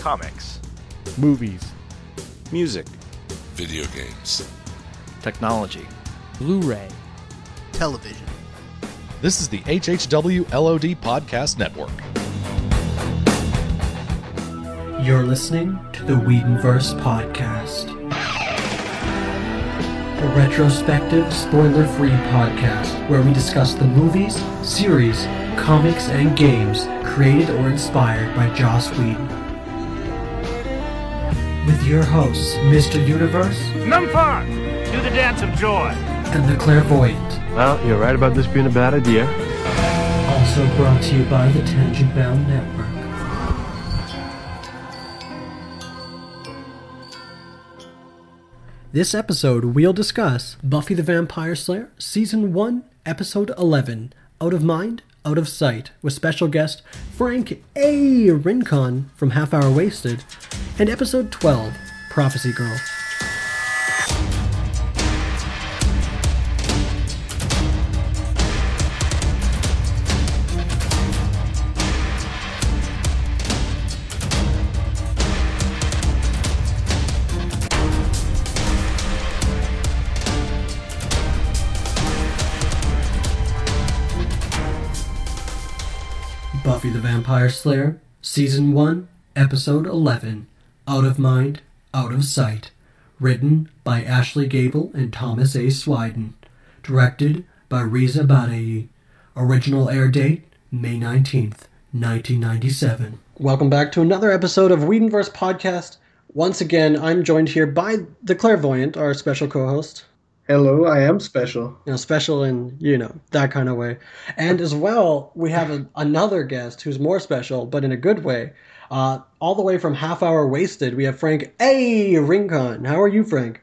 comics, movies, music, video games, technology, Blu ray, television. This is the HHW LOD Podcast Network. You're listening to the Whedonverse Podcast, a retrospective, spoiler free podcast where we discuss the movies, series, comics, and games created or inspired by Joss Whedon. With your hosts, Mr. Universe Numfar! Do the dance of joy! and the Clairvoyant. Well, you're right about this being a bad idea. Also brought to you by the Tangent Bound Network. This episode, we'll discuss Buffy the Vampire Slayer, Season 1, Episode 11 Out of Mind, Out of Sight, with special guest Frank A. Rincon from Half Hour Wasted, and Episode 12 Prophecy Girl. Buffy the Vampire Slayer, Season 1, Episode 11 Out of Mind, Out of Sight. Written by Ashley Gable and Thomas A. Swyden. Directed by Reza Badiyi. Original air date May 19th, 1997. Welcome back to another episode of Whedonverse Podcast. Once again, I'm joined here by the Clairvoyant, our special co host. Hello, I am special. you know, special in you know that kind of way. And as well, we have a, another guest who's more special, but in a good way. Uh, all the way from Half Hour Wasted, we have Frank A. Rincon. How are you, Frank?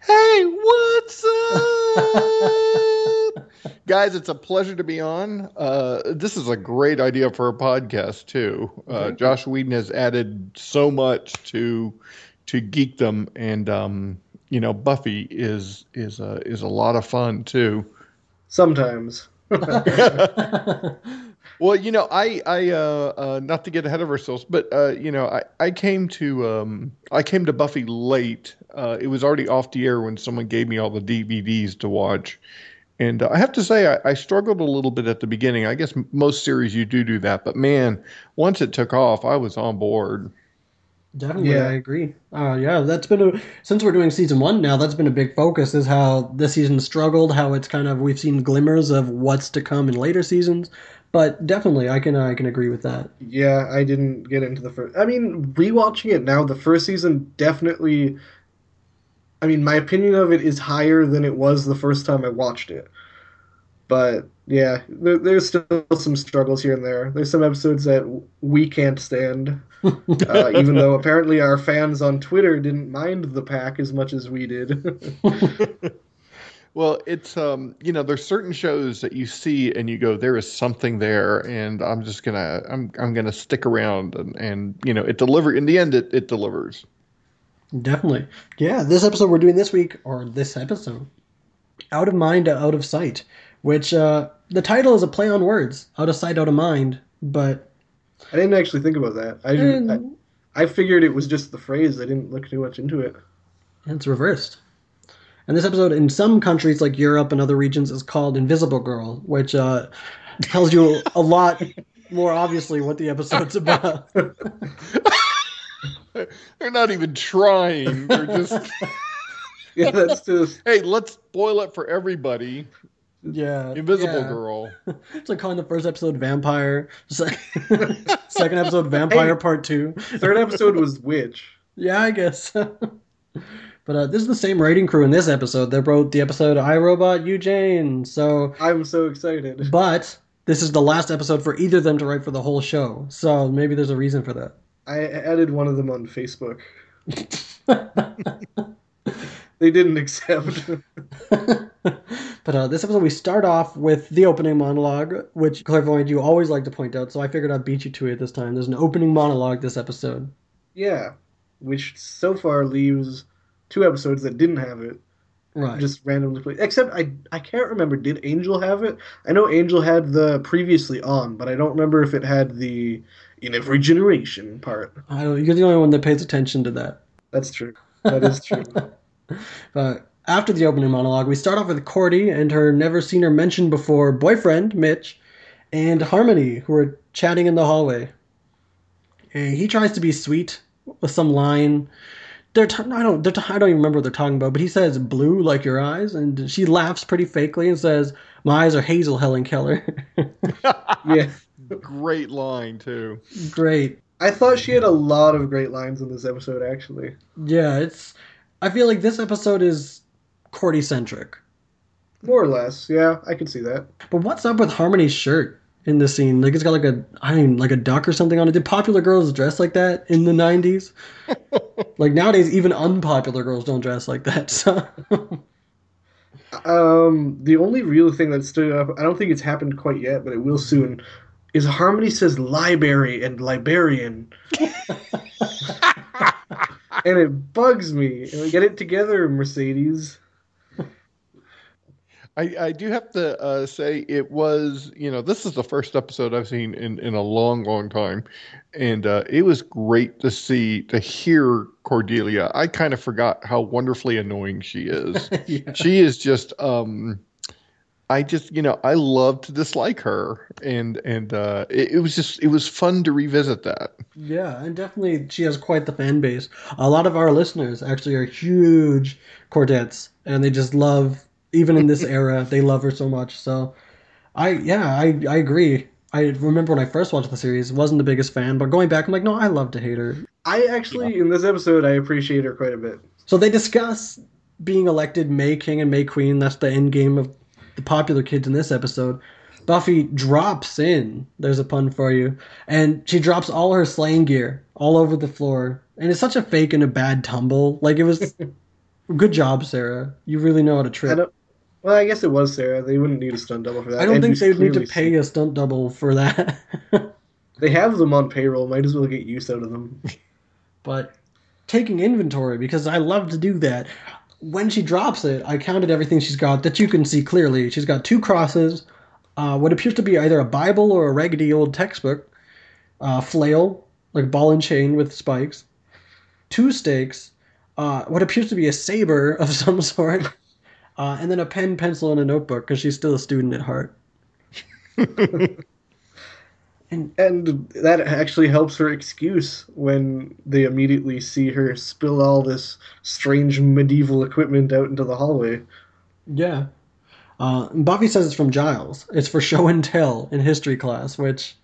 Hey, what's up? Guys, it's a pleasure to be on. Uh, this is a great idea for a podcast too. Uh, Joss Whedon has added so much to to geekdom, and um, you know, Buffy is is a is a lot of fun too. Sometimes. Well, you know, I, I, uh, uh, not to get ahead of ourselves, but uh, you know, I, I came to, um, I came to Buffy late. Uh, it was already off the air when someone gave me all the DVDs to watch, and uh, I have to say, I, I struggled a little bit at the beginning. I guess most series you do do that, but man, once it took off, I was on board. Definitely, Yeah. I agree. Uh, yeah, that's been a since we're doing season one now. That's been a big focus is how this season struggled. How it's kind of we've seen glimmers of what's to come in later seasons. But definitely, I can I can agree with that. yeah, I didn't get into the first. I mean, rewatching it now, the first season definitely. I mean, my opinion of it is higher than it was the first time I watched it. But yeah, there, there's still some struggles here and there. There's some episodes that we can't stand, uh, even though apparently our fans on Twitter didn't mind the pack as much as we did. Well, it's um, you know, there's certain shows that you see and you go, there is something there, and I'm just gonna, I'm, I'm gonna stick around, and, and you know, it deliver. In the end, it, it delivers. Definitely. Yeah, this episode we're doing this week, or this episode, Out of Mind, Out of Sight, which uh, the title is a play on words, out of sight, out of mind, but I didn't actually think about that. I, didn't, I I figured it was just the phrase. I didn't look too much into it. it's reversed. And this episode, in some countries like Europe and other regions, is called Invisible Girl, which uh, tells you a lot more obviously what the episode's about. They're not even trying. They're just, Yeah, that's just hey, let's spoil it for everybody. Yeah. Invisible yeah. Girl. It's like calling the first episode Vampire, second episode Vampire Hey. Part 2. third episode was witch. Yeah, I guess. But uh, this is the same writing crew in this episode that wrote the episode I Robot You Jane. So, I'm so excited. but this is the last episode for either of them to write for the whole show. So maybe there's a reason for that. I added one of them on Facebook. They didn't accept. but uh, this episode, we start off with the opening monologue, which Clairvoyant, you always like to point out. So I figured I'd beat you to it this time. There's an opening monologue this episode. yeah, which so far leaves two episodes that didn't have it. Right. Just randomly played. Except I I can't remember. Did Angel have it? I know Angel had the previously on, but I don't remember if it had the in every generation part. I don't. You're the only one that pays attention to that. That's true. That is true. But after the opening monologue, we start off with Cordy and her never seen or mentioned before boyfriend Mitch, and Harmony, who are chatting in the hallway. And he tries to be sweet with some line. They're t- I don't they're t- I don't even remember what they're talking about, but he says blue like your eyes, and she laughs pretty fakely and says, "My eyes are hazel, Helen Keller." yeah. Great line too. Great. I thought she had a lot of great lines in this episode, actually. Yeah, it's. I feel like this episode is Cordy centric. More or less. Yeah, I can see that. But what's up with Harmony's shirt in the scene? Like it's got like a I don't like a duck or something on it. Did popular girls dress like that in the nineties? like nowadays, even unpopular girls don't dress like that. So Um, the only real thing that stood up, I don't think it's happened quite yet, but it will soon, is Harmony says library and librarian. and it bugs me. And we get it together, Mercedes. I, I do have to uh, say it was you know this is the first episode I've seen in, in a long long time, and uh, it was great to see to hear Cordelia. I kind of forgot how wonderfully annoying she is. yeah. She is just um, I just you know I love to dislike her, and and uh, it, it was just it was fun to revisit that. Yeah, and definitely she has quite the fan base. A lot of our listeners actually are huge Cordettes, and they just love. Even in this era, they love her so much. So, I yeah, I I agree. I remember when I first watched the series, wasn't the biggest fan, but going back, I'm like, no, I love to hate her. I actually, in this episode, I appreciate her quite a bit. So they discuss being elected May King and May Queen. That's the end game of the popular kids in this episode. Buffy drops in. There's a pun for you, and she drops all her slaying gear all over the floor, and it's such a fake and a bad tumble. Like it was. good job, Sarah. You really know how to trip. Well, I guess it was Sarah. They wouldn't need a stunt double for that. I don't And think they would need to pay a stunt double for that. They have them on payroll. Might as well get use out of them. but taking inventory because I love to do that. When she drops it, I counted everything she's got that you can see clearly. She's got two crosses, uh, what appears to be either a Bible or a raggedy old textbook, uh, flail, like ball and chain with spikes, two stakes, uh, what appears to be a saber of some sort, uh, and then a pen, pencil, and a notebook because she's still a student at heart. And that actually helps her excuse when they immediately see her spill all this strange medieval equipment out into the hallway. Yeah. Uh, Buffy says it's from Giles. It's for show and tell in history class, which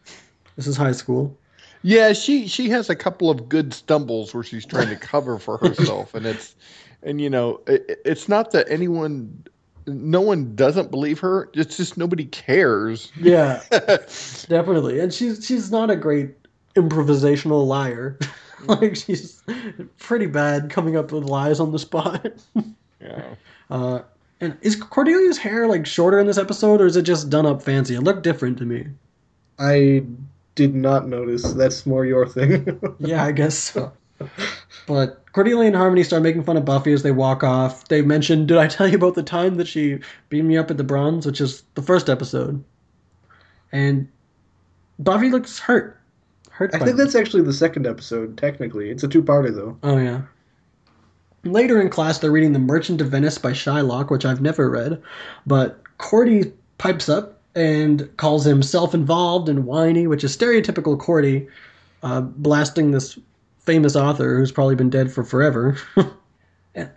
this is high school. Yeah, she she has a couple of good stumbles where she's trying to cover for herself, and it's and you know it, it's not that anyone, no one doesn't believe her. It's just nobody cares. Yeah, definitely. And she's she's not a great improvisational liar. like she's pretty bad coming up with lies on the spot. Yeah. Uh, and is Cordelia's hair like shorter in this episode, or is it just done up fancy? It looked different to me. I did not notice. That's more your thing. Yeah, I guess so. But Cordelia and Harmony start making fun of Buffy as they walk off. They mention, "Did I tell you about the time that she beat me up at the Bronze?" Which is the first episode. And Buffy looks hurt. Hurt. I think that's actually the second episode, technically. It's a two parter, though. Oh yeah. Later in class, they're reading *The Merchant of Venice* by Shylock, which I've never read, but Cordy pipes up and calls him self-involved and whiny, which is stereotypical Cordy, uh, blasting this famous author who's probably been dead for forever.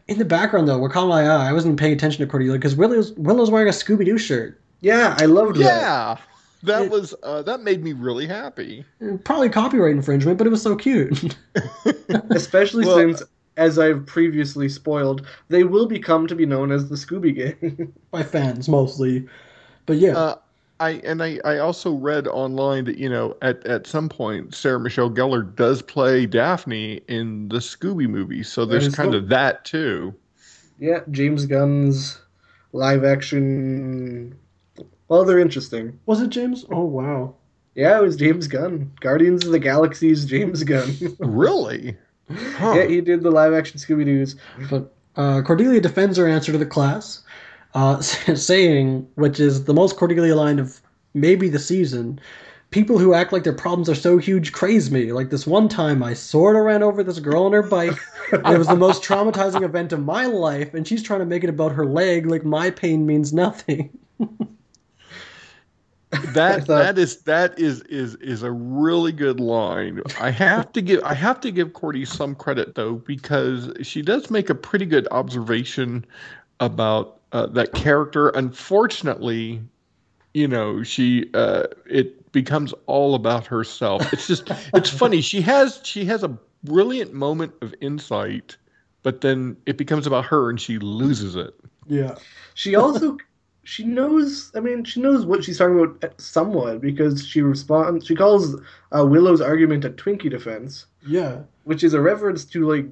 In the background, though, what caught my eye, I wasn't paying attention to Cordelia because Willow's, Willow's wearing a Scooby Doo shirt. Yeah, I loved that. Yeah, that It- was uh, that made me really happy. Probably copyright infringement, but it was so cute. Especially Well- since, as I've previously spoiled, they will become to be known as the Scooby Gang. By fans, mostly. But yeah. Uh, I and I, I also read online that you know at, at some point Sarah Michelle Gellar does play Daphne in the Scooby movie, so there's kind cool. of that too. yeah, James Gunn's live action. Well, they're interesting. was it James? Oh, wow. Yeah, it was James Gunn. Guardians of the Galaxy's James Gunn. Really? Huh. yeah, he did the live action Scooby Doo's. But uh, Cordelia defends her answer to the class, uh, saying, which is the most Cordelia line of maybe the season, people who act like their problems are so huge craze me. Like this one time, I sort of ran over this girl on her bike, it was the most traumatizing event of my life. And she's trying to make it about her leg, like my pain means nothing. that thought- that is that is is is a really good line. I have to give I have to give Cordy some credit though because she does make a pretty good observation about uh, that character. Unfortunately, you know, she uh, it becomes all about herself. It's just it's funny. She has she has a brilliant moment of insight, but then it becomes about her and she loses it. Yeah. She also she knows. I mean, she knows what she's talking about somewhat because she responds. She calls uh, Willow's argument a Twinkie defense, Yeah. which is a reference to like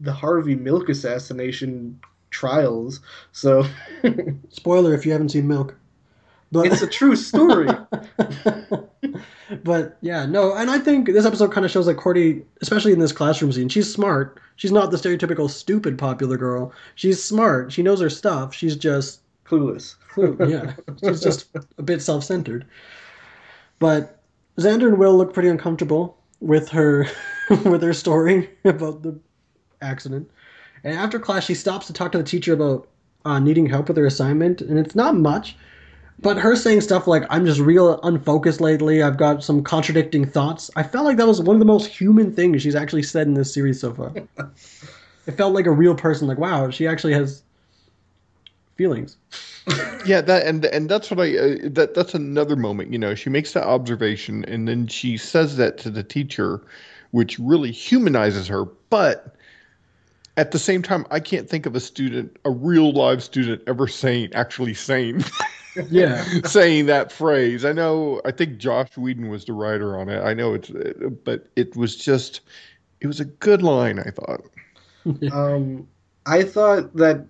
the Harvey Milk assassination trials. So Spoiler if you haven't seen Milk. But it's a true story. but yeah, no, and I think this episode kind of shows that Cordy, especially in this classroom scene, she's smart. She's not the stereotypical stupid popular girl. She's smart. She knows her stuff. She's just Clueless. yeah, she's just a bit self-centered. But Xander and Will look pretty uncomfortable with her with her story about the accident. And after class, she stops to talk to the teacher about uh, needing help with her assignment, and it's not much. But her saying stuff like, I'm just real unfocused lately, I've got some contradicting thoughts, I felt like that was one of the most human things she's actually said in this series so far. it felt like a real person, like, wow, she actually has feelings. Yeah, that and and that's what I uh, that that's another moment. You know, she makes that observation and then she says that to the teacher, which really humanizes her. But at the same time, I can't think of a student, a real live student, ever saying actually saying Yeah. saying that phrase. I know. I think Joss Whedon was the writer on it. I know it's, but it was just, it was a good line. I thought. Um, I thought that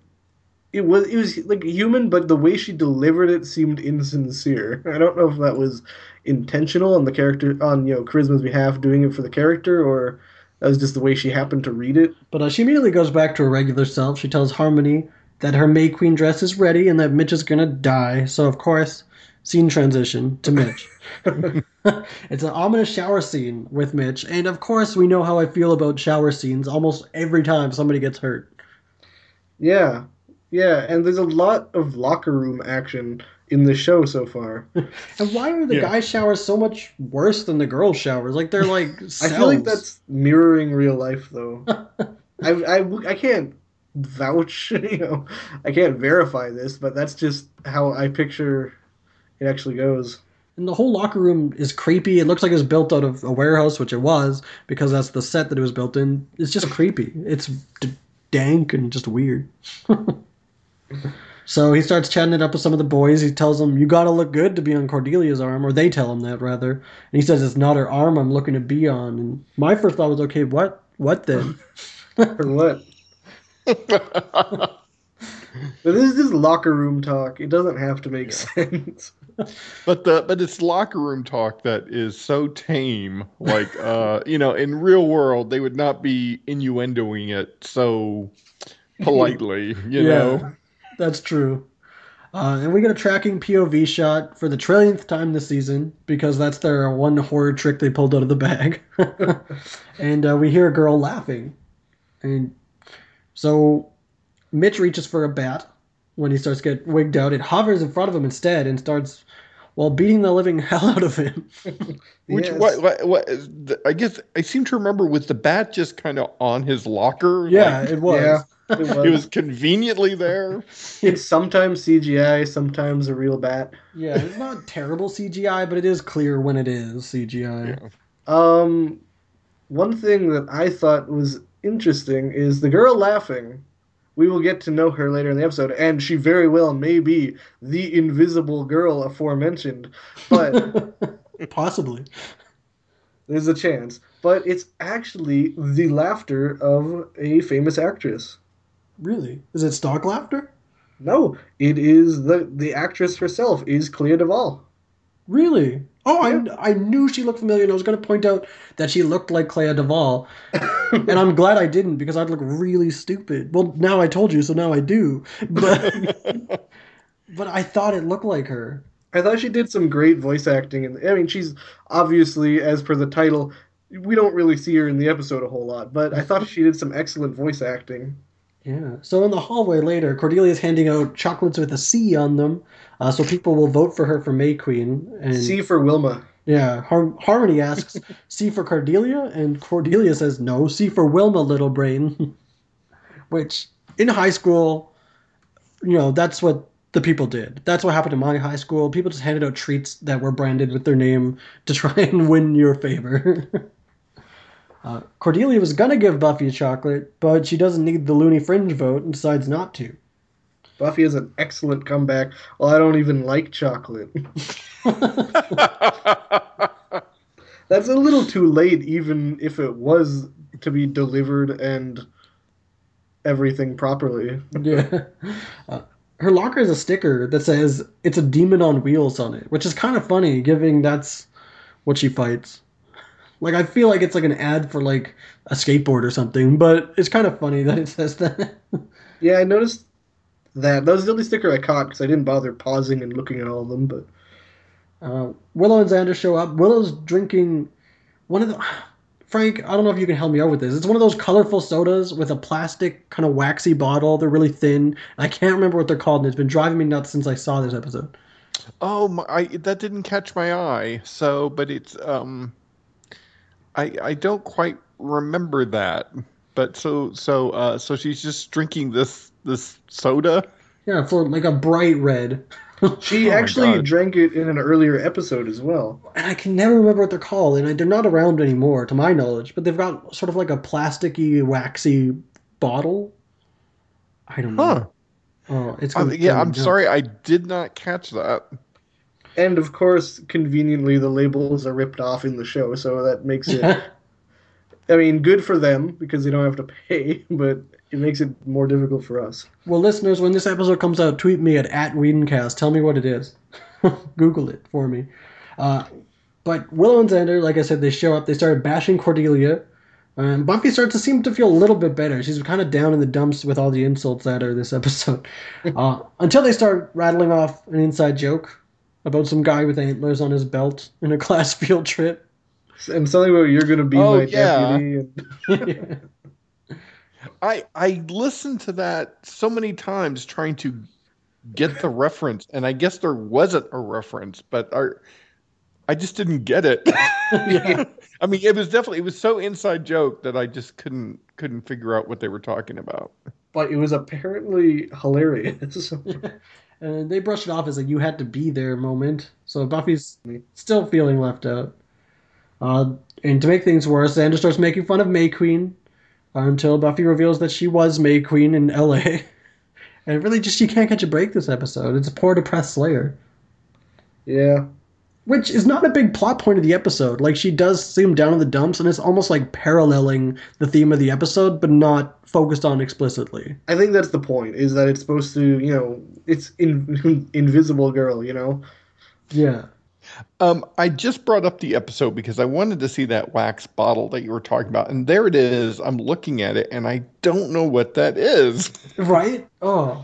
it was it was like human, but the way she delivered it seemed insincere. I don't know if that was intentional on the character on you know Charisma's behalf, doing it for the character, or that was just the way she happened to read it. But uh, she immediately goes back to her regular self. She tells Harmony that her May Queen dress is ready and that Mitch is gonna die. So of course, scene transition to Mitch. it's an ominous shower scene with Mitch, and of course we know how I feel about shower scenes almost every time somebody gets hurt. Yeah, yeah, and there's a lot of locker room action in the show so far. And why are the Yeah. guys' showers so much worse than the girl showers? Like they're like I feel like that's mirroring real life, though. I, I, I can't vouch, you know, I can't verify this, but that's just how I picture it actually goes. And the whole locker room is creepy. It looks like it was built out of a warehouse, which it was, because that's the set that it was built in. It's just creepy. It's d- dank and just weird. So he starts chatting it up with some of the boys. He tells them, You gotta look good to be on Cordelia's arm, or they tell him that, rather. And he says, It's not her arm I'm looking to be on. And my first thought was, Okay, what? What then? For what? But this is just locker room talk. It doesn't have to make sense. But the but it's locker room talk that is so tame. Like uh, you know, in real world they would not be innuendoing it so politely. You know. That's true. Uh, and we get a tracking POV shot for the trillionth time this season because that's their one horror trick they pulled out of the bag. and uh, we hear a girl laughing. And so Mitch reaches for a bat when he starts to get wigged out. It hovers in front of him instead and starts, while beating the living hell out of him. Which Yes. what, what what I guess I seem to remember was the bat just kind of on his locker. yeah, Like, it was. Yeah, it was. it was conveniently there. It's sometimes CGI, sometimes a real bat. Yeah, it's not terrible CGI, but it is clear when it is CGI. Um, one thing that I thought was interesting is the girl laughing. We will get to know her later in the episode, and she very well may be the invisible girl aforementioned. But Possibly. there's a chance. But it's actually the laughter of a famous actress. Really? Is it stock laughter? No, it is the the actress herself is Clea Duvall. Really? Oh, I, I knew she looked familiar, and I was going to point out that she looked like Clea Duvall, and I'm glad I didn't because I'd look really stupid. Well, now I told you, so now I do. But but I thought it looked like her. I thought she did some great voice acting, and I mean, she's obviously, as per the title, we don't really see her in the episode a whole lot, but I thought she did some excellent voice acting. Yeah. So in the hallway later, Cordelia's handing out chocolates with a C on them, uh, so people will vote for her for May Queen. And C for Wilma. yeah, Har- Harmony asks C for Cordelia, and Cordelia says no, C for Wilma, little brain. Which in high school, you know, that's what the people did. That's what happened in my high school. People just handed out treats that were branded with their name to try and win your favor. Uh, Cordelia was gonna give Buffy a chocolate, but she doesn't need the Looney Fringe vote and decides not to. Buffy has an excellent comeback. Well, I don't even like chocolate. That's a little too late, even if it was to be delivered and everything properly. yeah. Uh, her locker has a sticker that says it's a demon on wheels on it, which is kind of funny, given that's what she fights. Like I feel like it's like an ad for like a skateboard or something, but it's kind of funny that it says that. Yeah, I noticed that. That was the only sticker I caught because I didn't bother pausing and looking at all of them. But Uh, Willow and Xander show up. Willow's drinking one of the. Frank, I don't know if you can help me out with this. It's one of those colorful sodas with a plastic kind of waxy bottle. They're really thin. I can't remember what they're called, and it's been driving me nuts since I saw this episode. Oh, my, I, that didn't catch my eye. So, but it's um, I I don't quite remember that. But so so uh so she's just drinking this this soda. Yeah, for like a bright red. she Oh actually God. drank it in an earlier episode as well. and I can never remember what they're called, and they're not around anymore, to my knowledge. But they've got sort of like a plasticky, waxy bottle. I don't know. Huh. Oh, it's Uh, gonna yeah, kill me I'm now. sorry, I did not catch that. And of course, conveniently, the labels are ripped off in the show, so that makes it. I mean, good for them because they don't have to pay, but it makes it more difficult for us. well, listeners, when this episode comes out, tweet me at at Whedоncast. Tell me what it is. Google it for me. Uh, but Willow and Xander, like I said, they show up. They start bashing Cordelia. And Buffy starts to seem to feel a little bit better. She's kind of down in the dumps with all the insults at her this episode. Uh, until they start rattling off an inside joke about some guy with antlers on his belt in a class field trip. And something about you're going to be Oh, my yeah. deputy. And, I I listened to that so many times trying to get the reference, and I guess there wasn't a reference, but our, I just didn't get it. yeah. I mean, it was definitely it was so inside joke that I just couldn't couldn't figure out what they were talking about. but it was apparently hilarious. And they brush it off as a you had to be there moment. So Buffy's still feeling left out. Uh, and to make things worse, Xander starts making fun of May Queen until Buffy reveals that she was May Queen in LA. and really, just she can't catch a break this episode. It's a poor, depressed Slayer. yeah. Which is not a big plot point of the episode. Like, she does seem down in the dumps, and it's almost like paralleling the theme of the episode, but not focused on explicitly. I think that's the point, is that it's supposed to, you know, it's in, Invisible Girl, you know? Yeah. Um, I just brought up the episode because I wanted to see that wax bottle that you were talking about, and there it is. I'm looking at it, and I don't know what that is. Right? Oh.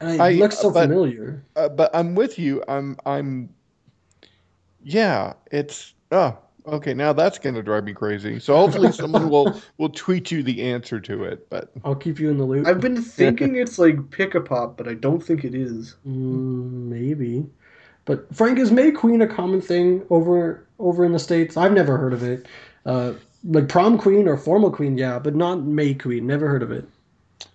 And it I- looks so but- familiar. Uh, but I'm with you. I'm I'm. Yeah, it's oh okay. Now that's gonna drive me crazy. So hopefully someone will will tweet you the answer to it. But I'll keep you in the loop. I've been thinking it's like Pick a Pop, but I don't think it is. Mm, maybe. But Frank, is May Queen a common thing over over in the states? I've never heard of it. Uh, like prom queen or formal queen, yeah, but not May Queen. Never heard of it.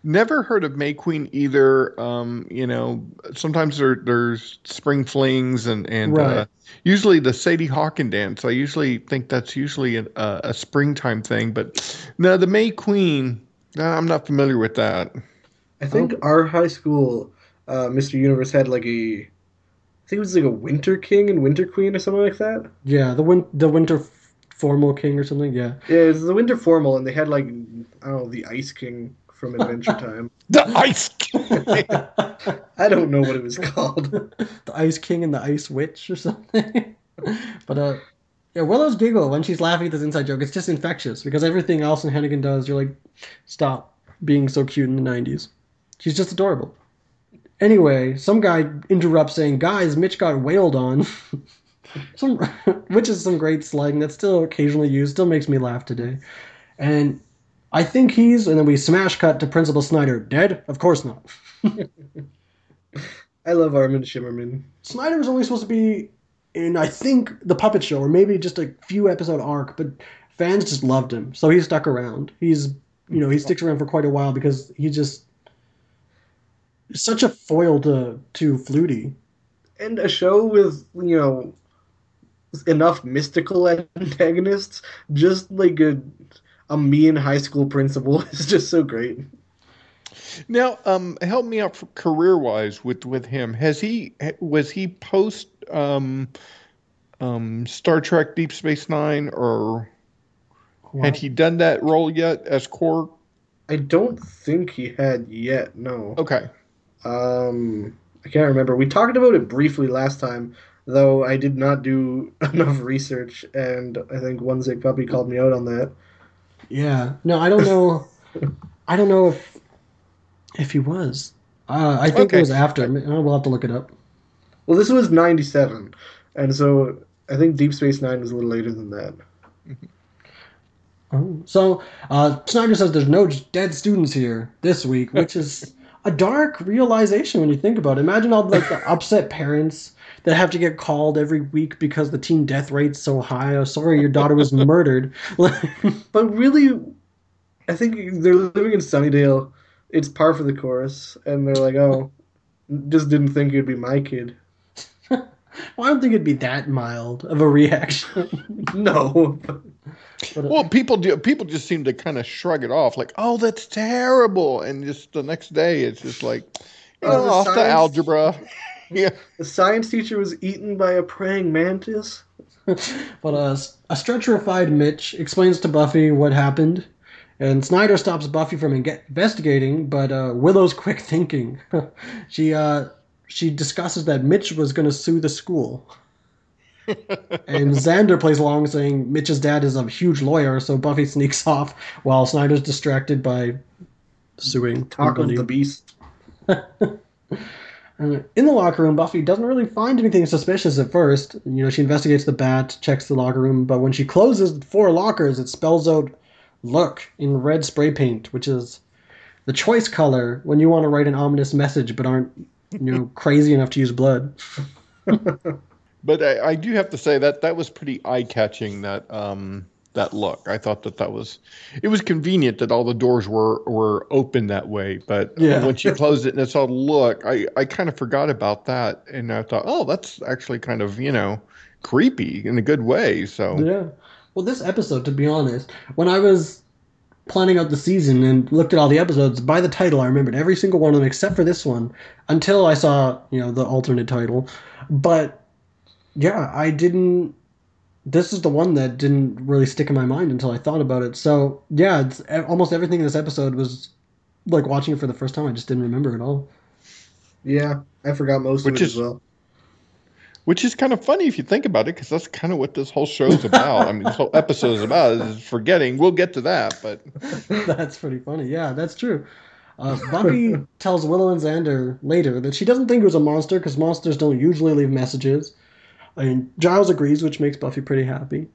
Never heard of May Queen either. Um, you know, sometimes there there's spring flings and and Right. uh, usually the Sadie Hawkins dance. I usually think that's usually a, a, a springtime thing. But no, the May Queen. I'm not familiar with that. I think our high school, uh, Mr. Universe had like a, I think it was like a Winter King and Winter Queen or something like that. Yeah, the win- the winter formal king or something. Yeah. Yeah, it was the Winter Formal, and they had like, I don't know, the Ice King from Adventure Time. The Ice King. I don't know what it was called. the Ice King and the Ice Witch or something. but uh, yeah, Willow's giggle when she's laughing at this inside joke. It's just infectious because everything Alyson Hannigan does, you're like, stop being so cute in the '90s. She's just adorable. Anyway, some guy interrupts saying, "Guys, Mitch got wailed on." some, which is some great slang that's still occasionally used. Still makes me laugh today. And I think he's. And then we smash cut to Principal Snyder. Dead? Of course not. I love Armin Shimerman. Snyder was only supposed to be in, I think, the Puppet Show, or maybe just a few episode arc, but fans just loved him, so he stuck around. He's, you know, he sticks around for quite a while because he just such a foil to to Flutie. And a show with, you know, enough mystical antagonists, just like a a mean high school principal is just so great. Now, um, help me out career wise with with him. Has he was he post um, um, Star Trek Deep Space Nine, or had he done that role yet as Quark? I don't think he had yet. No. Okay. Um, I can't remember. We talked about it briefly last time, though I did not do enough research, and I think one sick puppy called me out on that. Yeah. No, I don't know. I don't know if if he was. Uh, I think Okay. it was after. We'll have to look it up. Well, this was '97, and so I think Deep Space Nine was a little later than that. Oh. So uh, Snyder says there's no dead students here this week, which is a dark realization when you think about it. Imagine all like the upset parents that have to get called every week because the teen death rate's so high. Oh, sorry, your daughter was murdered. But really, I think they're living in Sunnydale. It's par for the course, and they're like, "Oh, just didn't think it'd be my kid." well, I don't think it'd be that mild of a reaction. No, But, uh, Well, people do. People just seem to kind of shrug it off, like, "Oh, that's terrible," and just the next day, it's just like, you Oh, know, the off the science- algebra. Yeah. the science teacher was eaten by a praying mantis. but uh, a stretcherified Mitch explains to Buffy what happened, and Snyder stops Buffy from investigating. But uh, Willow's quick thinking. she uh, she discusses that Mitch was going to sue the school. and Xander plays along, saying Mitch's dad is a huge lawyer, so Buffy sneaks off while Snyder's distracted by suing. Talk of the beast. Uh, in the locker room, Buffy doesn't really find anything suspicious at first. You know, she investigates the bat, checks the locker room, but when she closes four lockers, it spells out "Look" in red spray paint, which is the choice color when you want to write an ominous message but aren't, you know, crazy enough to use blood. But I, I do have to say that that was pretty eye catching. That um, that look. I thought that that was. It was convenient that all the doors were were open that way. But Yeah. once you closed it and it's all look, I I kind of forgot about that, and I thought, oh, that's actually kind of you know creepy in a good way. So Yeah. Well, this episode, to be honest, when I was planning out the season and looked at all the episodes, by the title, I remembered every single one of them except for this one until I saw, you know, the alternate title. But yeah, I didn't. This is the one that didn't really stick in my mind until I thought about it. So yeah, it's, e- almost everything in this episode was like watching it for the first time. I just didn't remember it all. Yeah, I forgot most Which of it is- as well. Which is kind of funny if you think about it, because that's kind of what this whole show's about. I mean, this whole episode is about is forgetting. We'll get to that, but that's pretty funny. Yeah, that's true. Uh, Buffy tells Willow and Xander later that she doesn't think it was a monster because monsters don't usually leave messages. And Giles agrees, which makes Buffy pretty happy.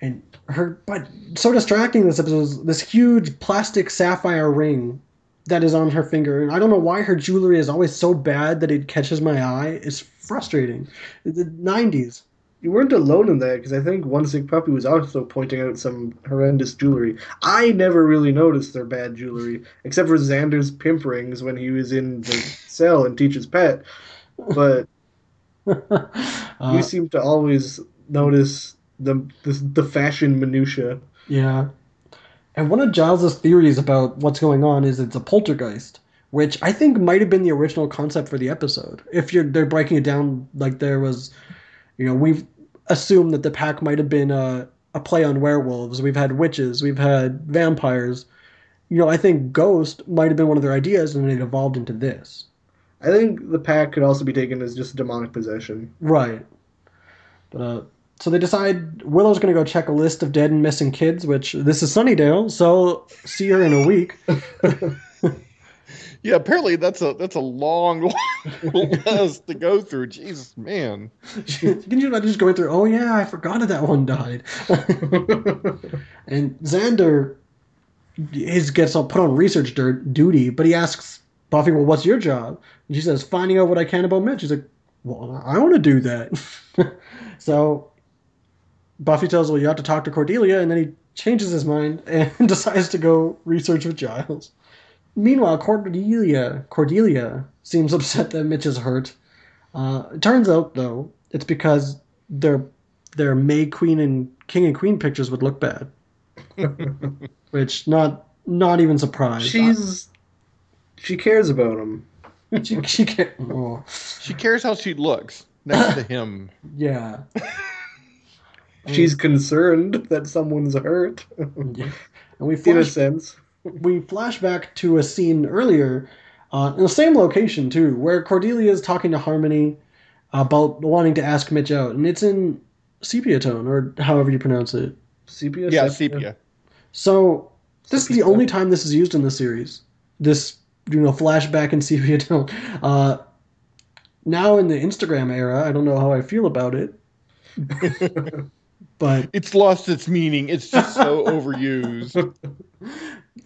And her, but so distracting this episode is this huge plastic sapphire ring that is on her finger. And I don't know why her jewelry is always so bad that it catches my eye. It's frustrating. The 90s. You weren't alone in that because I think One Sick Puppy was also pointing out some horrendous jewelry. I never really noticed their bad jewelry, except for Xander's pimp rings when he was in the cell and Teach's pet. But Uh, you seem to always notice the the, the fashion minutia. Yeah. And one of Giles's theories about what's going on is it's a poltergeist, which I think might have been the original concept for the episode. If you're they're breaking it down like there was, you know, we've assumed that the pack might have been a, a play on werewolves. We've had witches, we've had vampires. You know, I think Ghost might have been one of their ideas, and it evolved into this. I think the pack could also be taken as just demonic possession. Right. But uh, so they decide Willow's going to go check a list of dead and missing kids, which this is Sunnydale, so see her in a week. Yeah, apparently that's a that's a long list to go through. Jesus, man. Can you imagine just going through? Oh yeah, I forgot that that one died. and Xander, his gets all put on research dirt, duty, but he asks Buffy, "Well, what's your job?" And she says, "Finding out what I can about Mitch." She's like, "Well, I want to do that." so Buffy tells, her, "Well, you have to talk to Cordelia," and then he changes his mind and decides to go research with Giles. Meanwhile, Cordelia Cordelia seems upset that Mitch is hurt. Uh, it turns out, though, it's because their their May Queen and King and Queen pictures would look bad, which not not even surprised. She's she cares about him. she, she can't. Oh, She cares how she looks next to him. yeah. She's concerned that someone's hurt. yeah. And we In a sense. we flash back to a scene earlier, uh, in the same location too, where Cordelia is talking to Harmony about wanting to ask Mitch out, and it's in sepia tone or however you pronounce it. Sepia. Yeah, sepia. So this is the only time this is used in the series. This you know flashback in sepia tone. Uh, now in the Instagram era, I don't know how I feel about it, but It's lost its meaning. It's just so overused.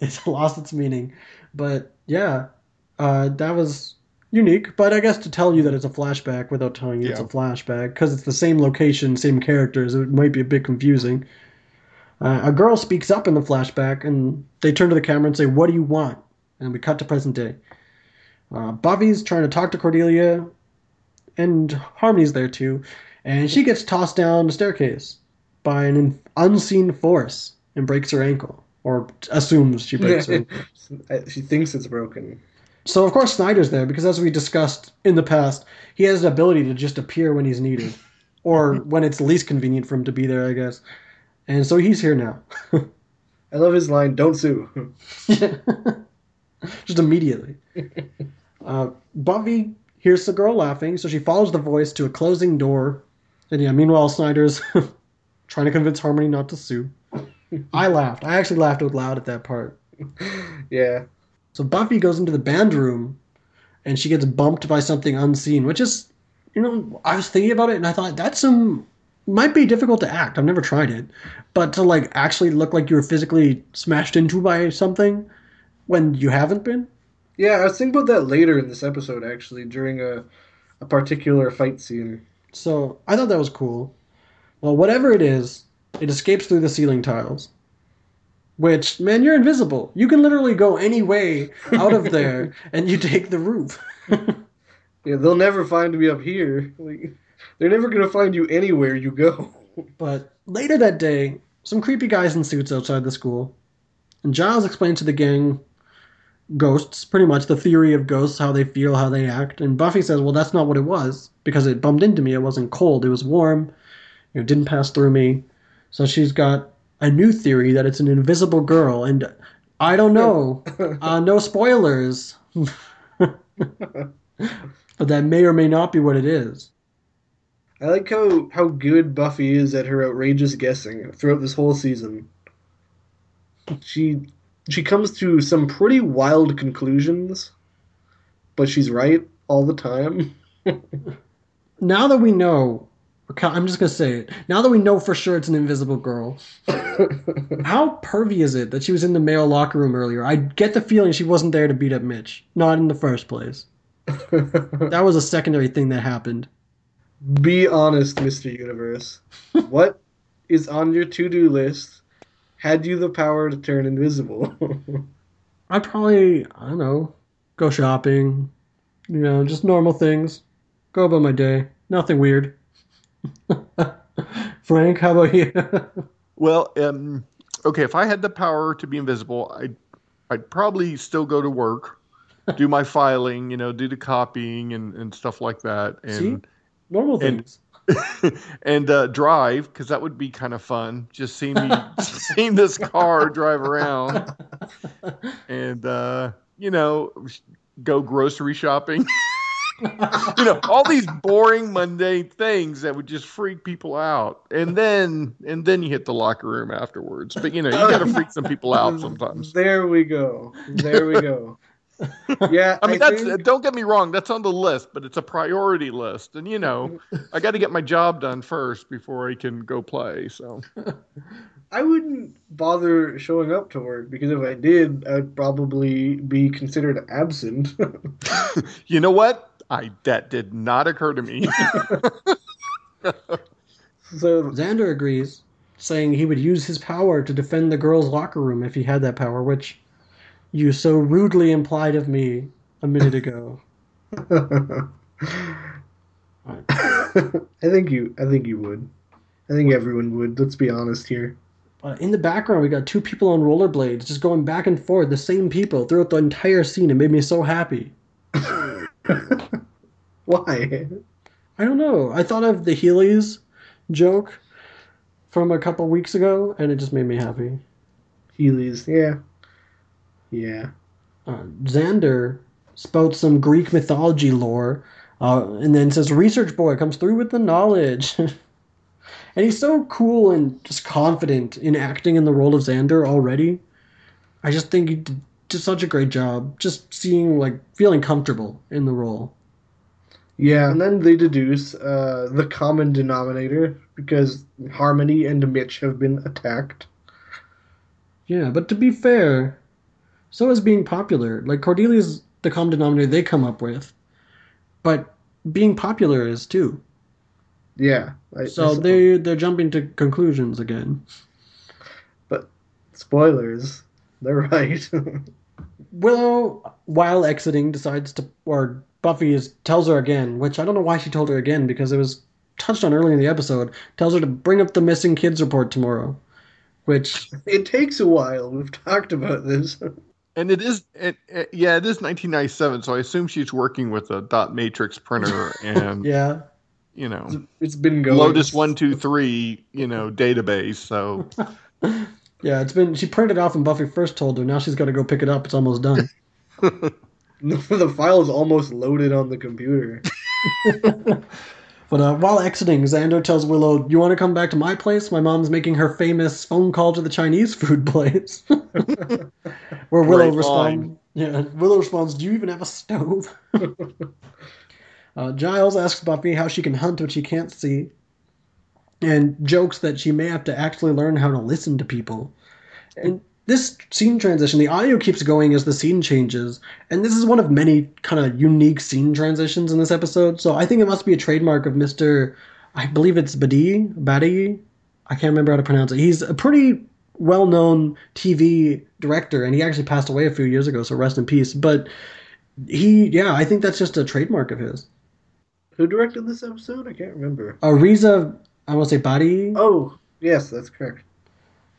it's lost its meaning. But yeah, uh, that was unique. But I guess to tell you that it's a flashback without telling you it's a flashback, because it's the same location, same characters, it might be a bit confusing. Uh, a girl speaks up in the flashback, and they turn to the camera and say, "What do you want?" And we cut to present day. Uh, Buffy's trying to talk to Cordelia, and Harmony's there too, and she gets tossed down the staircase by an unseen force and breaks her ankle, or assumes she breaks her. ankle. she thinks it's broken. So of course Snyder's there because as we discussed in the past, he has the ability to just appear when he's needed, or when it's least convenient for him to be there, I guess. And so he's here now, I love his line, don't sue. just immediately. Uh, Buffy hears the girl laughing, so she follows the voice to a closing door. And yeah, meanwhile Snyder's trying to convince Harmony not to sue. I laughed. I actually laughed out loud at that part. yeah. So Buffy goes into the band room and she gets bumped by something unseen, which is, you know, I was thinking about it and I thought that's some might be difficult to act. I've never tried it, but to like actually look like you were physically smashed into by something when you haven't been. Yeah, I was thinking about that later in this episode, actually, during a, a particular fight scene. So I thought that was cool. Well, whatever it is, it escapes through the ceiling tiles. Which, man, you're invisible. You can literally go any way out of there and you take the roof. Yeah, they'll never find me up here. Like, they're never gonna find you anywhere you go. But later that day, some creepy guys in suits outside the school. And Giles explains to the gang ghosts, pretty much the theory of ghosts, how they feel, how they act. And Buffy says, well, that's not what it was, because it bumped into me. It wasn't cold, it was warm. It didn't pass through me. So she's got a new theory that it's an invisible girl. And I don't know. uh, no spoilers. but that may or may not be what it is. I like how, how good Buffy is at her outrageous guessing throughout this whole season. She she comes to some pretty wild conclusions, but she's right all the time. now that we know, I'm just gonna say it. Now that we know for sure it's an invisible girl, how pervy is it that she was in the male locker room earlier? I get the feeling she wasn't there to beat up Mitch, not in the first place. that was a secondary thing that happened. Be honest, Mr. Universe. what is on your to-do list had you the power to turn invisible? I'd probably, I don't know, go shopping, you know, just normal things. Go about my day. Nothing weird. Frank, how about you? Well, um, okay, if I had the power to be invisible, I'd I'd probably still go to work, do my filing, you know, do the copying and, and stuff like that, See? and normal things. and uh, drive because that would be kind of fun. Just seeing me seeing this car drive around, and uh, you know, go grocery shopping. you know, all these boring, mundane things that would just freak people out, and then and then you hit the locker room afterwards. But you know, you got to freak some people out sometimes. There we go. There we go. Yeah, I mean, that's think- don't get me wrong, that's on the list, but it's a priority list, and you know, I got to get my job done first before I can go play. So I wouldn't bother showing up to work because if I did, I'd probably be considered absent. you know what? I that did not occur to me. so Xander agrees, saying he would use his power to defend the girls' locker room if he had that power, which you so rudely implied of me a minute ago. I think you I think you would. I think everyone would. Let's be honest here. Uh, in the background, we got two people on rollerblades just going back and forth, the same people throughout the entire scene. It made me so happy. Why? I don't know. I thought of the Heelys joke from a couple weeks ago, and it just made me happy. Heelys, yeah. Yeah. uh, Xander spouts some Greek mythology lore, uh, and then says, "Research boy comes through with the knowledge." and he's so cool and just confident in acting in the role of Xander already. I just think he did just such a great job, just seeing like feeling comfortable in the role. Yeah. And then they deduce uh, the common denominator because Harmony and Mitch have been attacked. Yeah, but to be fair, so is being popular. Like Cordelia's the common denominator they come up with, but being popular is too. Yeah. I, So I- they they're jumping to conclusions again. But spoilers. They're right. Willow, while exiting, decides to, or Buffy is tells her again, which I don't know why she told her again because it was touched on earlier in the episode. Tells her to bring up the missing kids report tomorrow, which it takes a while. We've talked about this. and it is, it, it- yeah, it is 1997, so I assume she's working with a dot matrix printer and yeah, you know It's been going. Lotus one two three, you know, database. So yeah, it's been she printed off when Buffy first told her. Now she's got to go pick it up. It's almost done. the file is almost loaded on the computer. But uh, while exiting, Xander tells Willow, "You want to come back to my place? My mom's making her famous phone call to the Chinese food place." Where Willow responds, "Yeah." Willow responds, "Do you even have a stove?" uh, Giles asks Buffy how she can hunt what she can't see, and jokes that she may have to actually learn how to listen to people. And this scene transition, the audio keeps going as the scene changes, and this is one of many kind of unique scene transitions in this episode. So I think it must be a trademark of Mister, I believe it's Badi, Badi. I can't remember how to pronounce it. He's a pretty well-known TV director, and he actually passed away a few years ago. So rest in peace. But he, yeah, I think that's just a trademark of his. Who directed this episode? I can't remember. Ariza, I want to say Badi. Oh, yes, that's correct.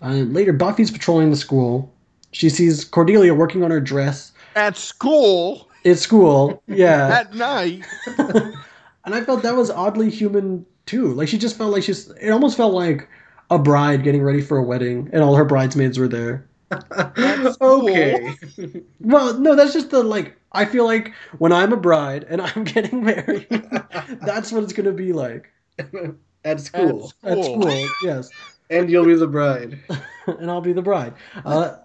Uh, later, Buffy's patrolling the school. She sees Cordelia working on her dress at school at school. Yeah. at night, and I felt that was oddly human too. Like she just felt like she's. It almost felt like a bride getting ready for a wedding, and all her bridesmaids were there. okay. Well, no, that's just the like. I feel like when I'm a bride and I'm getting married, that's what it's gonna be like At school. At at school. Yes, And you'll be the bride. and I'll be the bride. Uh,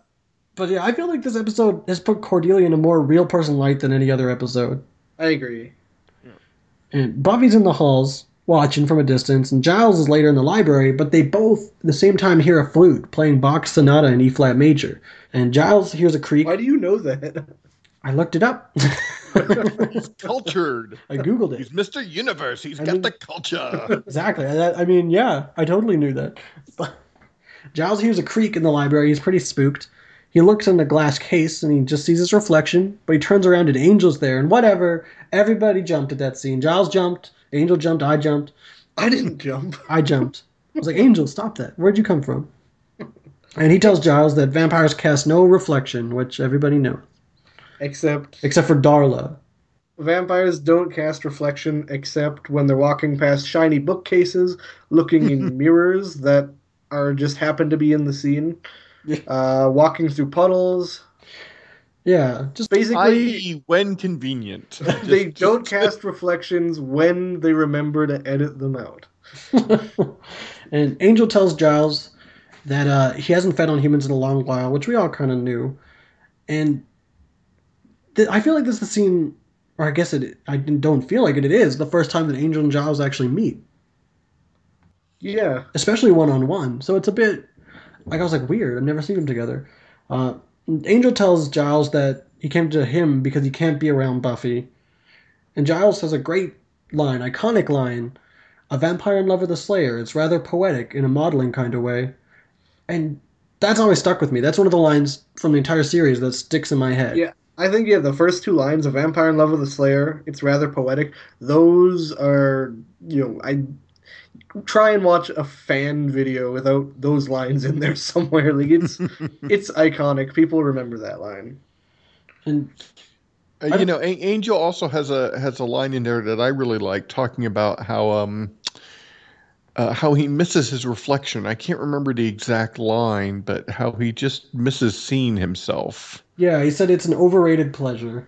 but yeah, I feel like this episode has put Cordelia in a more real person light than any other episode. I agree. And Buffy's in the halls watching from a distance, and Giles is later in the library, but they both at the same time hear a flute playing Bach Sonata in E flat major. And Giles hears a creak. Why do you know that? I looked it up. he's cultured. I googled it. He's. Mr. Universe. He's I got mean- the culture. Exactly. I, I mean, yeah, I totally knew that. Giles hears a creak in the library. He's pretty spooked. He looks in the glass case and he just sees his reflection, but he turns around and Angel's there, and whatever. Everybody jumped at that scene. Giles jumped, Angel jumped, I jumped. I didn't jump. I jumped. I was like, Angel, stop that. Where'd you come from? And he tells Giles that vampires cast no reflection, which everybody knows, Except except for Darla. vampires don't cast reflection except when they're walking past shiny bookcases, looking in mirrors that are just happen to be in the scene, Yeah. uh, walking through puddles. Yeah, just Basically, I.e., when convenient. they Just- don't cast reflections when they remember to edit them out. and Angel tells Giles that uh, he hasn't fed on humans in a long while, which we all kind of knew. And th- I feel like this is the scene, or I guess it. I don't feel like it. It is the first time that Angel and Giles actually meet, Yeah. especially one on one. So it's a bit like I was like weird. I've never seen them together. Uh, Angel tells Giles that he came to him because he can't be around Buffy, and Giles has a great line, iconic line, "A vampire in love with a slayer." It's rather poetic in a modeling kind of way, and that's always stuck with me. That's one of the lines from the entire series that sticks in my head. Yeah. I think yeah, the first two lines, "A vampire in love with a slayer," it's rather poetic. Those are, you know, I try and watch a fan video without those lines in there somewhere. Like it's it's iconic. People remember that line. And Uh, you know, A- Angel also has a has a line in there that I really like, talking about how um uh, how he misses his reflection. I can't remember the exact line, but how he just misses seeing himself. yeah, he said it's an overrated pleasure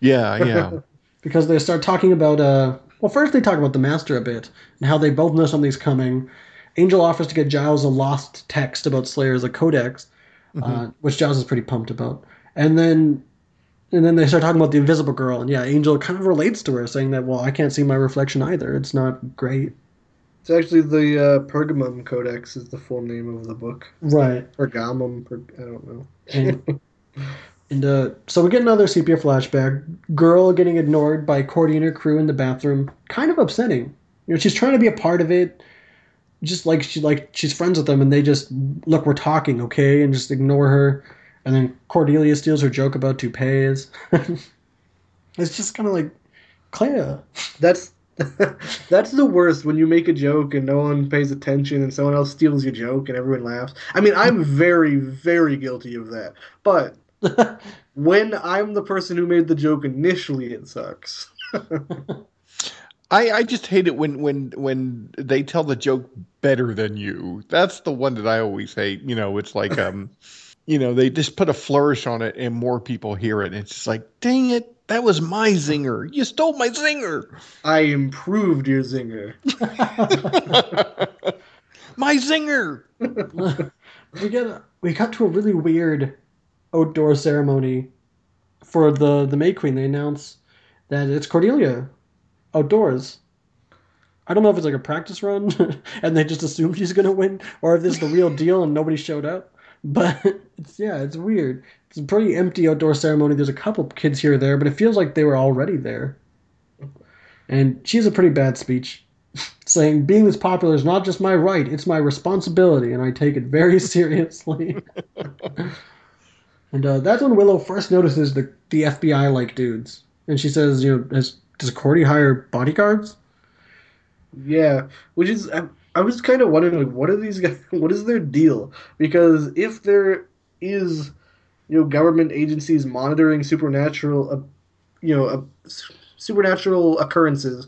Yeah, yeah, because they start talking about uh well first they talk about the master a bit and how they both know something's coming. Angel offers to get Giles a lost text about Slayer as a codex, uh, which Giles is pretty pumped about. And then and then they start talking about the invisible girl and yeah, Angel kind of relates to her saying that well, I can't see my reflection either. It's not great. It's actually the uh, Pergamum Codex is the full name of the book. Right. Pergamum, per, I don't know. And, and uh, so we get another sepia flashback. Girl getting ignored by Cordy and her crew in the bathroom. Kind of upsetting. You know, she's trying to be a part of it. Just like she like she's friends with them, and they just look, we're talking, okay, and just ignore her. And then Cordelia steals her joke about toupees. it's just kind of like, Claire. That's that's the worst when you make a joke and no one pays attention and someone else steals your joke and everyone laughs. I mean, I'm very, very guilty of that. But when I'm the person who made the joke initially, it sucks. I, I just hate it when when when they tell the joke better than you. That's the one that I always hate. You know, it's like um, you know, they just put a flourish on it and more people hear it. And it's just like, dang it, that was my zinger. You stole my zinger. I improved your zinger. My zinger. we get a, we got to a really weird outdoor ceremony for the the May Queen. They announce that it's Cordelia outdoors. I don't know if it's like a practice run and they just assume she's gonna win, or if this is the real deal and nobody showed up. But it's yeah, it's weird. It's a pretty empty outdoor ceremony. There's a couple kids here or there, but it feels like they were already there. And she has a pretty bad speech saying being this popular is not just my right, it's my responsibility, and I take it very seriously. and uh, that's when Willow first notices the, the FBI like dudes. And she says, you know, has, does Cordy hire bodyguards? Yeah, which is I, I was kind of wondering like what are these guys what is their deal? Because if there is you know government agencies monitoring supernatural uh, you know uh, supernatural occurrences,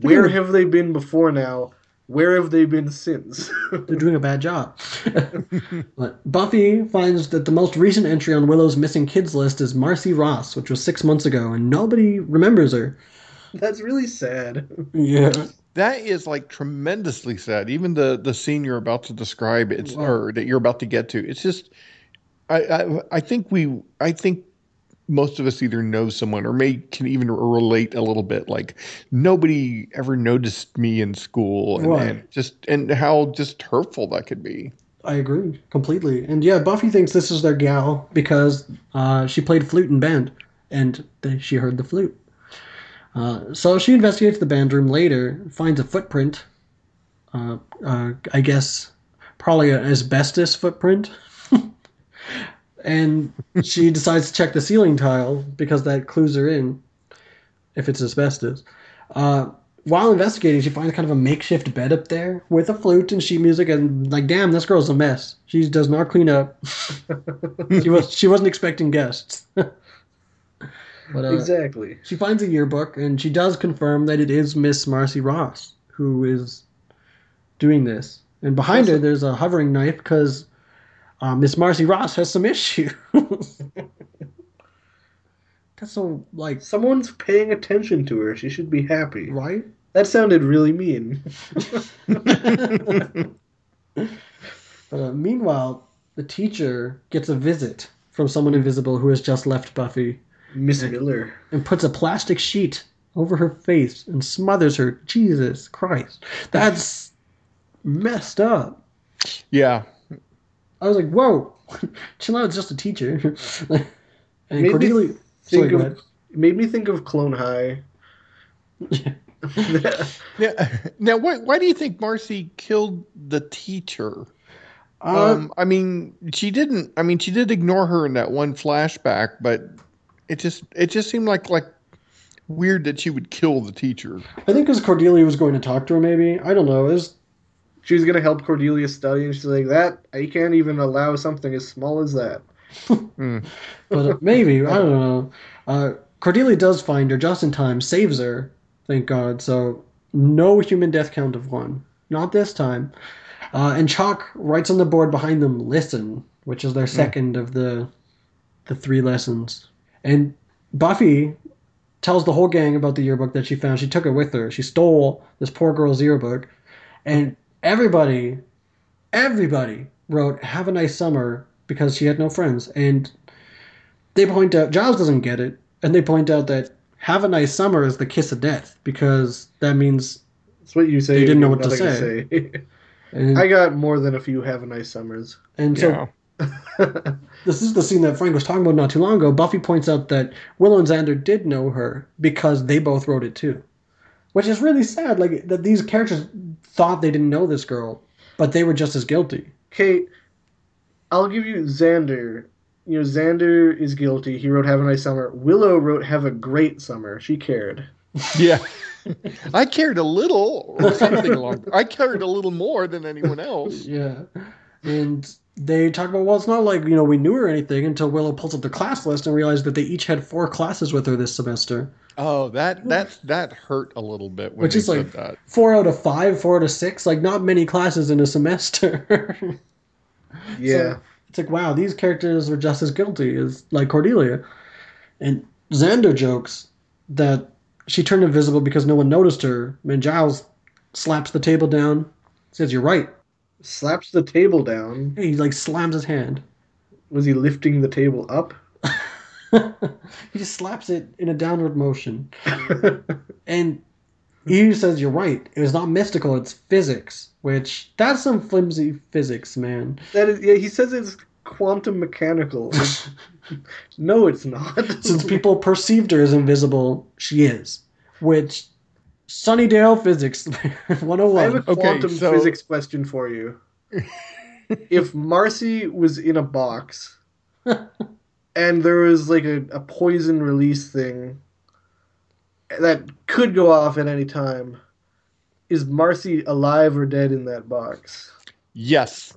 where have they been before now? Where have they been since? They're doing a bad job. but Buffy finds that the most recent entry on Willow's missing kids list is Marcy Ross, which was six months ago, and nobody remembers her. That's really sad. Yeah. That is like tremendously sad. Even the the scene you're about to describe, it's Wow. or that you're about to get to. It's just, I I, I think we I think most of us either know someone or may can even relate a little bit. Like nobody ever noticed me in school, and, Right. and just and how just hurtful that could be. I agree completely. And yeah, Buffy thinks this is their gal because uh, she played flute in band and they, she heard the flute. Uh, so she investigates the band room later, finds a footprint. Uh, uh, I guess probably an asbestos footprint. and she decides to check the ceiling tile because that clues her in if it's asbestos. Uh, while investigating, she finds kind of a makeshift bed up there with a flute and sheet music, and like, damn, this girl's a mess. She does not clean up. she was she wasn't expecting guests. but uh, exactly. she finds a yearbook, and she does confirm that it is Miss Marcy Ross who is doing this. And behind her, there's a hovering knife because uh, Miss Marcy Ross has some issues. That's so like Someone's paying attention to her. She should be happy. right. That sounded really mean. But uh, meanwhile, the teacher gets a visit from someone invisible who has just left Buffy. Miss Miller. and puts a plastic sheet over her face and smothers her. Jesus Christ. That's messed up. Yeah. I was like, whoa, chill out, it's just a teacher. and Made me Cordelia. Sorry, Think go of, it made me think of Clone High. Yeah. Now, why, why do you think Marcy killed the teacher? Uh, Um, I mean, she didn't. I mean, she did ignore her in that one flashback, but it just it just seemed like like weird that she would kill the teacher. I think because Cordelia was going to talk to her, maybe. I don't know. It was, she was gonna help Cordelia study, and she's like, "That I can't even allow something as small as that." but uh, maybe. I don't know. Uh, Cordelia does find her just in time, saves her, thank God. So no human death count of one. Not this time. Uh, and Chalk writes on the board behind them, listen, which is their second of the the three lessons. And Buffy tells the whole gang about the yearbook that she found. She took it with her. She stole this poor girl's yearbook. And everybody, everybody wrote, Have a nice summer because she had no friends. And they point out, Giles doesn't get it. And they point out that Have a nice summer is the kiss of death because that means. That's what you say. They didn't know what to say. nothing say. And, I got more than a few have a nice summers. and so Yeah. This is the scene that Frank was talking about not too long ago. Buffy points out that Willow and Xander did know her because they both wrote it too, which is really sad. Like that these characters thought they didn't know this girl, but they were just as guilty. Kate, I'll give you Xander. You know, Xander is guilty. He wrote "Have a nice summer." Willow wrote "Have a great summer." She cared. Yeah. I cared a little or something along. I cared a little more than anyone else. Yeah, and they talk about well, it's not like you know we knew her or anything until Willow pulls up the class list and realized that they each had four classes with her this semester, Oh, that that that hurt a little bit when which is said like that. four out of five, four out of six. Like not many classes in a semester. Yeah. It's like, wow, these characters were just as guilty as like Cordelia. And Xander jokes that she turned invisible because no one noticed her. And Giles slaps the table down, says, You're right. Slaps the table down. He like slams his hand. Was he lifting the table up? he just slaps it in a downward motion. And he says, You're right. It was not mystical, it's physics. Which that's some flimsy physics, man. That is. Yeah. He says it's quantum mechanical. no, it's not. Since people perceived her as invisible, she is. Which Sunnydale Physics 101. I have a oh Okay, quantum so- physics question for you. if Marcy was in a box and there was like a, a poison release thing that could go off at any time, is Marcy alive or dead in that box? Yes.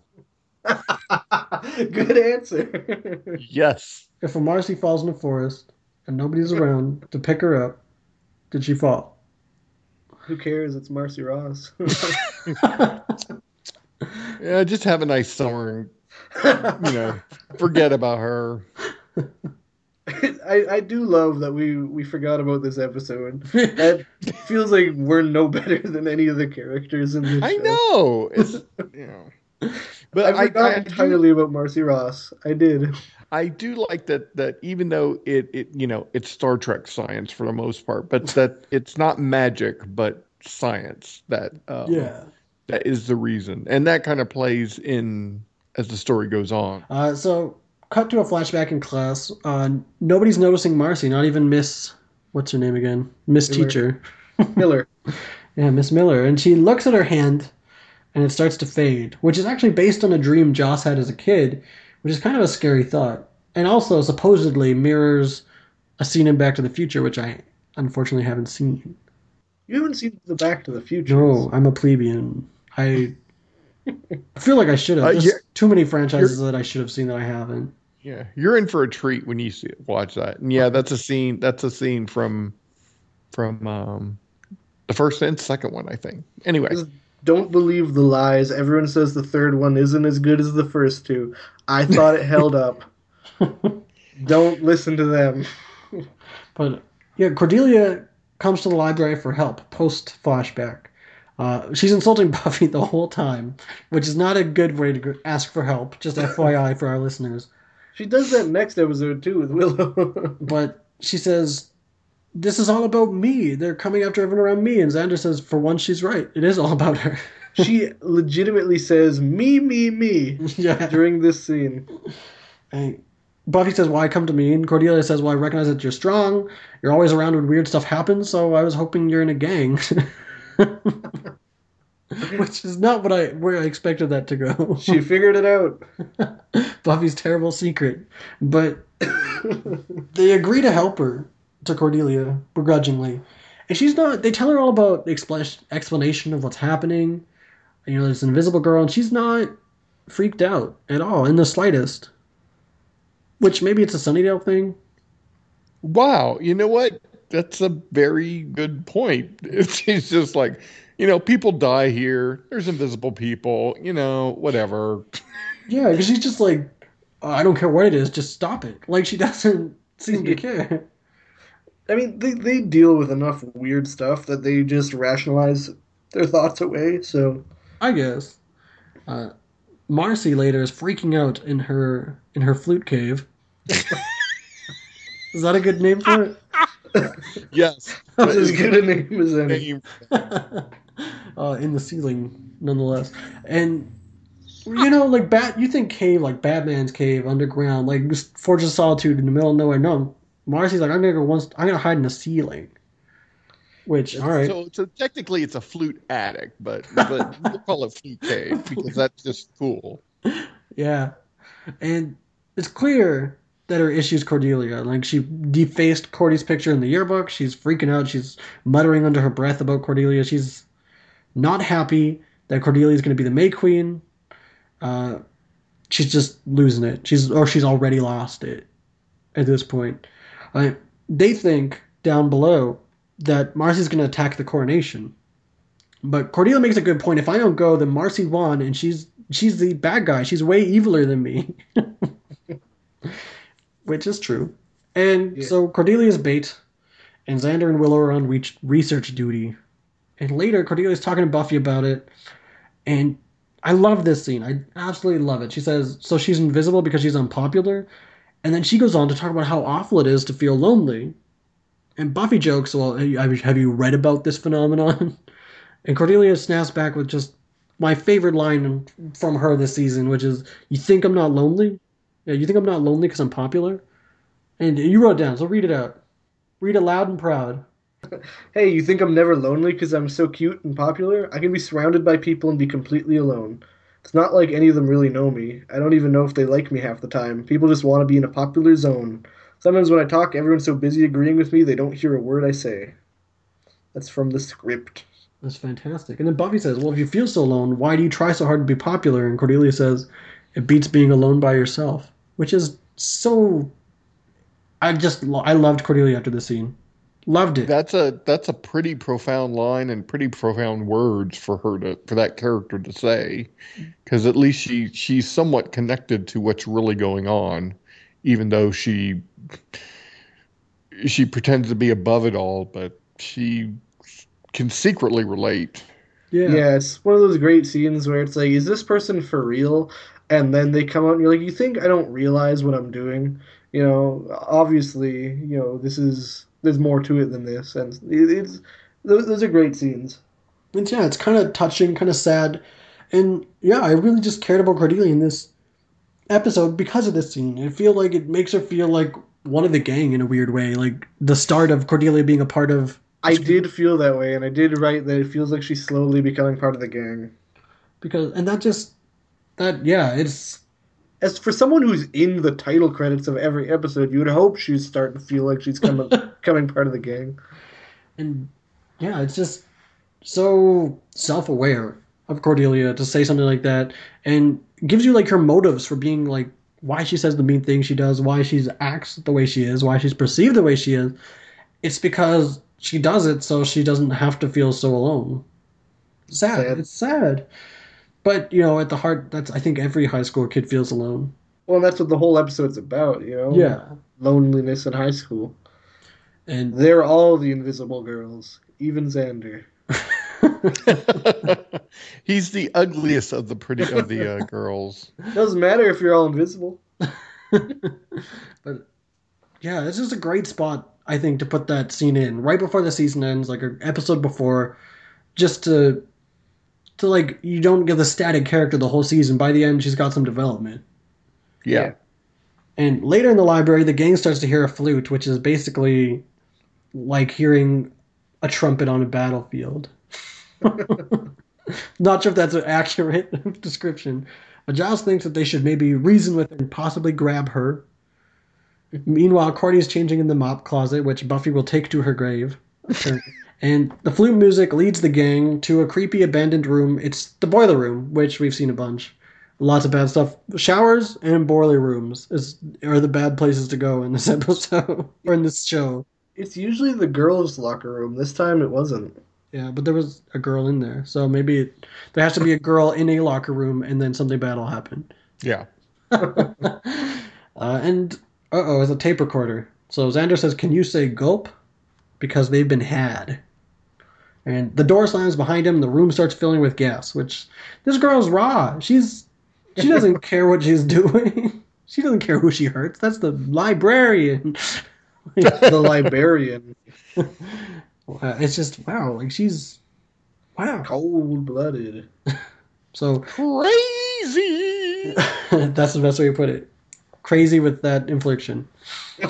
Good answer. Yes. If a Marcy falls in the forest and nobody's around to pick her up, did she fall? Who cares? It's Marcy Ross. Yeah, just have a nice summer and you know, forget about her. I, I do love that we, we forgot about this episode. That feels like we're no better than any of the characters in this I show. know. It's you know. But I I, forgot I, do, entirely about Marcy Ross. I did. I do like that that even though it, it you know it's Star Trek science for the most part, but that it's not magic but science that um, yeah. that is the reason, and that kind of plays in as the story goes on. Uh, so, cut to a flashback in class. Uh, nobody's noticing Marcy, not even Miss. What's her name again? Miss Miller. Teacher. Miller. Yeah, Miss Miller. And she looks at her hand and it starts to fade, which is actually based on a dream Joss had as a kid, which is kind of a scary thought. And also supposedly mirrors a scene in Back to the Future, which I unfortunately haven't seen. You haven't seen the Back to the Future. No, I'm a plebeian. I I feel like I should have. Uh, There's too many franchises that I should have seen that I haven't. Yeah, you're in for a treat when you see watch that. And yeah, that's a scene. That's a scene from from um, the first and second one, I think. Anyway, Just Don't believe the lies. Everyone says the third one isn't as good as the first two. I thought it held up. Don't listen to them. But yeah, Cordelia comes to the library for help post flashback. Uh, she's insulting Buffy the whole time, which is not a good way to ask for help. Just FYI for our listeners. She does that next episode too with Willow. But she says, "This is all about me. They're coming after everyone around me." And Xander says, "For once, she's right. It is all about her." She legitimately says me, me, me yeah. during this scene. And Buffy says, "Why come to me?" And Cordelia says, "Well, I recognize that you're strong. You're always around when weird stuff happens. So I was hoping you're in a gang." Which is not what I where I expected that to go. She figured it out. Buffy's terrible secret, but they agree to help her to Cordelia begrudgingly, and she's not. They tell her all about the explanation of what's happening. You know, there's an invisible girl, and she's not freaked out at all in the slightest. Which maybe it's a Sunnydale thing. Wow, you know what? That's a very good point. She's just like, you know, people die here. There's invisible people. You know, whatever. Yeah, because she's just like, "Oh, I don't care what it is, just stop it. Like she doesn't seem to care. I mean, they, they deal with enough weird stuff that they just rationalize their thoughts away. So I guess. Uh, Marcy later is freaking out in her in her flute cave. is that a good name for it? Yes. that's as good a name as any. uh, in the ceiling, nonetheless. And you know, like bat, you think cave like Batman's cave underground, like just Fortress of Solitude in the middle of nowhere. No, Marcy's like, I'm gonna go once. I'm gonna hide in the ceiling. Which, all right, So, so technically, it's a flute attic, but but we'll call it flute cave because that's just cool. yeah, and it's clear that her issues Cordelia. Like she defaced Cordy's picture in the yearbook. She's freaking out. She's muttering under her breath about Cordelia. She's not happy that Cordelia is going to be the May Queen. Uh, she's just losing it. She's or she's already lost it at this point. Uh, they think down below that Marcy's going to attack the coronation. But Cordelia makes a good point. If I don't go, then Marcy won, and she's she's the bad guy. She's way eviler than me, which is true. And Yeah. so Cordelia's bait, and Xander and Willow are on re- research duty. And later, Cordelia's talking to Buffy about it, and I love this scene. I absolutely love it. She says, "So she's invisible because she's unpopular," and then she goes on to talk about how awful it is to feel lonely. And Buffy jokes, "Well, have you- read about this phenomenon?" And Cordelia snaps back with just my favorite line from her this season, which is, "You think I'm not lonely? Yeah, you think I'm not lonely because I'm popular?" And you wrote down, so read it out. Read it loud and proud. Hey, you think I'm never lonely because I'm so cute and popular? I can be surrounded by people and be completely alone. It's not like any of them really know me. I don't even know if they like me half the time. People just want to be in a popular zone. Sometimes when I talk, everyone's so busy agreeing with me they don't hear a word I say. That's from the script. That's fantastic. And then Buffy says, Well, if you feel so alone, why do you try so hard to be popular? And Cordelia says, It beats being alone by yourself. Which is so. I just. I loved Cordelia after this scene. Loved it. That's a that's a pretty profound line and pretty profound words for her to for that character to say, because at least she she's somewhat connected to what's really going on, even though she she pretends to be above it all, but she can secretly relate. yeah. Yeah. it's one of those great scenes where it's like, is this person for real? And then they come out and you're like, you think I don't realize what I'm doing? You know, obviously, you know, this is there's more to it than this, and it, it's those, those are great scenes. And yeah, it's kind of touching, kind of sad. And yeah, I really just cared about Cordelia in this episode because of this scene. I feel like it makes her feel like one of the gang in a weird way. Like the start of Cordelia being a part of. I did feel that way, and I did write that it feels like she's slowly becoming part of the gang. Because, and that just. That, yeah, it's. As for someone who's in the title credits of every episode, you would hope she's starting to feel like she's coming becoming part of the gang. And yeah, it's just so self aware of Cordelia to say something like that and gives you like her motives for being like why she says the mean things she does, why she acts the way she is, why she's perceived the way she is. It's because she does it so she doesn't have to feel so alone. Sad. Sad. It's sad. But, you know, at the heart, that's I think every high school kid feels alone. Well, that's what the whole episode's about, you know? Yeah. Loneliness in high school. And They're all the invisible girls, even Xander. He's the ugliest of the pretty of the uh, girls. Doesn't matter if you're all invisible. but Yeah, this is a great spot, I think, to put that scene in right before the season ends, like an episode before, just to to like you don't get the static character the whole season. By the end, she's got some development. Yeah. And later in the library, the gang starts to hear a flute, which is basically like hearing a trumpet on a battlefield. Not sure if that's an accurate description. But Giles thinks that they should maybe reason with and possibly grab her. Meanwhile, Cordy is changing in the mop closet, which Buffy will take to her grave. And the flute music leads the gang to a creepy abandoned room. It's the boiler room, which we've seen a bunch. Lots of bad stuff. Showers and boiler rooms is are the bad places to go in this episode or in this show. It's usually the girls' locker room. This time it wasn't. Yeah, but there was a girl in there, so maybe it, there has to be a girl in a locker room, and then something bad will happen. Yeah. uh, and uh oh, it's a tape recorder. So Xander says, "Can you say gulp?" Because they've been had. And the door slams behind him. The room starts filling with gas. Which this girl's raw. She's she doesn't care what she's doing. she doesn't care who she hurts. That's the librarian. The librarian. Wow, it's just wow. Like she's wow. Cold blooded. So Crazy. that's the best way to put it. Crazy with that infliction.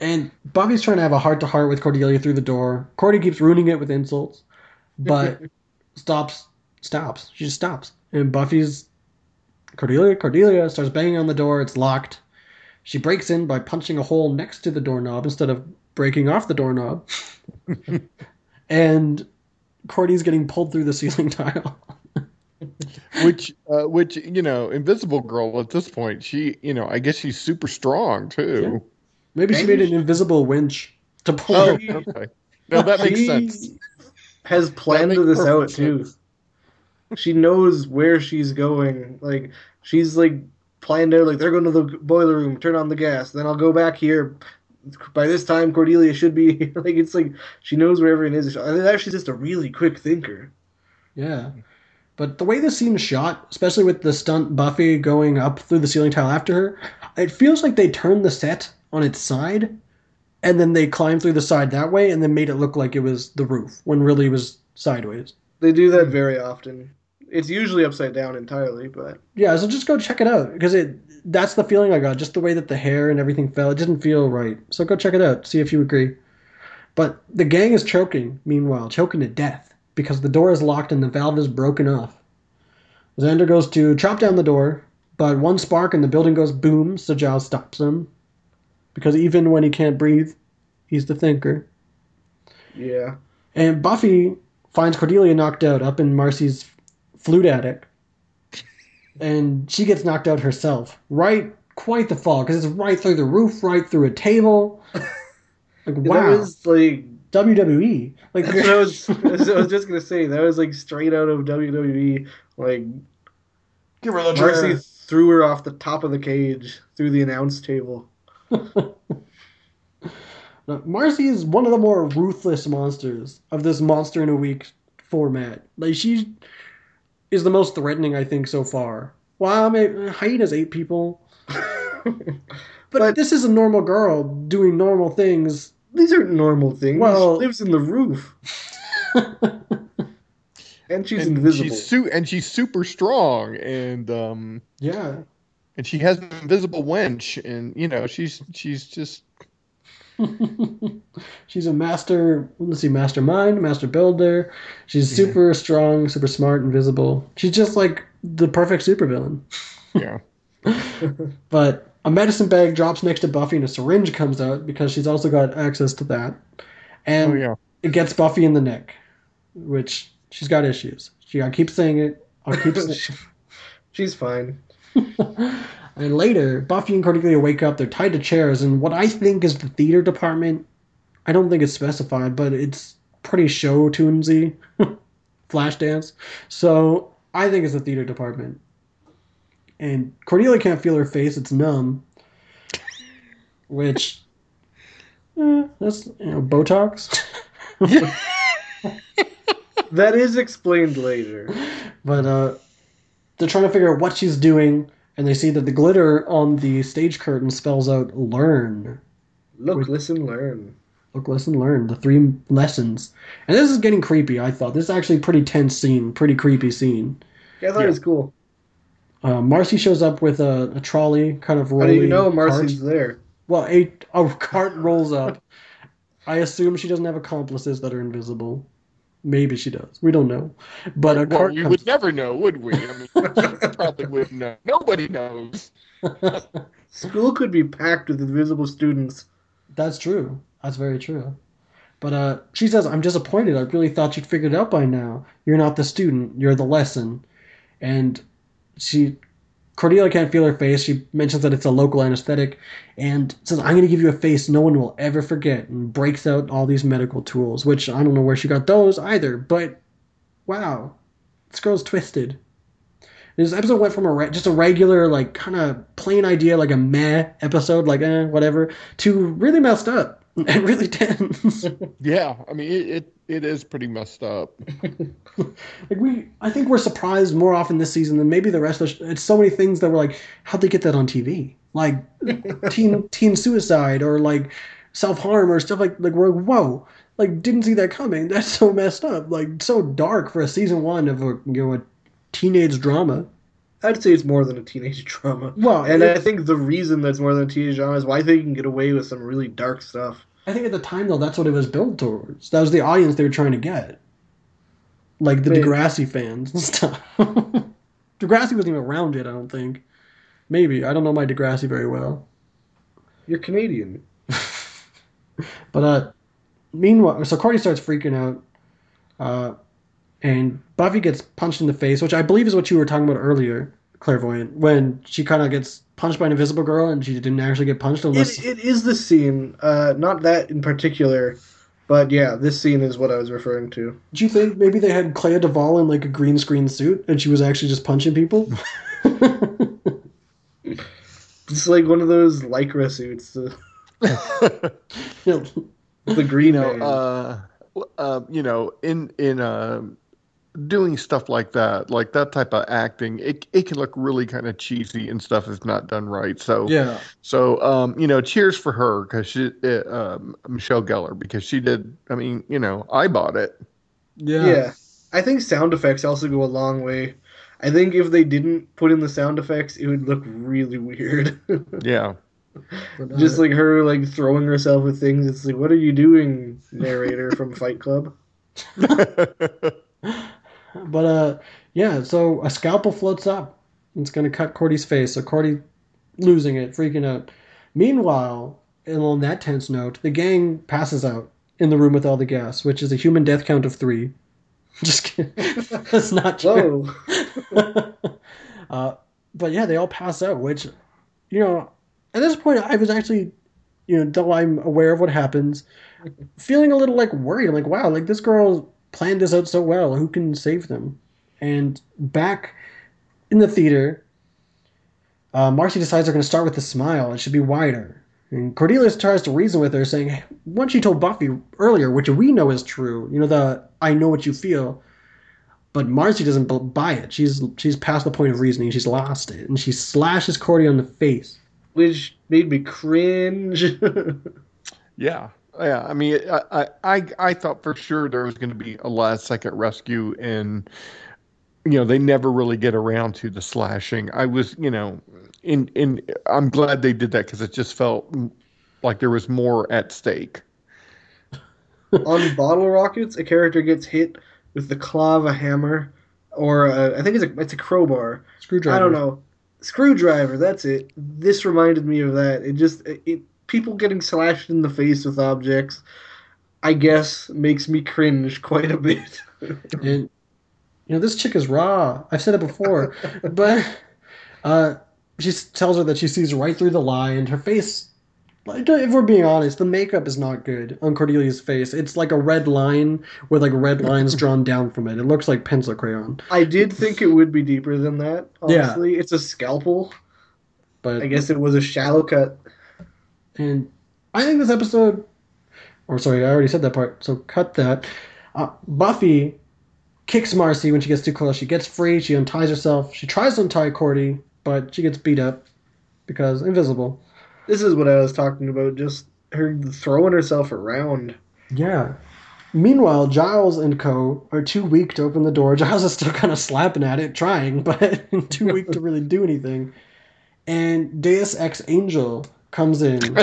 And Buffy's trying to have a heart to heart with Cordelia through the door. Cordy keeps ruining it with insults, but stops. Stops. She just stops. And Buffy's Cordelia. Cordelia starts banging on the door. It's locked. She breaks in by punching a hole next to the doorknob instead of breaking off the doorknob. and Cordy's getting pulled through the ceiling tile. which, uh, which you know, Invisible Girl at this point, she, you know, I guess she's super strong too. Maybe she made an invisible winch to pull Oh, her. okay. No, that makes She sense. Has planned this out perfect too. She knows where she's going. Like she's like planned out. Like they're going to the boiler room. Turn on the gas. Then I'll go back here. By this time, Cordelia should be like it's like she knows where everyone is. I think she's just a really quick thinker. Yeah. But the way this scene is shot, especially with the stunt Buffy going up through the ceiling tile after her, it feels like they turned the set on its side and then they climbed through the side that way and then made it look like it was the roof when really it was sideways. They do that very often. It's usually upside down entirely, but Yeah, so just go check it out because it that's the feeling I got. Just the way that the hair and everything fell, it didn't feel right. So go check it out, see if you agree. But the gang is choking, meanwhile, choking to death because the door is locked and the valve is broken off. Xander goes to chop down the door, but one spark and the building goes boom, so Giles stops him. Because even when he can't breathe, he's the thinker. yeah. And Buffy finds Cordelia knocked out up in Marcy's flute attic. And she gets knocked out herself. Right, quite the fall, because it's right through the roof, right through a table. Like, That wow. was like WWE. Like, That's what I was, I was just gonna say. That was like straight out of WWE. Like give her the Marcy threw her off the top of the cage through the announce table. Now, Marcy is one of the more ruthless monsters of this monster in a week format. Like she is the most threatening, I think, so far. Well, I mean, hyenas ate people, but, But- this is a normal girl doing normal things. These aren't normal things. Well- she lives in the roof, and she's and invisible. she's su- and she's super strong, and um, Yeah, and she has an invisible wench, and you know, she's she's just she's a master. Let's see, mastermind, master builder. She's super strong, super smart, invisible. She's just like the perfect supervillain. yeah. But a medicine bag drops next to Buffy and a syringe comes out because she's also got access to that. And Oh yeah. it gets Buffy in the neck, which she's got issues. She I keep saying it. I'll keep saying she's fine. And later, Buffy and Cordelia wake up. They're tied to chairs, and what I think is the theater department. I don't think it's specified, but it's pretty show tunesy, Flashdance. So I think it's the theater department. And Cordelia can't feel her face; it's numb. Which, eh, that's you know Botox. That is explained later. But uh, they're trying to figure out what she's doing, and they see that the glitter on the stage curtain spells out "learn." Look, With- listen, learn. Look, listen, learn. The three lessons. And this is getting creepy, I thought. This is actually a pretty tense scene, pretty creepy scene. Yeah, I thought Yeah. it was cool. Uh, Marcy shows up with a, a trolley, kind of rolling. How rolling. do you know cart. Marcy's there? Well, a, a cart rolls up. I assume she doesn't have accomplices that are invisible. Maybe she does. We don't know. But a well, cart we comes. would never know, would we? I mean, you probably wouldn't know. Nobody knows. School could be packed with invisible students. That's true. That's very true. But uh, she says, "I'm disappointed. I really thought you'd figured it out by now. You're not the student. You're the lesson." And she, Cordelia can't feel her face. She mentions that it's a local anesthetic, and says, "I'm going to give you a face no one will ever forget." And breaks out all these medical tools, which I don't know where she got those either. But wow, this girl's twisted. This episode went from a re- just a regular, like kind of plain idea, like a meh episode, like eh, whatever, to really messed up and really tense. Yeah, I mean, it, it, it is pretty messed up. like we, I think we're surprised more often this season than maybe the rest of. The sh- it's so many things that we're like, how'd they get that on TV? Like teen teen suicide or like self harm or stuff like like we're whoa. Like didn't see that coming. That's so messed up. Like so dark for a season one of a you know a teenage drama. I'd say it's more than a teenage drama. Well, and I think the reason that's more than a teenage drama is why they can get away with some really dark stuff. I think at the time though, that's what it was built towards. That was the audience they were trying to get, like the Wait. Degrassi fans and stuff. Degrassi wasn't even around yet. I don't think. Maybe I don't know my Degrassi very well. You're Canadian. But uh, meanwhile, so Cordy starts freaking out, uh, and Buffy gets punched in the face, which I believe is what you were talking about earlier, clairvoyant, when she kind of gets punched by an invisible girl and she didn't actually get punched unless. It, it is the scene, uh, not that in particular, but yeah, this scene is what I was referring to. Do you think maybe they had Clea DuVall in like a green screen suit and she was actually just punching people? It's like one of those lycra suits, the, the green you know, uh, uh, you know, in in uh, doing stuff like that, like that type of acting, it it can look really kind of cheesy and stuff if not done right. So yeah. so um, you know, cheers for her because she uh, um, Michelle Gellar because she did. I mean, you know, I bought it. Yeah. yeah. I think sound effects also go a long way. I think if they didn't put in the sound effects, it would look really weird. Yeah. Uh, Just like her like throwing herself with things. It's like, what are you doing, narrator from Fight Club? But uh, yeah. So a scalpel floats up. It's gonna cut Cordy's face. So Cordy losing it, freaking out. Meanwhile, and on that tense note, the gang passes out in the room with all the gas, which is a human death count of three. Just kidding. That's not true. Uh, but yeah, they all pass out, which, you know, at this point, I was actually, you know, though I'm aware of what happens, feeling a little like worried. I'm like, wow, like this girl planned this out so well. Who can save them? And back in the theater, uh, Marcy decides they're going to start with a smile. It should be wider. And Cordelia tries to reason with her, saying, hey, once she told Buffy earlier, which we know is true, you know, the I know what you feel. But Marcy doesn't buy it. She's she's past the point of reasoning. She's lost it, and she slashes Cordy on the face. Which made me cringe. Yeah, yeah. I mean, I, I, I, I thought for sure there was going to be a last second rescue, and you know they never really get around to the slashing. I was, you know, in in. I'm glad they did that because it just felt like there was more at stake. On Bottle Rockets, a character gets hit with the claw of a hammer, or a, I think it's a it's a crowbar. Screwdriver. I don't know. Screwdriver, that's it. This reminded me of that. It just it, it people getting slashed in the face with objects, I guess, makes me cringe quite a bit. And you know, this chick is raw. I've said it before, but uh, she tells her that she sees right through the lie, and her face. Like, if we're being honest, the makeup is not good on Cordelia's face. It's like a red line with like red lines drawn down from it. It looks like pencil crayon. I did think it would be deeper than that. Yeah. Honestly, it's a scalpel. But I guess it was a shallow cut. And I think this episode, or sorry, I already said that part, so cut that. Uh, Buffy kicks Marcy when she gets too close. She gets free, she unties herself. She tries to untie Cordy, but she gets beat up because invisible. This is what I was talking about. Just her throwing herself around. Yeah. Meanwhile, Giles and Co. are too weak to open the door. Giles is still kind of slapping at it, trying, but too weak to really do anything. And Deus Ex Angel comes in.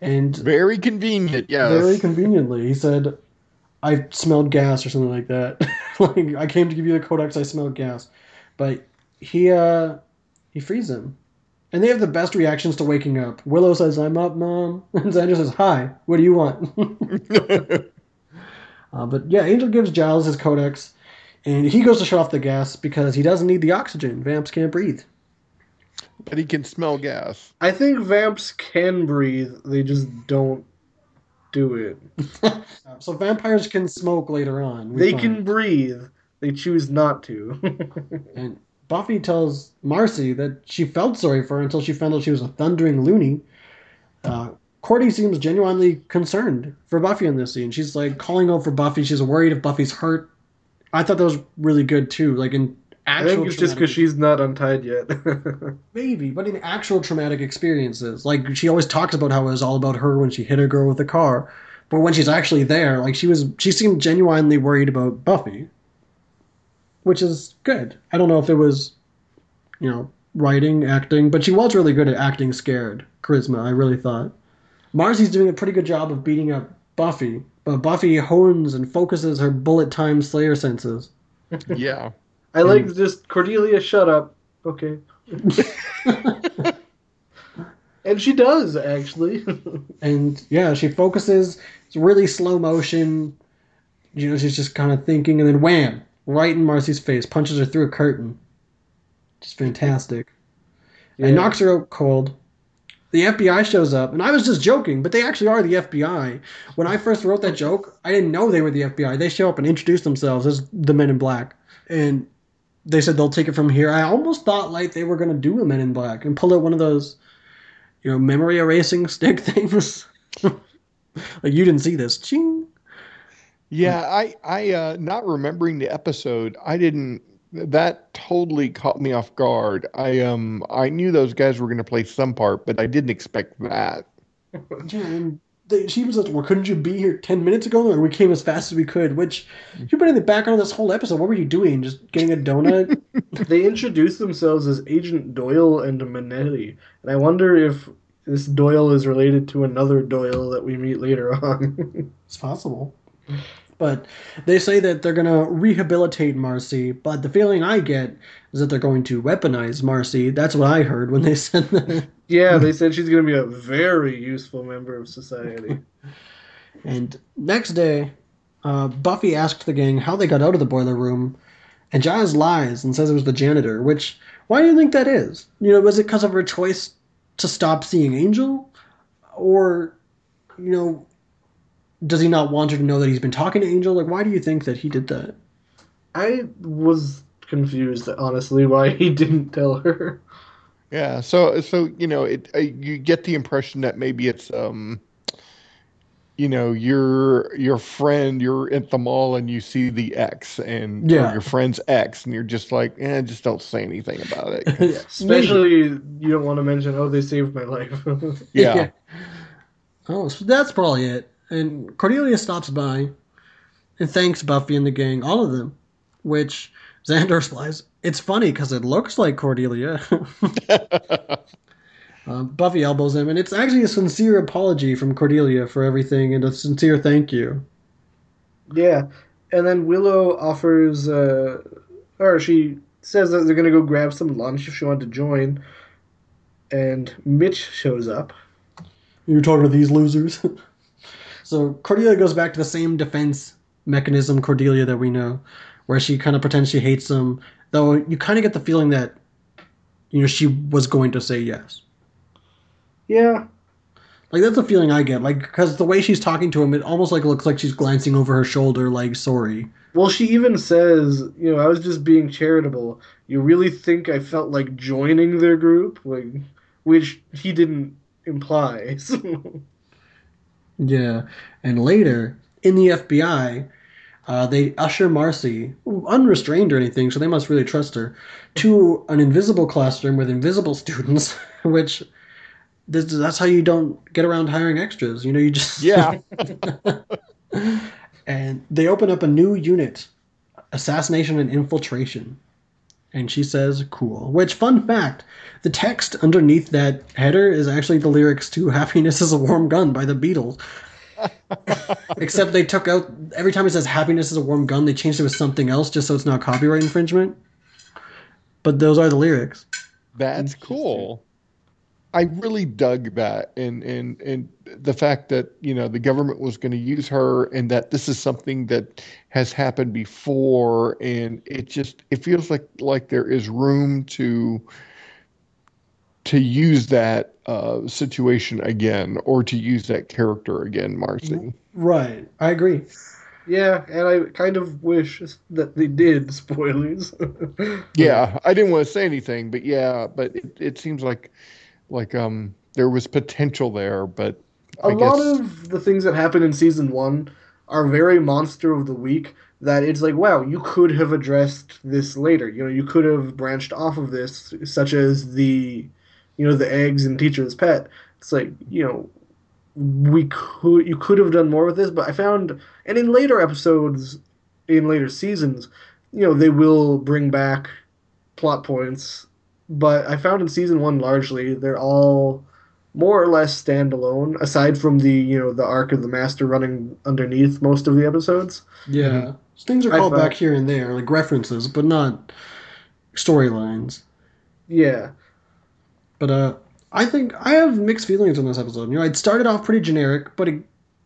and Very convenient, yes. very conveniently, he said, I smelled gas or something like that. like, I came to give you the codex, I smelled gas. But he, uh, he frees him. And they have the best reactions to waking up. Willow says, I'm up, Mom. And Xander says, Hi, what do you want? uh, but yeah, Angel gives Giles his codex, and he goes to shut off the gas because he doesn't need the oxygen. Vamps can't breathe. But he can smell gas. I think vamps can breathe, they just don't do it. So vampires can smoke later on. They find. can breathe, they choose not to. And Buffy tells Marcy that she felt sorry for her until she found out she was a thundering loony. Uh, Cordy seems genuinely concerned for Buffy in this scene. She's like calling out for Buffy. She's worried if Buffy's hurt. I thought that was really good too. Like in I think it's just because she's not untied yet. maybe, but in actual traumatic experiences, like she always talks about how it was all about her when she hit a girl with a car, but when she's actually there, like she was, she seemed genuinely worried about Buffy, which is good. I don't know if it was, you know, writing, acting, but she was really good at acting scared. Charisma, I really thought. Marcy's doing a pretty good job of beating up Buffy, but Buffy hones and focuses her bullet time Slayer senses. Yeah. I hmm. like just Cordelia, shut up. Okay. and she does actually. and yeah, she focuses. It's really slow motion. You know, she's just kind of thinking, and then wham, right in Marcy's face, punches her through a curtain. Just fantastic. And knocks her out cold. The FBI shows up, and I was just joking, but they actually are the FBI. When I first wrote that joke, I didn't know they were the FBI. They show up and introduce themselves as the Men in Black, and they said they'll take it from here. I almost thought like they were gonna do a Men in Black and pull out one of those, you know, memory erasing stick things. like you didn't see this. Ching. Yeah, I, I, uh, not remembering the episode, I didn't. That totally caught me off guard. I, um, I knew those guys were going to play some part, but I didn't expect that. Yeah, and they, she was like, "Well, couldn't you be here ten minutes ago?" And we came as fast as we could. Which you've been in the background of this whole episode. What were you doing? Just getting a donut? they introduce themselves as Agent Doyle and Manetti, and I wonder if this Doyle is related to another Doyle that we meet later on. It's possible. But they say that they're going to rehabilitate Marcy, but the feeling I get is that they're going to weaponize Marcy. That's what I heard when they said that. yeah, they said she's going to be a very useful member of society. And next day, uh, Buffy asked the gang how they got out of the boiler room, and Giles lies and says it was the janitor, which, why do you think that is? You know, was it because of her choice to stop seeing Angel? Or, you know, does he not want her to know that he's been talking to Angel? Like, why do you think that he did that? I was confused, honestly, why he didn't tell her. Yeah, so so you know, it uh, you get the impression that maybe it's um, you know, your your friend, you're at the mall and you see the ex and Yeah. your friend's ex, and you're just like, eh, just don't say anything about it. 'cause- Especially, you don't want to mention, oh, they saved my life. yeah, Oh, so that's probably it. And Cordelia stops by and thanks Buffy and the gang, all of them. Which Xander replies, "It's funny because it looks like Cordelia." uh, Buffy elbows him, and it's actually a sincere apology from Cordelia for everything and a sincere thank you. Yeah, and then Willow offers, uh, or she says that they're gonna go grab some lunch if she wanted to join. And Mitch shows up. You're talking to these losers. so Cordelia goes back to the same defense mechanism Cordelia that we know, where she kind of pretends she hates him, though you kind of get the feeling that you know she was going to say yes. Yeah, Like that's the feeling I get. Like because the way she's talking to him, it almost like looks like she's glancing over her shoulder, like sorry. well, she even says, you know, I was just being charitable. You really think I felt like joining their group, like, which he didn't imply. So, Yeah, and later in the FBI, uh, they usher Marcy, unrestrained or anything, so they must really trust her, to an invisible classroom with invisible students, which this, that's how you don't get around hiring extras. You know, you just Yeah. and they open up a new unit, assassination and infiltration. And she says, "Cool." Which, fun fact, the text underneath that header is actually the lyrics to "Happiness is a Warm Gun" by the Beatles. Except they took out every time it says "Happiness is a Warm Gun," they changed it with something else just so it's not copyright infringement. But those are the lyrics. That's cool. I really dug that and and and the fact that you know the government was going to use her and that this is something that has happened before and it just it feels like like there is room to to use that uh, situation again or to use that character again, Marcy. Right, I agree. Yeah, and I kind of wish that they did spoilers. Yeah, I didn't want to say anything, but yeah, but it, it seems like like um there was potential there, but a I lot guess- of the things that happen in season one are very monster of the week that it's like wow you could have addressed this later. You know you could have branched off of this such as the you know the eggs and teacher's pet. It's like you know we could you could have done more with this but i found and in later episodes in later seasons you know they will bring back plot points but i found in season one largely they're all more or less standalone, aside from the you know the arc of the master running underneath most of the episodes. Yeah, things are called thought- back here and there, like references, but not storylines. Yeah, But uh, I think I have mixed feelings on this episode. You know, it started off pretty generic, but it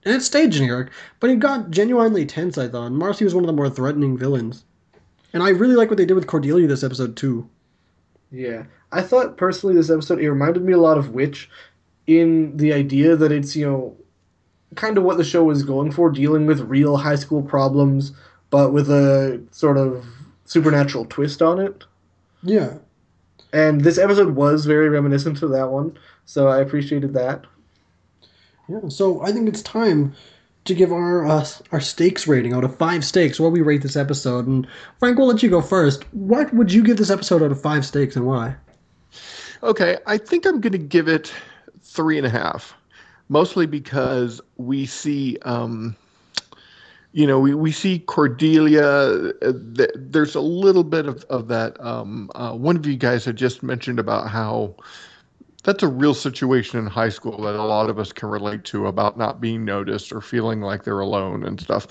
and it stayed generic, but it got genuinely tense. I thought and Marcy was one of the more threatening villains, and I really like what they did with Cordelia this episode too. Yeah. I thought personally this episode it reminded me a lot of Witch, in the idea that it's you know kind of what the show was going for, dealing with real high school problems, but with a sort of supernatural twist on it. Yeah, And this episode was very reminiscent of that one, so I appreciated that. yeah. So I think it's time to give our uh, our stakes rating out of five stakes. What we rate this episode, and Frank, we'll let you go first. What would you give this episode out of five stakes, and why? Okay, I think I'm going to give it three and a half, mostly because we see, um, you know, we, we see Cordelia. Uh, th- there's a little bit of, of that. Um, uh, one of you guys had just mentioned about how that's a real situation in high school that a lot of us can relate to about not being noticed or feeling like they're alone and stuff.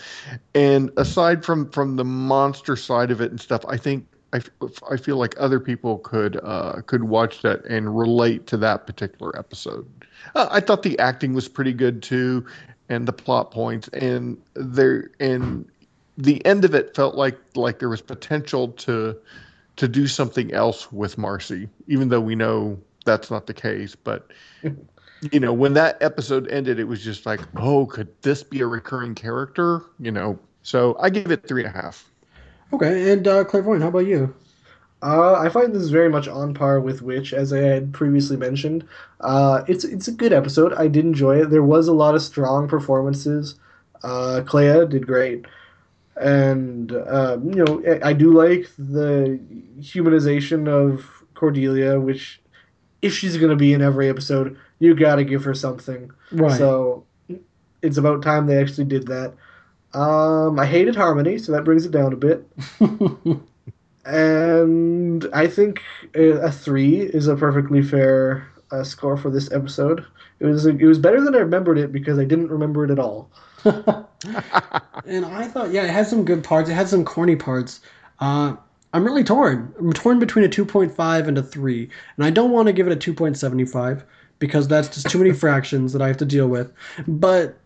And aside from from the monster side of it and stuff, I think I, I feel like other people could uh, could watch that and relate to that particular episode. Uh, I thought the acting was pretty good too, and the plot points, and there and the end of it felt like like there was potential to to do something else with Marcy, even though we know that's not the case. But you know, when that episode ended, it was just like, oh, could this be a recurring character? You know, so I give it three and a half. Okay, and uh, Clairvoyant, how about you? Uh, I find this is very much on par with Witch, as I had previously mentioned. Uh, it's it's a good episode. I did enjoy it. There was a lot of strong performances. Uh, Clea did great, and um, you know I, I do like the humanization of Cordelia, which if she's gonna be in every episode, you gotta give her something. Right. So it's about time they actually did that. Um, I hated Harmony, so that brings it down a bit. and I think a, a three is a perfectly fair uh, score for this episode. It was it was better than I remembered it because I didn't remember it at all. and I thought, yeah, it had some good parts. It had some corny parts. Uh, I'm really torn. I'm torn between a 2.5 and a 3. And I don't want to give it a 2.75 because that's just too many fractions that I have to deal with. But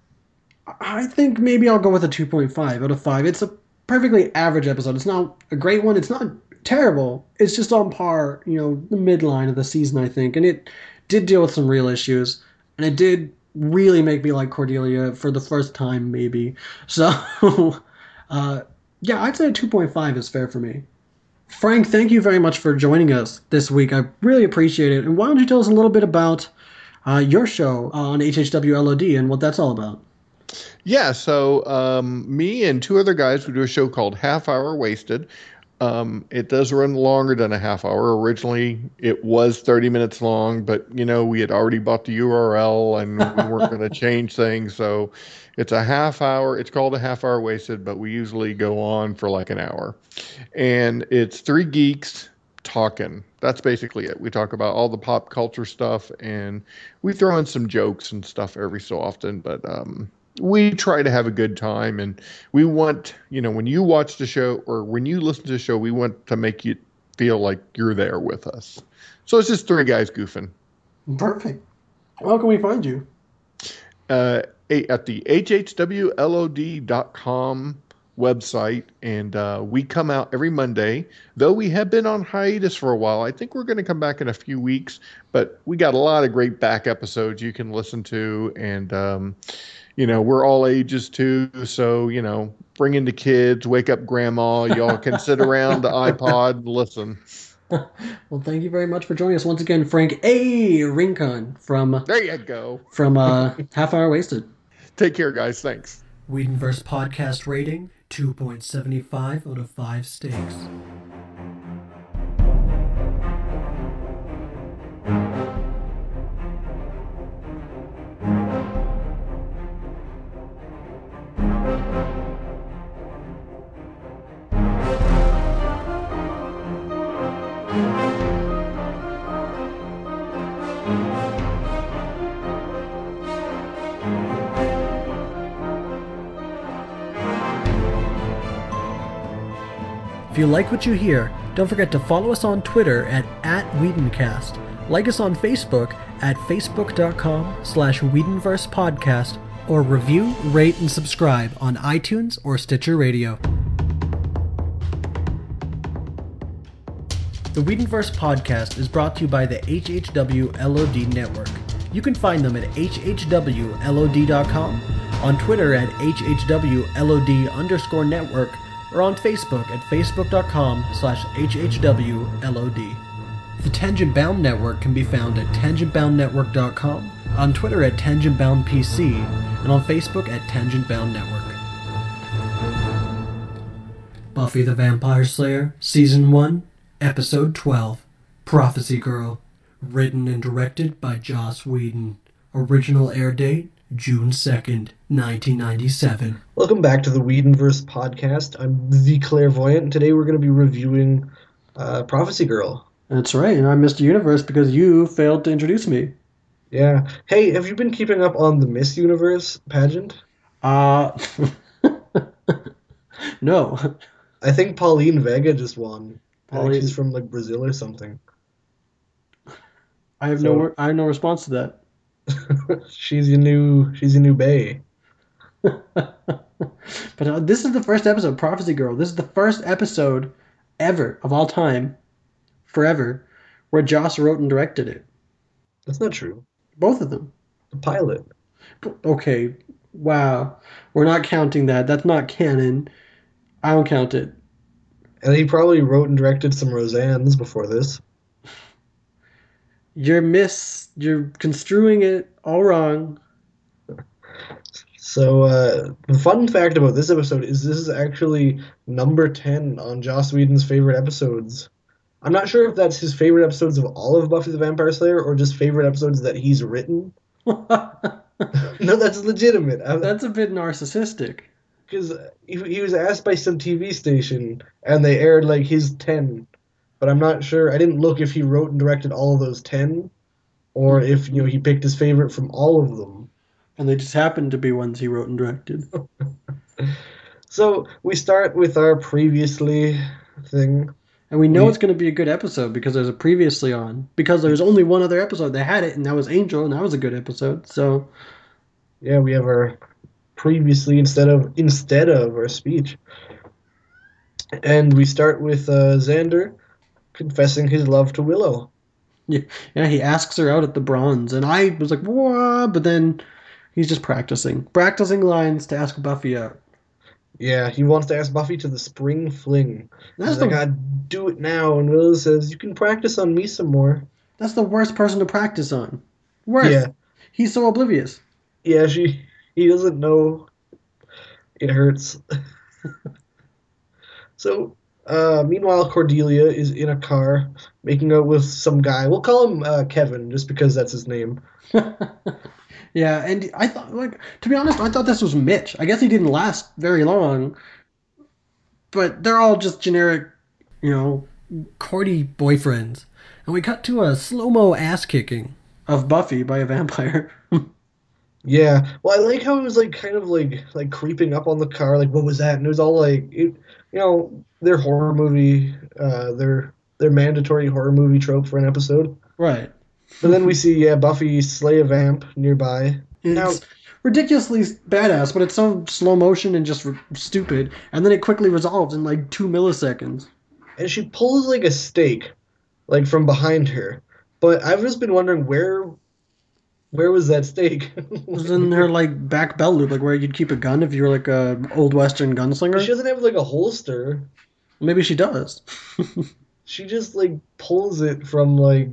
I think maybe I'll go with a 2.5 out of 5. It's a perfectly average episode. It's not a great one. It's not terrible. It's just on par, you know, the midline of the season, I think. And it did deal with some real issues. And it did really make me like Cordelia for the first time, maybe. So, uh, yeah, I'd say a 2.5 is fair for me. Frank, thank you very much for joining us this week. I really appreciate it. And why don't you tell us a little bit about uh, your show on HHW LOD and what that's all about? Yeah, so um, me and two other guys, we do a show called Half Hour Wasted. Um, it does run longer than a half hour. Originally, it was 30 minutes long, but you know we had already bought the URL and we weren't going to change things, so it's a half hour. It's called a half hour wasted, but we usually go on for like an hour, and it's three geeks talking. That's basically it. We talk about all the pop culture stuff, and we throw in some jokes and stuff every so often, but um, we try to have a good time and we want you know when you watch the show or when you listen to the show we want to make you feel like you're there with us so it's just three guys goofing Perfect. How can we find you? uh, at the hhwlod.com website and uh, we come out every monday though we have been on hiatus for a while i think we're going to come back in a few weeks but we got a lot of great back episodes you can listen to and um, you know we're all ages too so you know bring in the kids wake up grandma y'all can sit around the ipod and listen Well, thank you very much for joining us once again, Frank A. Rincon from there you go from uh, Half Hour Wasted. take care guys thanks Whedonverse podcast rating 2.75 out of 5 stakes. You like what you hear, don't forget to follow us on Twitter at, at Whedoncast. Like us on Facebook at facebook.com slash Podcast, or review, rate, and subscribe on iTunes or Stitcher Radio. The Whedonverse podcast is brought to you by the HHW LOD network. You can find them at hhwlod.com, on Twitter at hhwlod underscore network, or on Facebook at facebook.com slash hhwlod. The Tangent Bound Network can be found at tangentboundnetwork.com, on Twitter at tangentboundpc, and on Facebook at Tangent Bound Network. Buffy the Vampire Slayer, Season 1, Episode 12 Prophecy Girl. Written and directed by Joss Whedon. Original air date June 2nd, 1997. Welcome back to the Whedonverse podcast. I'm the clairvoyant, and today we're going to be reviewing uh, Prophecy Girl. That's right, and I'm Mr. Universe because you failed to introduce me. Yeah. Hey, have you been keeping up on the Miss Universe pageant? Uh. no. I think Pauline Vega just won. I think Pauline- she's from like Brazil or something. I have So- no I have no response to that. she's your new she's your new bae. but uh, this is the first episode, Prophecy Girl. This is the first episode ever of all time, forever, where Joss wrote and directed it. That's not true. Both of them. The pilot. Okay, wow. We're not counting that. That's not canon. I don't count it. And he probably wrote and directed some Roseannes before this. You're miss. You're construing it all wrong. So uh, the fun fact about this episode is this is actually number ten on Joss Whedon's favorite episodes. I'm not sure if that's his favorite episodes of all of Buffy the Vampire Slayer or just favorite episodes that he's written. no, that's legitimate. I- That's a bit narcissistic. because he, he was asked by some TV station and they aired like his 10 but I'm not sure I didn't look if he wrote and directed all of those 10 or if you know he picked his favorite from all of them And they just happened to be ones he wrote and directed. so we start with our previously thing And we know it's going to be a good episode because there's a previously on. Because there's only one other episode that had it, and that was Angel, and that was a good episode. So yeah we have our previously instead of instead of our speech and we start with uh, Xander confessing his love to Willow yeah, he asks her out at the bronze, and I was like, what? But then he's just practicing, practicing lines to ask Buffy out. yeah he wants to ask Buffy to the spring fling That's He's the like, I do it now. And Willow says, You can practice on me some more. that's the worst person to practice on. Worst. Yeah. He's so oblivious. Yeah, she he doesn't know it hurts. so Uh, meanwhile, Cordelia is in a car making out with some guy. We'll call him uh, Kevin, just because that's his name. Yeah, and I thought, like, to be honest, I thought this was Mitch. I guess he didn't last very long, but they're all just generic, you know, Cordy boyfriends. And we cut to a slow mo ass kicking of Buffy by a vampire. Yeah, well, I like how it was like kind of like like creeping up on the car. Like, what was that? And it was all like, it, you know, their horror movie, uh, their their mandatory horror movie trope for an episode. right. But then we see, yeah, Buffy slay a vamp nearby. Now, It's ridiculously badass, but it's so slow motion and just r- stupid. And then it quickly resolves in like two milliseconds. and she pulls like a stake, like from behind her. But I've just been wondering where, where was that stake? It was in her like back belt loop, like where you'd keep a gun if you were like a old western gunslinger. she doesn't have like a holster. Maybe she does. She just like pulls it from like,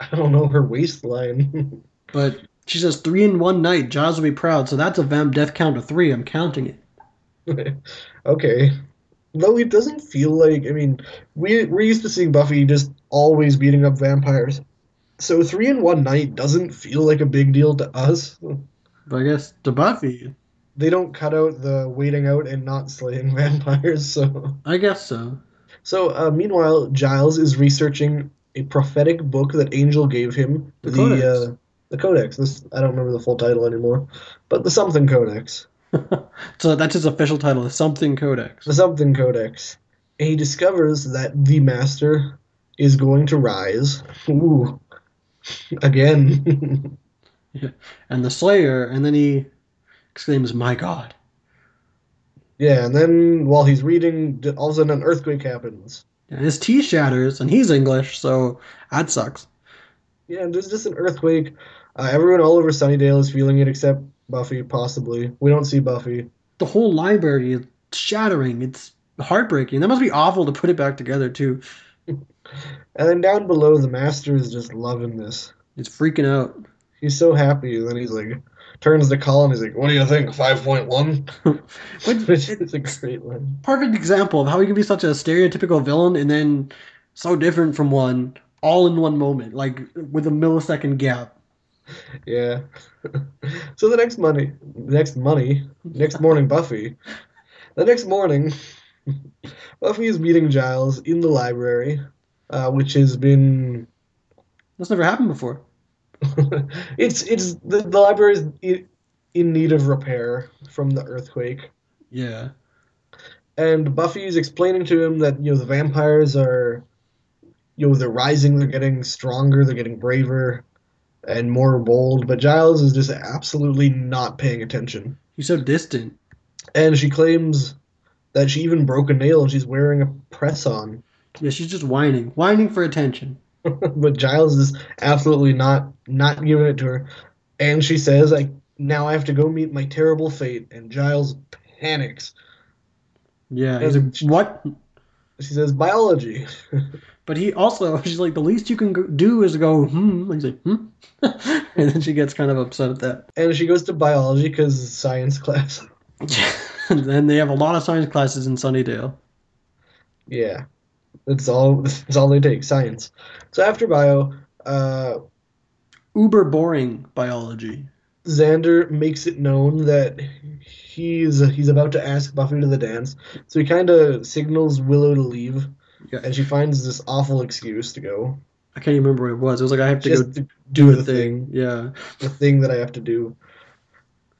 I don't know, her waistline. But she says three in one night. Giles will be proud. So that's a vamp death count of three. I'm counting it. okay. Though it doesn't feel like I mean, we we're used to seeing Buffy just always beating up vampires. So three in one night doesn't feel like a big deal to us. But I guess to Buffy, They don't cut out the waiting out and not slaying vampires, so I guess so. So uh, meanwhile, Giles is researching a prophetic book that Angel gave him. The The Codex. Uh, the Codex. This I don't remember the full title anymore, but the something Codex. So that's his official title, the Something Codex. The something Codex. And he discovers that the Master is going to rise. Ooh, again. And the Slayer, and then he exclaims, My God. yeah, and then while he's reading, all of a sudden an earthquake happens. And his tea shatters, and he's English, so that sucks. Yeah, and there's just an earthquake. Uh, everyone all over Sunnydale is feeling it except Buffy, possibly. We don't see Buffy. The whole library is shattering. It's heartbreaking. That must be awful to put it back together, too. And then down below, the Master is just loving this. It's freaking out. He's so happy, and then he's like, turns to Colin, he's like, What do you think, 5.1? Which- Which is a great line. perfect example of how he can be such a stereotypical villain and then so different from one all in one moment, like with a millisecond gap. Yeah. so the next money, next money, next morning, Buffy. The next morning, Buffy is meeting Giles in the library, uh, which has been. That's never happened before. it's it's the, the library is in, in need of repair from the earthquake, Yeah. and Buffy is explaining to him that you know the vampires are, you know, they're rising, they're getting stronger, they're getting braver, and more bold. But Giles is just absolutely not paying attention. He's so distant. And she claims that she even broke a nail and she's wearing a press on. Yeah, she's just whining. Whining for attention. but Giles is absolutely not not giving it to her. And she says, I now I have to go meet my terrible fate. And Giles panics. Yeah. He's like, what? She says, biology. But he also, she's like, the least you can do is go, hmm. And he's like, hmm. and then she gets kind of upset at that. And she goes to biology because science class. and then they have a lot of science classes in Sunnydale. yeah. That's all that's all they take, science. So after bio, uh Uber boring biology. Xander makes it known that he's he's about to ask Buffy to the dance. So he kind of signals Willow to leave, Yeah. and she finds this awful excuse to go. I can't even remember what it was. It was like, I have to Just go to do do a the thing. thing, Yeah. the thing that I have to do.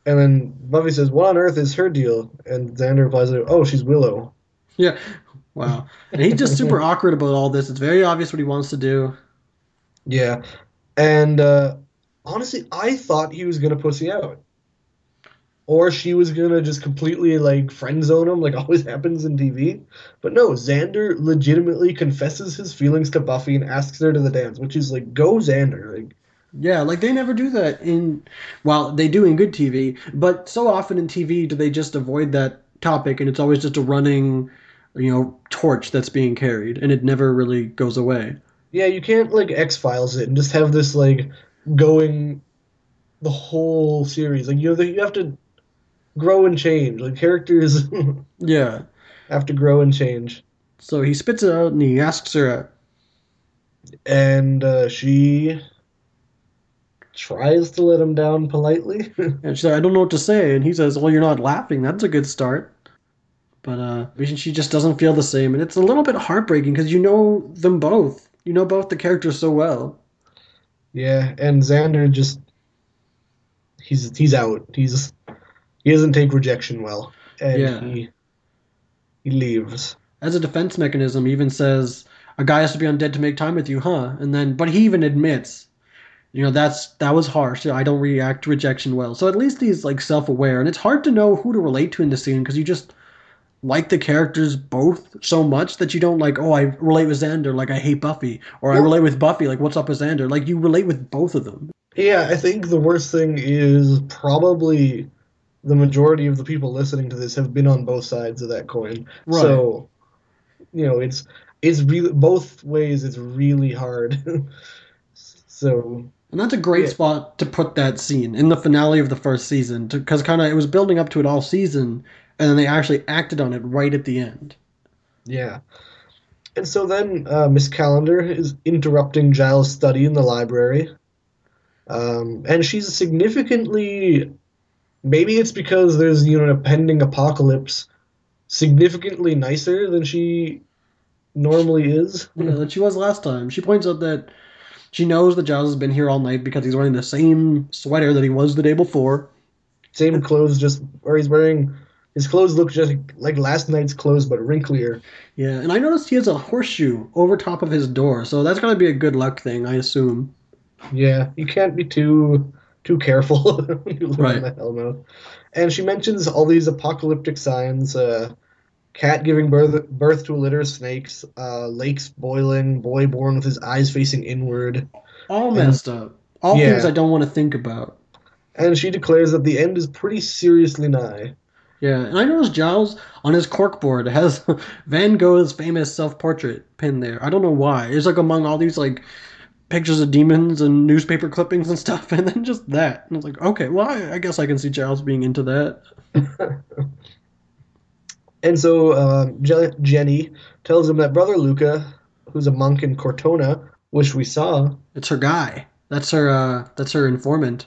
And then Buffy says, "What on earth is her deal?" And Xander replies, "Oh, she's Willow." Yeah. Wow. And he's just super awkward about all this. It's very obvious what he wants to do. Yeah, and uh, honestly, I thought he was gonna pussy out, or she was gonna just completely like friend zone him, like always happens in TV. But no, Xander legitimately confesses his feelings to Buffy and asks her to the dance, which is like, go Xander, like Yeah, like they never do that in, well, they do in good TV, but so often in TV do they just avoid that topic and it's always just a running, you know, torch that's being carried and it never really goes away. yeah, you can't like X Files it and just have this like going the whole series. Like you know, you have to grow and change. Like characters Yeah. have to grow and change. So he spits it out and he asks her, out, And uh, she tries to let him down politely. and she said, I don't know what to say. And he says, Well, you're not laughing. That's a good start. But uh, she just doesn't feel the same. And it's a little bit heartbreaking because you know them both. You know both the characters so well. yeah, and Xander just he's he's out. He's he doesn't take rejection well, and Yeah. he he leaves. As a defense mechanism, he even says, A guy has to be undead to make time with you, huh? And then, but he even admits, you know, that's that was harsh. I don't react to rejection well. So at least he's like self aware. And it's hard to know who to relate to in the scene because you just like the characters both so much that you don't like, oh, I relate with Xander, like I hate Buffy, or I relate with Buffy, like what's up with Xander? Like you relate with both of them. Yeah, I think the worst thing is probably the majority of the people listening to this have been on both sides of that coin. Right. So, you know, it's it's really both ways. It's really hard. so And that's a great Yeah. spot to put that scene in the finale of the first season, because kind of it was building up to it all season, and then they actually acted on it right at the end. yeah, and so then uh, Miss Calendar is interrupting Giles' study in the library, um, and she's significantly. Maybe it's because there's you know a pending apocalypse, significantly nicer than she normally is. Yeah, that she was last time. She points out that she knows that Giles has been here all night because he's wearing the same sweater that he was the day before. Same clothes, just or he's wearing his clothes look just like last night's clothes but wrinklier. Yeah, and I noticed he has a horseshoe over top of his door, so that's gonna be a good luck thing, I assume. Yeah, you can't be too too careful when you live Right. in the Hellmouth. And she mentions all these apocalyptic signs: uh, cat giving birth birth to a litter of snakes, uh, lakes boiling, boy born with his eyes facing inward. All messed up. All Yeah. things I don't want to think about. And she declares that the end is pretty seriously nigh. Yeah, and I noticed Giles on his corkboard has Van Gogh's famous self-portrait pinned there. I don't know why. It's like among all these like pictures of demons and newspaper clippings and stuff, and then just that. And I was like, okay, well, I, I guess I can see Giles being into that. And so um, Je- Jenny tells him that brother Luca, who's a monk in Cortona, which we saw, It's her guy. That's her. uh That's her informant.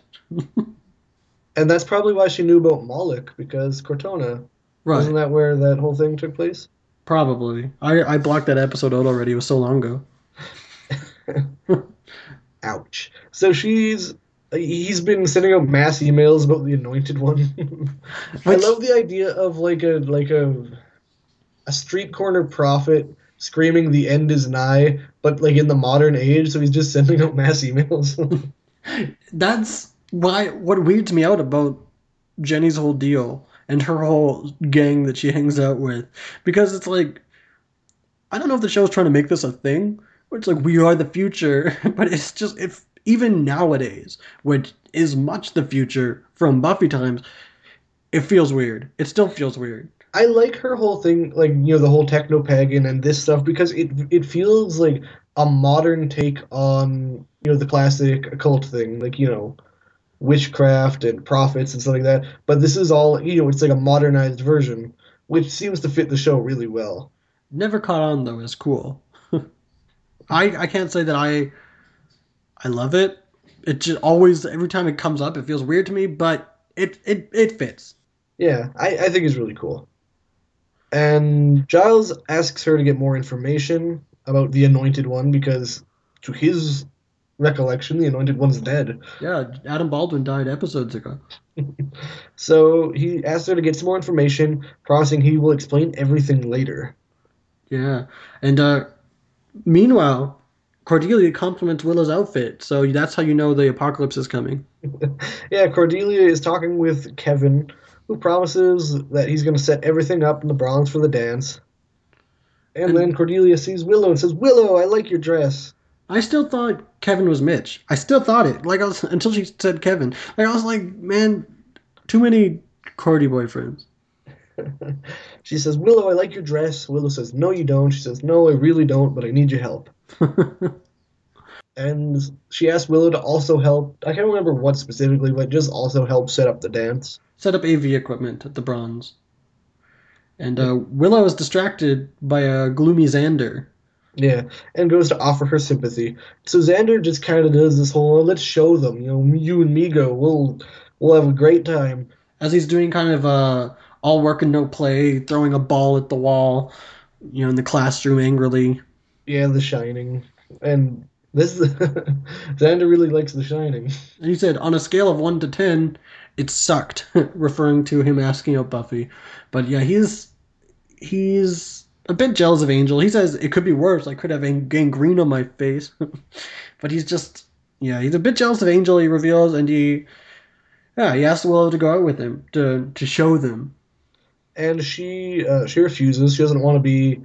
And that's probably why she knew about Moloch because Cortona Right. wasn't that where that whole thing took place? Probably. I I blocked that episode out already. It was so long ago. Ouch. So she's he's been sending out mass emails about the Anointed One. I love the idea of like a like a a street corner prophet screaming the end is nigh, but like in the modern age. So he's just sending out mass emails. That's why what weirds me out about Jenny's whole deal and her whole gang that she hangs out with because it's like I don't know if the show's trying to make this a thing where it's like we are the future, but it's just if even nowadays, which is much the future from Buffy times, it feels weird. It still feels weird. I like her whole thing, like you know, the whole techno pagan and this stuff because it it feels like a modern take on you know the classic occult thing, like you know, witchcraft and prophets and stuff like that. But this is all you know, it's like a modernized version, which seems to fit the show really well. Never caught on though as cool. I I can't say that I I love it. It just always every time it comes up it feels weird to me, but it it it fits. Yeah, I, I think it's really cool. And Giles asks her to get more information about the Anointed One because, to his recollection, the Anointed One's dead. Yeah, Adam Baldwin died episodes ago. So he asks her to get some more information, promising he will explain everything later. Yeah. And uh meanwhile, Cordelia compliments Willow's outfit, so that's how you know the apocalypse is coming. Yeah, Cordelia is talking with Kevin, who promises that he's going to set everything up in the bronze for the dance. And, And- then Cordelia sees Willow and says, Willow, I like your dress. I still thought Kevin was Mitch. I still thought it. Like I was until she said Kevin. Like I was like, man, too many Cordy boyfriends. She says, Willow, I like your dress. Willow says, No, you don't. She says, No, I really don't, but I need your help. And she asked Willow to also help. I can't remember what specifically, but just also help set up the dance. Set up AV equipment at the bronze. And uh, Willow is distracted by a gloomy Xander. Yeah, and goes to offer her sympathy. So Xander just kind of does this whole, "Oh, let's show them, you know, you and me go, we'll we'll have a great time. As he's doing kind of uh, all work and no play, throwing a ball at the wall, you know, in the classroom angrily. Yeah, The Shining, and this Xander really likes The Shining. And he said, on a scale of 1 to 10, it sucked, referring to him asking out Buffy. But yeah, he's he's a bit jealous of Angel. He says it could be worse. I could have gangrene on my face. but he's just, yeah, he's a bit jealous of Angel, he reveals, and he, yeah, he asks Willow to go out with him, to, to show them. and she uh, she refuses. She doesn't want to be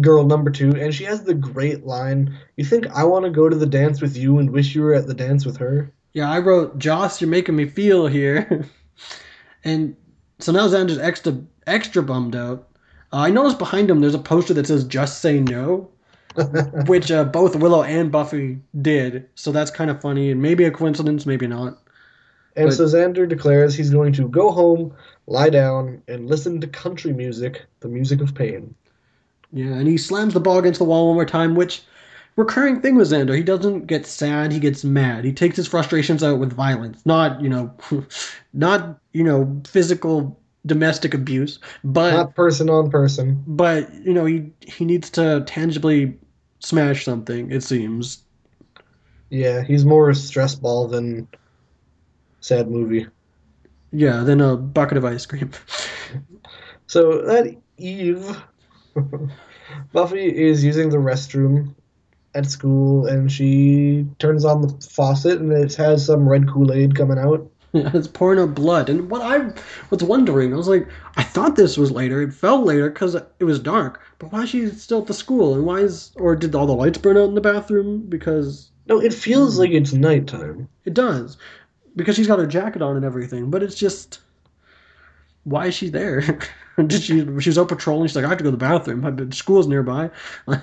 girl number two, and she has the great line. You think I want to go to the dance with you and wish you were at the dance with her? Yeah, I wrote, Joss, you're making me feel here. and so now Xander's extra, extra bummed out. Uh, I noticed behind him there's a poster that says "Just Say No," which uh, both Willow and Buffy did. So that's kind of funny, and maybe a coincidence, maybe not. And But- so Xander declares he's going to go home, lie down, and listen to country music, the music of pain. Yeah, and he slams the ball against the wall one more time, which recurring thing with Xander. He doesn't get sad; he gets mad. He takes his frustrations out with violence, not you know, not you know, physical domestic abuse, but Not person on person. but you know he he needs to tangibly smash something it seems Yeah, he's more a stress ball than sad movie. yeah than a bucket of ice cream So that Eve, Buffy is using the restroom at school, and she turns on the faucet, and it has some red Kool Aid coming out. it's pouring out blood. And what i was wondering i was like i thought this was later. It felt later because it was dark. But why is she still at the school? And why is or did all the lights burn out in the bathroom? Because No, it feels like it's nighttime. it does. Because she's got her jacket on and everything. But it's just why is she there? Did she she was out patrolling. She's like i have to go to the bathroom. My- school's nearby.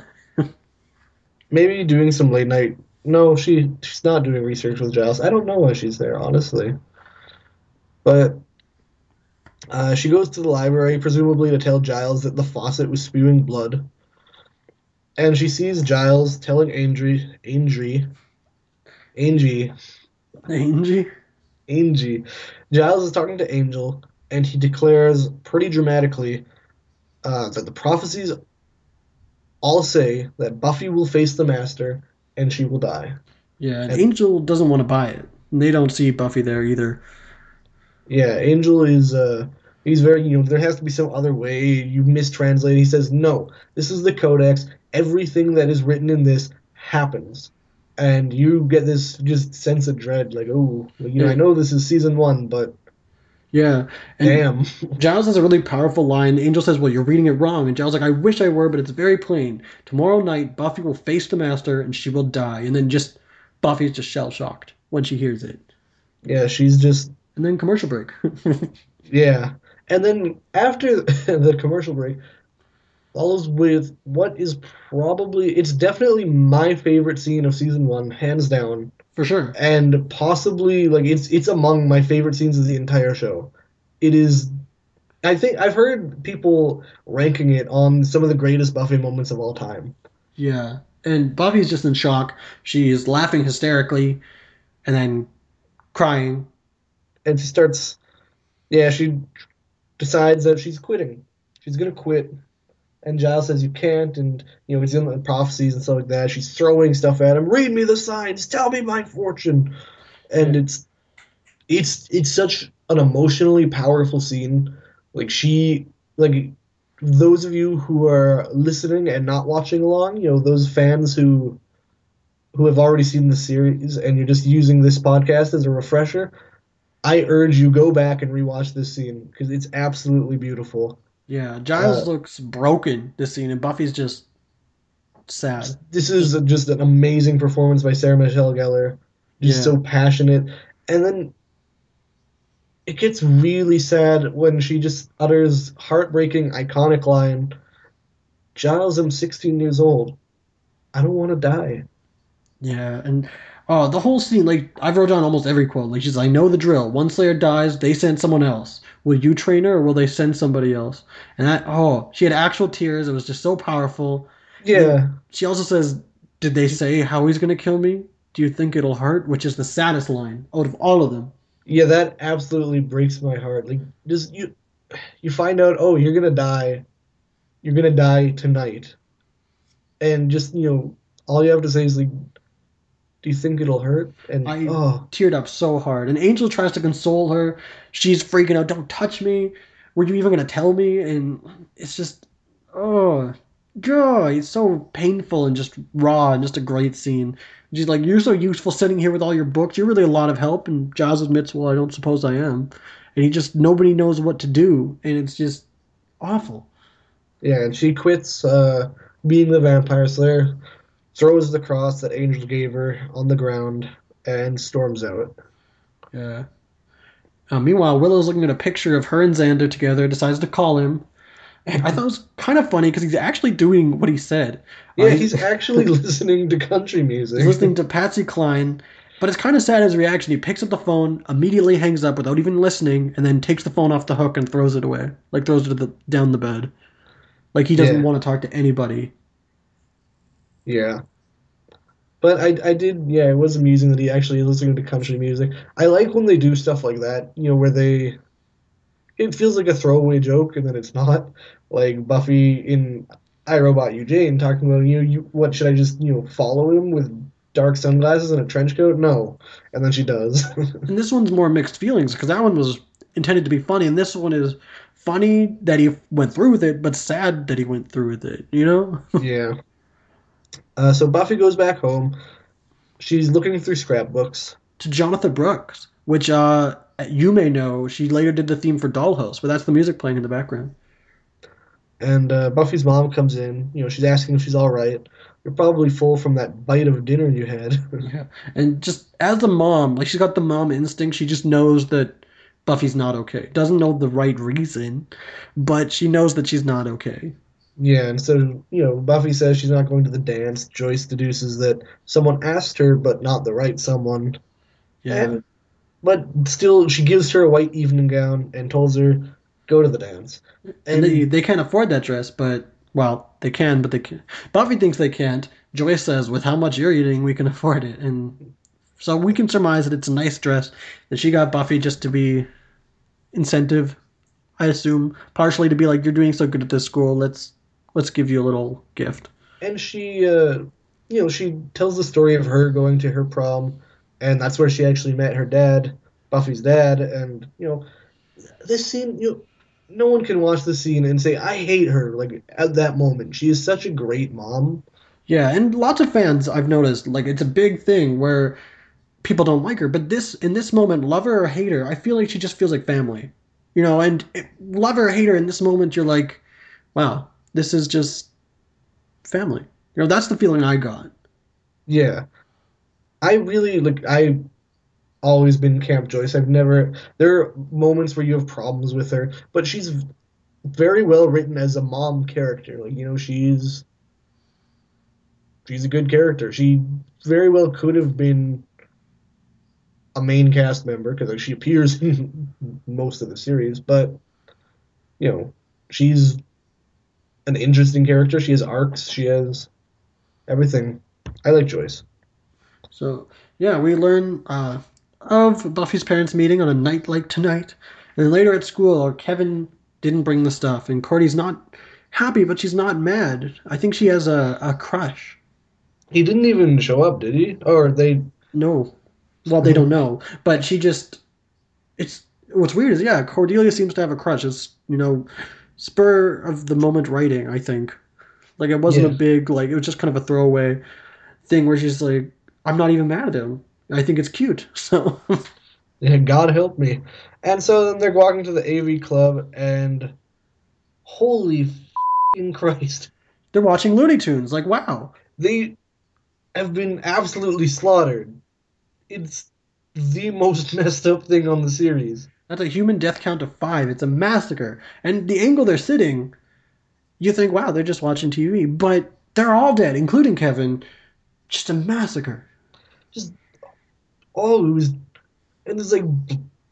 Maybe doing some late night. No, she she's not doing research with Giles. I don't know why she's there, honestly. But uh, she goes to the library, presumably to tell Giles that the faucet was spewing blood. And she sees Giles telling Angie, Angie, Angie, angie Angie. Giles is talking to Angel, and he declares pretty dramatically uh, that the prophecies all say that Buffy will face the Master and she will die. Yeah, and And- Angel doesn't want to buy it. They don't see Buffy there either. Yeah, Angel is uh he's very you know there has to be some other way you mistranslate. He says no, this is the Codex. Everything that is written in this happens, and you get this just sense of dread, like oh, you know I know this is season one, but Yeah, and damn, Giles has a really powerful line. Angel says, "Well, you're reading it wrong," and Giles is like, "I wish I were, but it's very plain. Tomorrow night, Buffy will face the Master, and she will die." And then just Buffy's just shell shocked when she hears it. yeah, she's just And then commercial break. Yeah. And then after the commercial break, follows with what is probably it's definitely my favorite scene of season one, hands down. For sure. And possibly like it's it's among my favorite scenes of the entire show. It is I think I've heard people ranking it on some of the greatest Buffy moments of all time. Yeah. And Buffy's just in shock. She's laughing hysterically and then crying. And she starts yeah, she decides that she's quitting. She's gonna quit. And Giles says you can't, and you know he's in the prophecies and stuff like that. She's throwing stuff at him. Read me the signs. Tell me my fortune. And it's it's it's such an emotionally powerful scene. Like she like those of you who are listening and not watching along, you know those fans who who have already seen the series and you're just using this podcast as a refresher. I urge you go back and rewatch this scene because it's absolutely beautiful. Yeah. Giles Uh, looks broken this scene, and Buffy's just sad. This is just an amazing performance by Sarah Michelle Gellar. Just Yeah. so passionate. And then it gets really sad when she just utters heartbreaking, iconic line Giles, I'm 16 years old. I don't want to die. Yeah, and Oh, the whole scene, like I've wrote down almost every quote. Like she's, I know the drill. One Slayer dies, they send someone else. Will you train her, or will they send somebody else? And that, oh, she had actual tears. It was just so powerful. Yeah. She also says, "Did they say how he's gonna kill me? Do you think it'll hurt?" Which is the saddest line out of all of them. Yeah, that absolutely breaks my heart. Like just you you find out, oh, you're gonna die. You're gonna die tonight. And just, you know, all you have to say is like do you think it'll hurt? And I oh teared up so hard. And Angel tries to console her. She's freaking out. Don't touch me. Were you even gonna tell me? And it's just, oh, God, it's so painful and just raw and just a great scene. She's like, "You're so useful sitting here with all your books. You're really a lot of help." And Giles admits, "Well, I don't suppose I am." And he just nobody knows what to do, and it's just awful. yeah, and she quits uh being the vampire slayer, throws the cross that Angel gave her on the ground, and storms out. Yeah. Uh, meanwhile, Willow's looking at a picture of her and Xander together. Decides to call him. And I thought it was kind of funny because he's actually doing what he said. Uh, Yeah, he's actually listening to country music. He's listening to Patsy Cline, but it's kind of sad his reaction. He picks up the phone, immediately hangs up without even listening, and then takes the phone off the hook and throws it away, like throws it to the, down the bed, like he doesn't Yeah. want to talk to anybody. Yeah. But I, I did, yeah, it was amusing that he actually is listening to country music. I like when they do stuff like that, you know, where they, it feels like a throwaway joke and then it's not. Like Buffy in I Robot Jane talking about, you know, you, what should I just, you know, follow him with dark sunglasses and a trench coat? No. And then she does. And this one's more mixed feelings because that one was intended to be funny, and this one is funny that he went through with it, but sad that he went through with it. You know? yeah. Uh, so Buffy goes back home. She's looking through scrapbooks. to Jonatha Brooke, which uh, you may know. She later did the theme for Dollhouse, but that's the music playing in the background. And uh, Buffy's mom comes in. You know, she's asking if she's all right. You're probably full from that bite of dinner you had. Yeah, and just as a mom, like she's got the mom instinct. She just knows that Buffy's not okay. Doesn't know the right reason, but she knows that she's not okay. Yeah, and so, you know, Buffy says she's not going to the dance. Joyce deduces that someone asked her, but not the right someone. Yeah, And, but still, she gives her a white evening gown and tells her, go to the dance. and they they can't afford that dress, but well, they can, but they can't. Buffy thinks they can't. Joyce says, "With how much you're eating, we can afford it," and so we can surmise that it's a nice dress that she got Buffy just to be incentive. I assume partially to be like, "You're doing so good at this school. Let's let's give you a little gift." and she uh you know she tells the story of her going to her prom and that's where she actually met her dad buffy's dad and you know this scene you know, no one can watch the scene and say i hate her like at that moment she is such a great mom Yeah, and lots of fans I've noticed like it's a big thing where people don't like her, but this in this moment, love her or hate her, I feel like she just feels like family, you know. And it, love her or hate her in this moment, you're like, wow, this is just family. You know, that's the feeling I got. yeah i really like i always been camp joyce i've never there are moments where you have problems with her but she's very well written as a mom character like you know she's she's a good character she very well could have been a main cast member because like, she appears in most of the series but you know she's an interesting character she has arcs she has everything i like joyce So yeah, we learn uh, of Buffy's parents meeting on a night like tonight, and then later at school, Kevin didn't bring the stuff, and Cordy's not happy, but she's not mad. I think she has a, a crush. He didn't even show up, did he? Or they? No. Well, they don't know, but she just. It's what's weird is yeah, Cordelia seems to have a crush. It's you know, spur of the moment writing. I think, like it wasn't Yeah. a big like it was just kind of a throwaway thing where she's like, I'm not even mad at him. I think it's cute. So Yeah, God help me. And so then they're walking to the AV club, and holy fing Christ, they're watching Looney Tunes. Like wow, they have been absolutely slaughtered. It's the most messed up thing on the series. That's a human death count of five. It's a massacre, and the angle they're sitting, you think wow, they're just watching TV, but they're all dead, including Kevin. Just a massacre. oh, it was, and there's like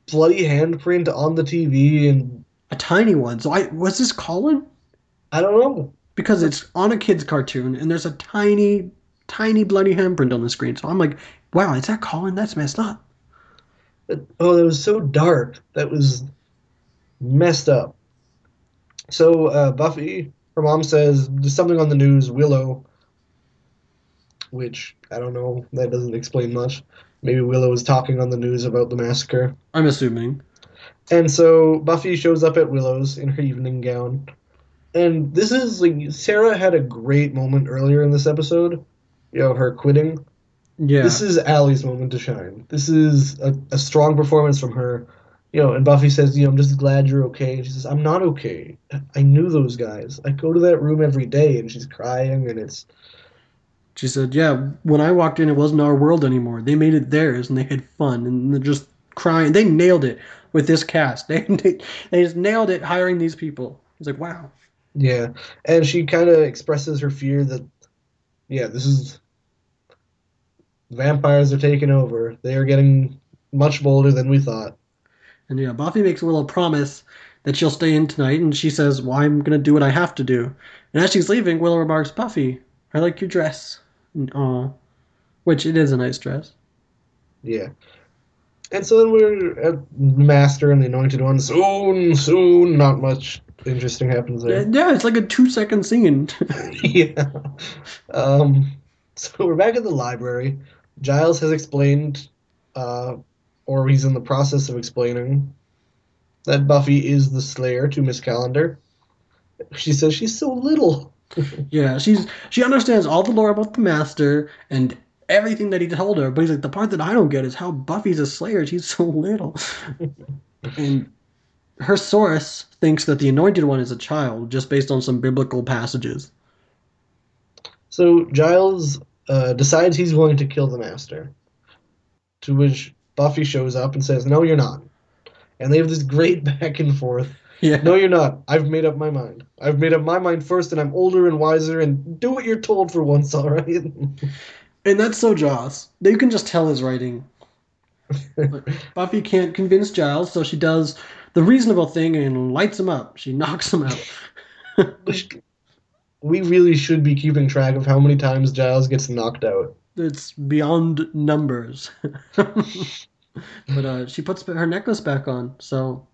bloody handprint on the TV, and A tiny one. So I was this Colin? I don't know. Because it's on a kid's cartoon and there's a tiny, tiny bloody handprint on the screen. So I'm like, wow, is that Colin? That's messed up. But, oh, that was so dark. That was messed up. So uh, Buffy, her mom says there's something on the news. Willow, which I don't know. That doesn't explain much. Maybe Willow was talking on the news about the massacre. I'm assuming. And so Buffy shows up at Willow's in her evening gown. And this is like Sarah had a great moment earlier in this episode. You know, her quitting. Yeah. This is Allie's moment to shine. This is a, a strong performance from her. You know, and Buffy says, you know, I'm just glad you're okay. And she says, I'm not okay. I knew those guys. I go to that room every day and she's crying and it's She said, "Yeah, when I walked in, it wasn't our world anymore. They made it theirs, and they had fun, and they're just crying. They nailed it with this cast. They they, they just nailed it hiring these people. It's like, wow, yeah. And she kind of expresses her fear that yeah, this is vampires are taking over. They are getting much bolder than we thought. And yeah, Buffy makes Willow promise that she'll stay in tonight, and she says, "Well, I'm gonna do what I have to do." And as she's leaving, Willow remarks, "Buffy, I like your dress." And, Aw, which it is a nice dress. Yeah. And so then we're at Master and the Anointed One. Soon, soon. Not much interesting happens there. yeah, it's like a two-second scene. yeah. Um, so we're back at the library. Giles has explained, uh, or he's in the process of explaining, that Buffy is the Slayer to Miss Calendar. She says she's so little. yeah, she's she understands all the lore about the Master and everything that he told her, but he's like, the part that I don't get is how Buffy's a Slayer. She's so little, and her source thinks that the Anointed One is a child, just based on some biblical passages. So Giles uh, decides he's going to kill the Master. To which Buffy shows up and says, "No, you're not." And they have this great back and forth. Yeah, No, you're not. I've made up my mind. I've made up my mind first, and I'm older and wiser. And do what you're told for once, all right? and that's so Joss. You can just tell his writing. Buffy can't convince Giles, so she does the reasonable thing and lights him up. She knocks him out. We, really should be keeping track of how many times Giles gets knocked out. It's beyond numbers. but uh, she puts her necklace back on, so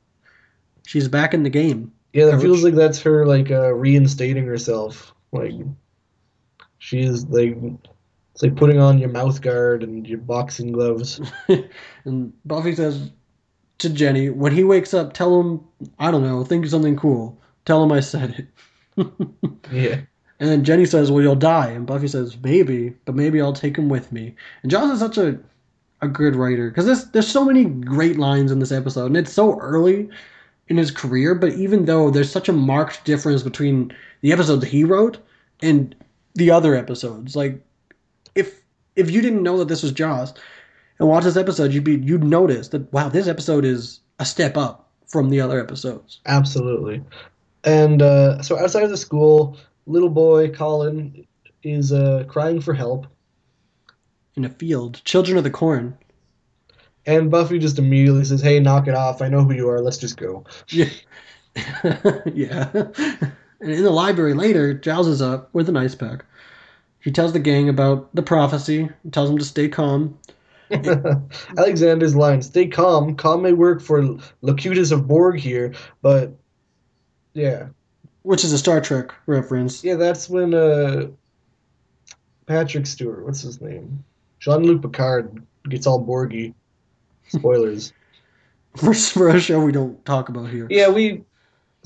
she's back in the game. Yeah, that feels like that's her like uh, reinstating herself. Like she's like it's like putting on your mouth guard and your boxing gloves. and Buffy says to Jenny, when he wakes up, tell him, I don't know, think of something cool. Tell him I said it. Yeah. And then Jenny says, "Well, you'll die." And Buffy says, "Maybe, but maybe I'll take him with me." And Joss is such a a good writer because there's there's so many great lines in this episode, and it's so early in his career. But even though there's such a marked difference between the episodes he wrote and the other episodes, like if if you didn't know that this was Joss and watch this episode, you'd be you'd notice that wow, this episode is a step up from the other episodes. Absolutely. And uh, so outside of the school, little boy Colin is uh, crying for help, In a field, children of the corn. and Buffy just immediately says, "Hey, knock it off! I know who you are. Let's just go." Yeah. yeah. And in the library later, Giles is up with an ice pack. He tells the gang about the prophecy, tells them to stay calm. Alexander's line: "Stay calm. Calm may work for Locutus of Borg here, but yeah, Which is a Star Trek reference. yeah, that's when uh, Patrick Stewart, what's his name, Jean-Luc Picard gets all Borgy. Spoilers. For, for a show we don't talk about here. Yeah, we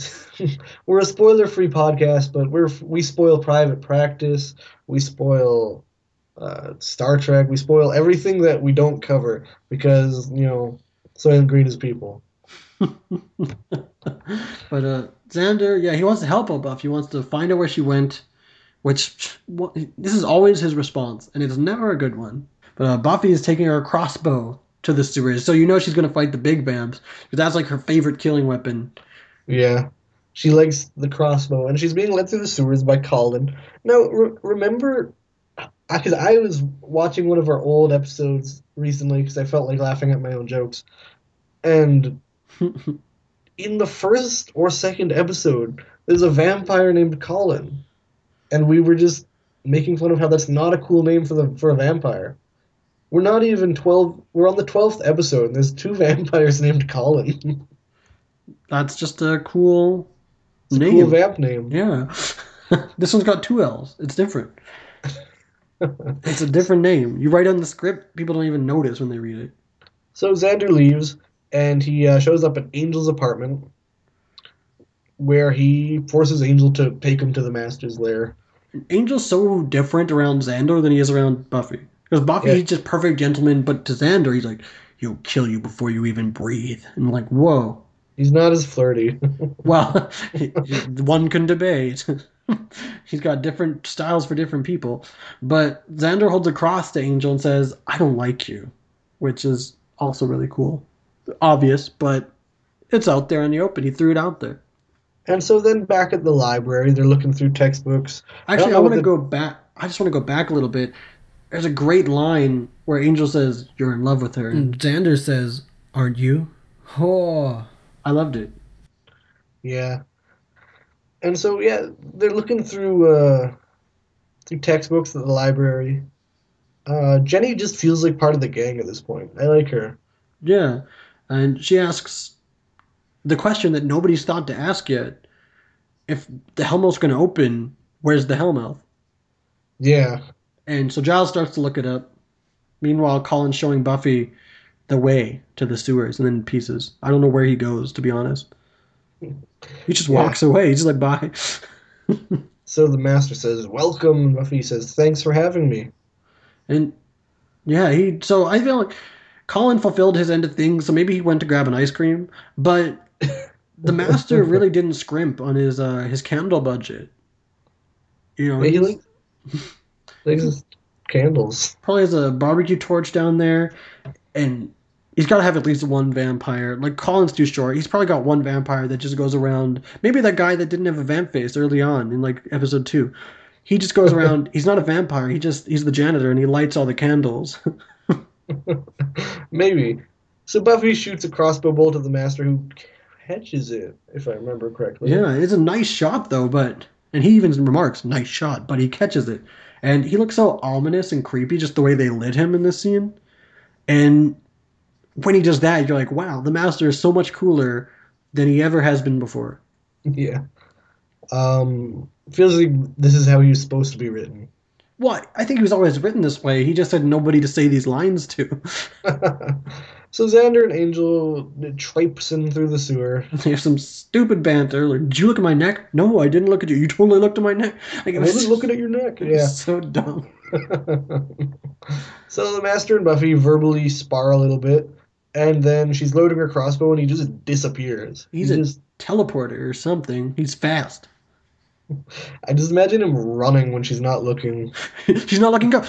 we're a spoiler-free podcast, but we're we spoil Private Practice, we spoil uh, Star Trek, we spoil everything that we don't cover because you know Soylent Green is people. But uh, Xander, yeah, he wants to help Buff. He wants to find out where she went, which what, this is always his response, and it's never a good one. But uh, Buffy is taking her crossbow to the sewers, so you know she's going to fight the big bams, because that's like her favorite killing weapon. Yeah, she likes the crossbow, and she's being led through the sewers by Colin. Now, re- remember, because I was watching one of our old episodes recently because I felt like laughing at my own jokes. And in the first or second episode, there's a vampire named Colin, and we were just making fun of how that's not a cool name for the for a vampire. We're not even twelve. We're on the twelfth episode, and there's two vampires named Colin. That's just a cool It's a name. cool vamp name. Yeah. this one's got two L's. It's different. it's a different name. You write on the script, people don't even notice when they read it. So Xander leaves, and he uh, shows up at Angel's apartment, where he forces Angel to take him to the Master's lair. Angel's so different around Xander than he is around Buffy. Because Buffy, Yeah. he's just perfect gentleman, but to Xander, he's like, he'll kill you before you even breathe. And like, whoa. He's not as flirty. Well, one can debate. He's got different styles for different people. But Xander holds a cross to Angel and says, I don't like you, which is also really cool. Obvious, but it's out there in the open. He threw it out there. and so then back at the library, they're looking through textbooks. Actually, I, know want to what go back. I just want to go back a little bit. There's a great line where Angel says, You're in love with her. And Xander says, Aren't you? Oh, I loved it. Yeah. And so yeah, they're looking through uh through textbooks at the library. Uh Jenny just feels like part of the gang at this point. I like her. Yeah. And she asks the question that nobody's thought to ask yet. If the Hellmouth's going to open, where's the Hellmouth? Yeah. And so Giles starts to look it up. Meanwhile, Colin's showing Buffy the way to the sewers and then pieces. I don't know where he goes, to be honest. He just Yeah. walks away. He's just like, bye. So the master says, "Welcome." Buffy says, "Thanks for having me." And yeah, he. So I feel like Colin fulfilled his end of things. So maybe he went to grab an ice cream, but the master really didn't scrimp on his uh his candle budget. You know, he likes his candles. probably has a barbecue torch down there, and he's got to have at least one vampire. Like Colin's too short. He's probably got one vampire that just goes around. Maybe that guy that didn't have a vamp face early on in like episode two. He just goes around. he's not a vampire. He just he's the janitor and he lights all the candles. Maybe. So Buffy shoots a crossbow bolt at the master, who catches it, if I remember correctly. yeah, it's a nice shot though, but and he even remarks, "Nice shot," but he catches it, and he looks so ominous and creepy just the way they lit him in this scene, and when he does that, you're like, "Wow, the master is so much cooler than he ever has been before." Yeah. Um, feels like this is how he was supposed to be written. Well, I think he was always written this way. He just had nobody to say these lines to. so Xander and Angel traipsing through the sewer. they have some stupid banter. Like, did you look at my neck? No, I didn't look at you. You totally looked at my neck. Like, I was looking at your neck. Yeah. so dumb. so the Master and Buffy verbally spar a little bit, and then she's loading her crossbow, and he just disappears. He's he a just, teleporter or something. He's fast. I just imagine him running when she's not looking. She's not looking up.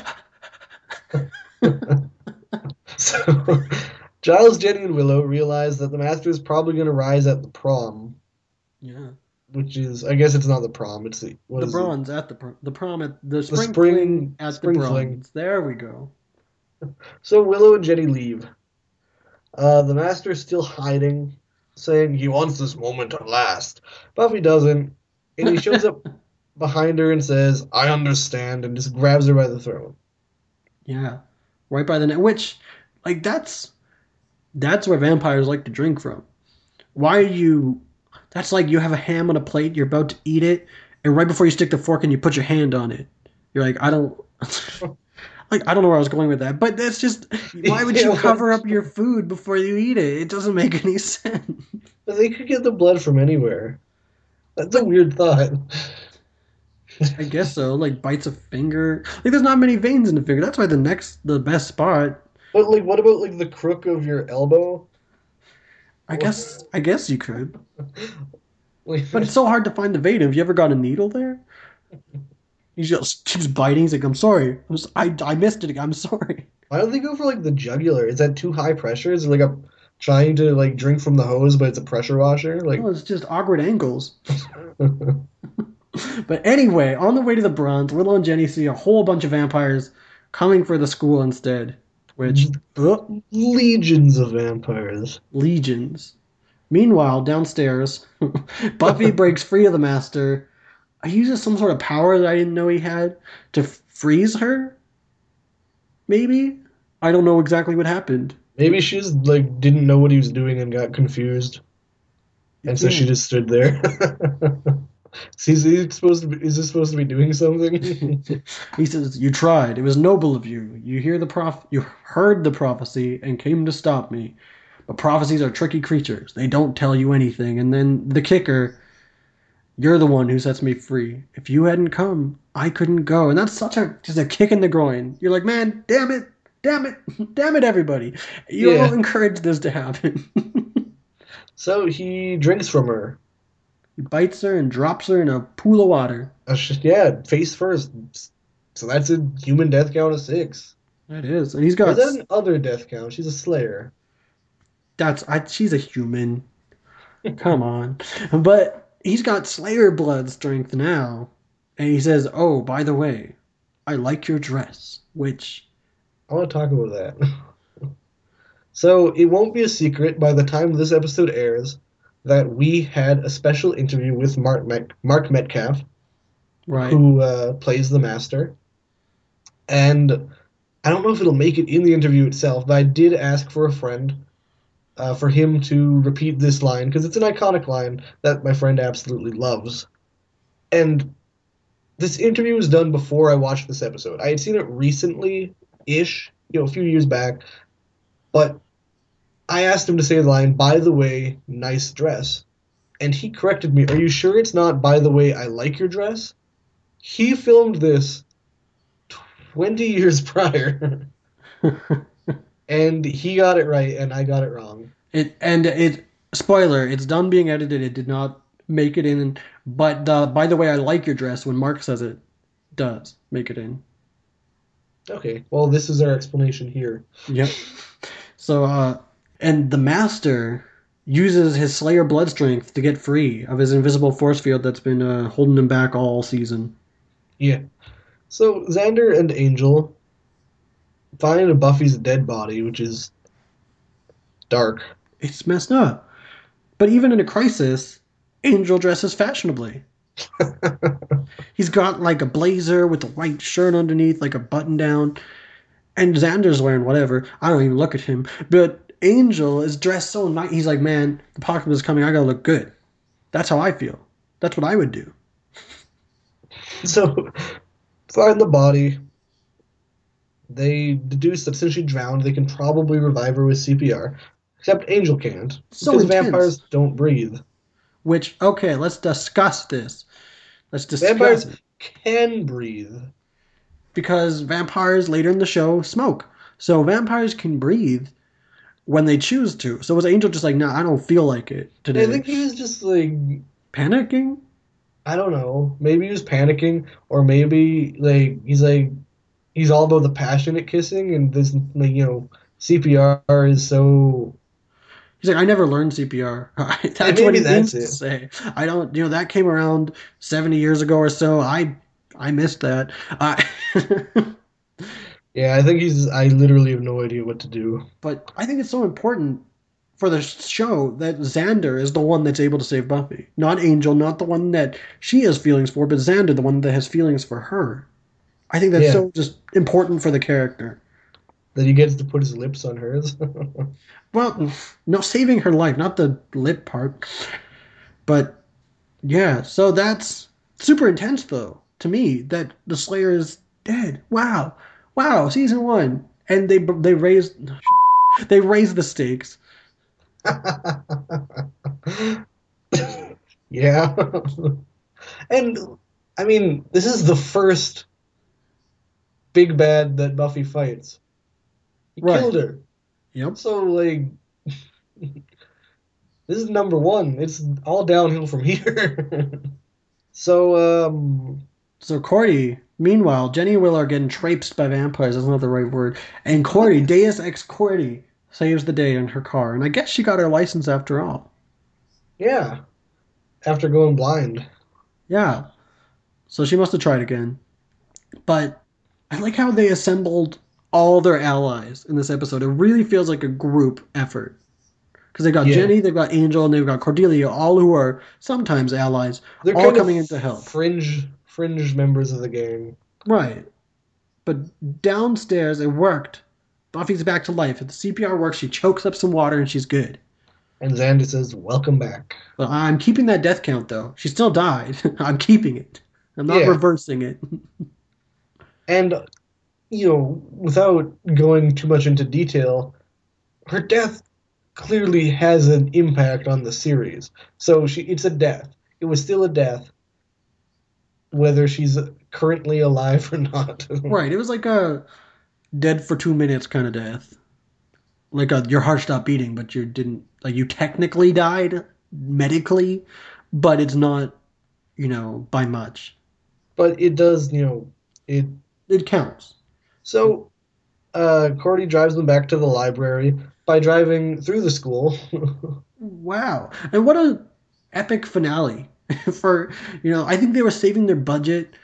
So Giles, Jenny, and Willow realize that the Master is probably going to rise at the prom, Yeah. which is, I guess it's not the prom. It's the what the is it? bronze at the prom. The prom at the spring, spring- fling at spring the fling. bronze. There we go. So Willow and Jenny leave. Uh, the Master is still hiding, saying he wants this moment to last. Buffy doesn't, and he shows up behind her and says, "I understand," and just grabs her by the throat. Yeah. Right by the neck. Which, like, that's that's where vampires like to drink from. Why are you? That's like you have a ham on a plate. You're about to eat it, and right before you stick the fork and you put your hand on it. You're like, I don't. Like I don't know where I was going with that, but that's just why would you cover up your food before you eat it? It doesn't make any sense. But they could get the blood from anywhere. That's a weird thought. I guess so. Like bites a finger. Like there's not many veins in the finger. That's why the next the best spot. But like, what about like the crook of your elbow? I guess I guess you could. But it's so hard to find the vein. Have you ever got a needle there? He just keeps biting. He's like, I'm sorry. I'm s- I, I missed it. I'm sorry. why don't they go for like the jugular? Is that too high pressure? Is it like a trying to like drink from the hose, but it's a pressure washer? Like, Well, it's just awkward angles. but anyway, on the way to the bronze, Willow and Jenny see a whole bunch of vampires coming for the school instead. which oh, Legions of vampires. legions. Meanwhile, downstairs, Buffy breaks free of the Master. He uses some sort of power that I didn't know he had to freeze her. Maybe I don't know exactly what happened. Maybe she just like didn't know what he was doing and got confused, and so she hmm. just stood there. is he supposed to? Be, is this supposed to be doing something? he says, "You tried. It was noble of you. You hear the prof. You heard the prophecy and came to stop me. But prophecies are tricky creatures. They don't tell you anything. And then the kicker, you're the one who sets me free. If you hadn't come, I couldn't go. And that's such a just a kick in the groin. You're like, man, damn it, damn it, damn it, everybody. You Yeah. all encouraged this to happen. so he drinks from her. he bites her and drops her in a pool of water. Just yeah, face first. So that's a human death count of six. That is, and he's got is that other death count? She's a slayer. That's I, she's a human. Come on, but he's got Slayer blood strength now, and he says, "Oh, by the way, I like your dress." Which I want to talk about that. so it won't be a secret by the time this episode airs that we had a special interview with Mark Met- Mark Metcalf, right? who uh, plays the Master, and I don't know if it'll make it in the interview itself, but I did ask for a friend. Uh, for him to repeat this line because it's an iconic line that my friend absolutely loves. And this interview was done before I watched this episode. I had seen it recently ish, you know, a few years back. But I asked him to say the line, by the way, nice dress. And he corrected me, Are you sure it's not, by the way, I like your dress? He filmed this 20 years prior. and he got it right, and I got it wrong. it and it spoiler, it's done being edited. It did not make it in, but uh, by the way, I like your dress. When Mark says it, does make it in. Okay, well, this is our explanation here. Yep. So, uh, and the master uses his Slayer blood strength to get free of his invisible force field that's been uh, holding him back all season. Yeah. So Xander and Angel find a Buffy's dead body, which is dark. It's messed up. But even in a crisis, Angel dresses fashionably. He's got like a blazer with a white shirt underneath, like a button down. And Xander's wearing whatever. I don't even look at him. But Angel is dressed so nice. He's like, man, the apocalypse is coming. I gotta look good. That's how I feel. That's what I would do. So find the body. They deduce that since she drowned, they can probably revive her with CPR. Except Angel can't. So because intense. vampires don't breathe. Which, okay, let's discuss this. Let's discuss Vampires it. can breathe. Because vampires later in the show smoke. So vampires can breathe when they choose to. So was Angel just like, nah, I don't feel like it today? I think he was just like Panicking? I don't know. Maybe he was panicking, or maybe like he's like he's all about the passionate kissing, and this like you know CPR is so. He's like, I never learned CPR. that's maybe what he that's means to say. I don't, you know, that came around 70 years ago or so. I I missed that. I, Yeah, I think he's. I literally have no idea what to do. but I think it's so important for the show that Xander is the one that's able to save Buffy. Not Angel, not the one that she has feelings for, but Xander, the one that has feelings for her. I think that's Yeah. so just important for the character. That he gets to put his lips on hers. Well, no, saving her life, not the lip part. But yeah, so that's super intense though to me that the Slayer is dead. Wow, wow, season one, and they they raised they raised the stakes. yeah, and I mean, this is the first big bad that Buffy fights. He Right. killed her. Yep. So like this is number one. It's all downhill from here. so um So Cordy, meanwhile, Jenny and Will are getting traipsed by vampires. That's not the right word. And Cordy, Deus Ex Cordy, saves the day in her car, and I guess she got her license after all. yeah. After going blind. Yeah. So she must have tried again. But I like how they assembled all their allies in this episode. It really feels like a group effort. Because they've got Yeah. Jenny, they've got Angel, and they've got Cordelia, all who are sometimes allies, They're all coming in to help. Fringe, fringe members of the gang. Right. But downstairs, it worked. Buffy's back to life. If the CPR works, she chokes up some water and she's good. And Xander says, "Welcome back." But I'm keeping that death count, though. She still died. I'm keeping it. I'm not Yeah. reversing it. And you know, without going too much into detail, her death clearly has an impact on the series. So she it's a death. It was still a death whether she's currently alive or not. right. It was like a dead for two minutes kind of death. Like a, your heart stopped beating, but you didn't. Like you technically died medically, but it's not, you know, by much. But it does, you know, it It counts. So uh Cordy drives them back to the library by driving through the school. Wow. And what a epic finale for, you know, I think they were saving their budget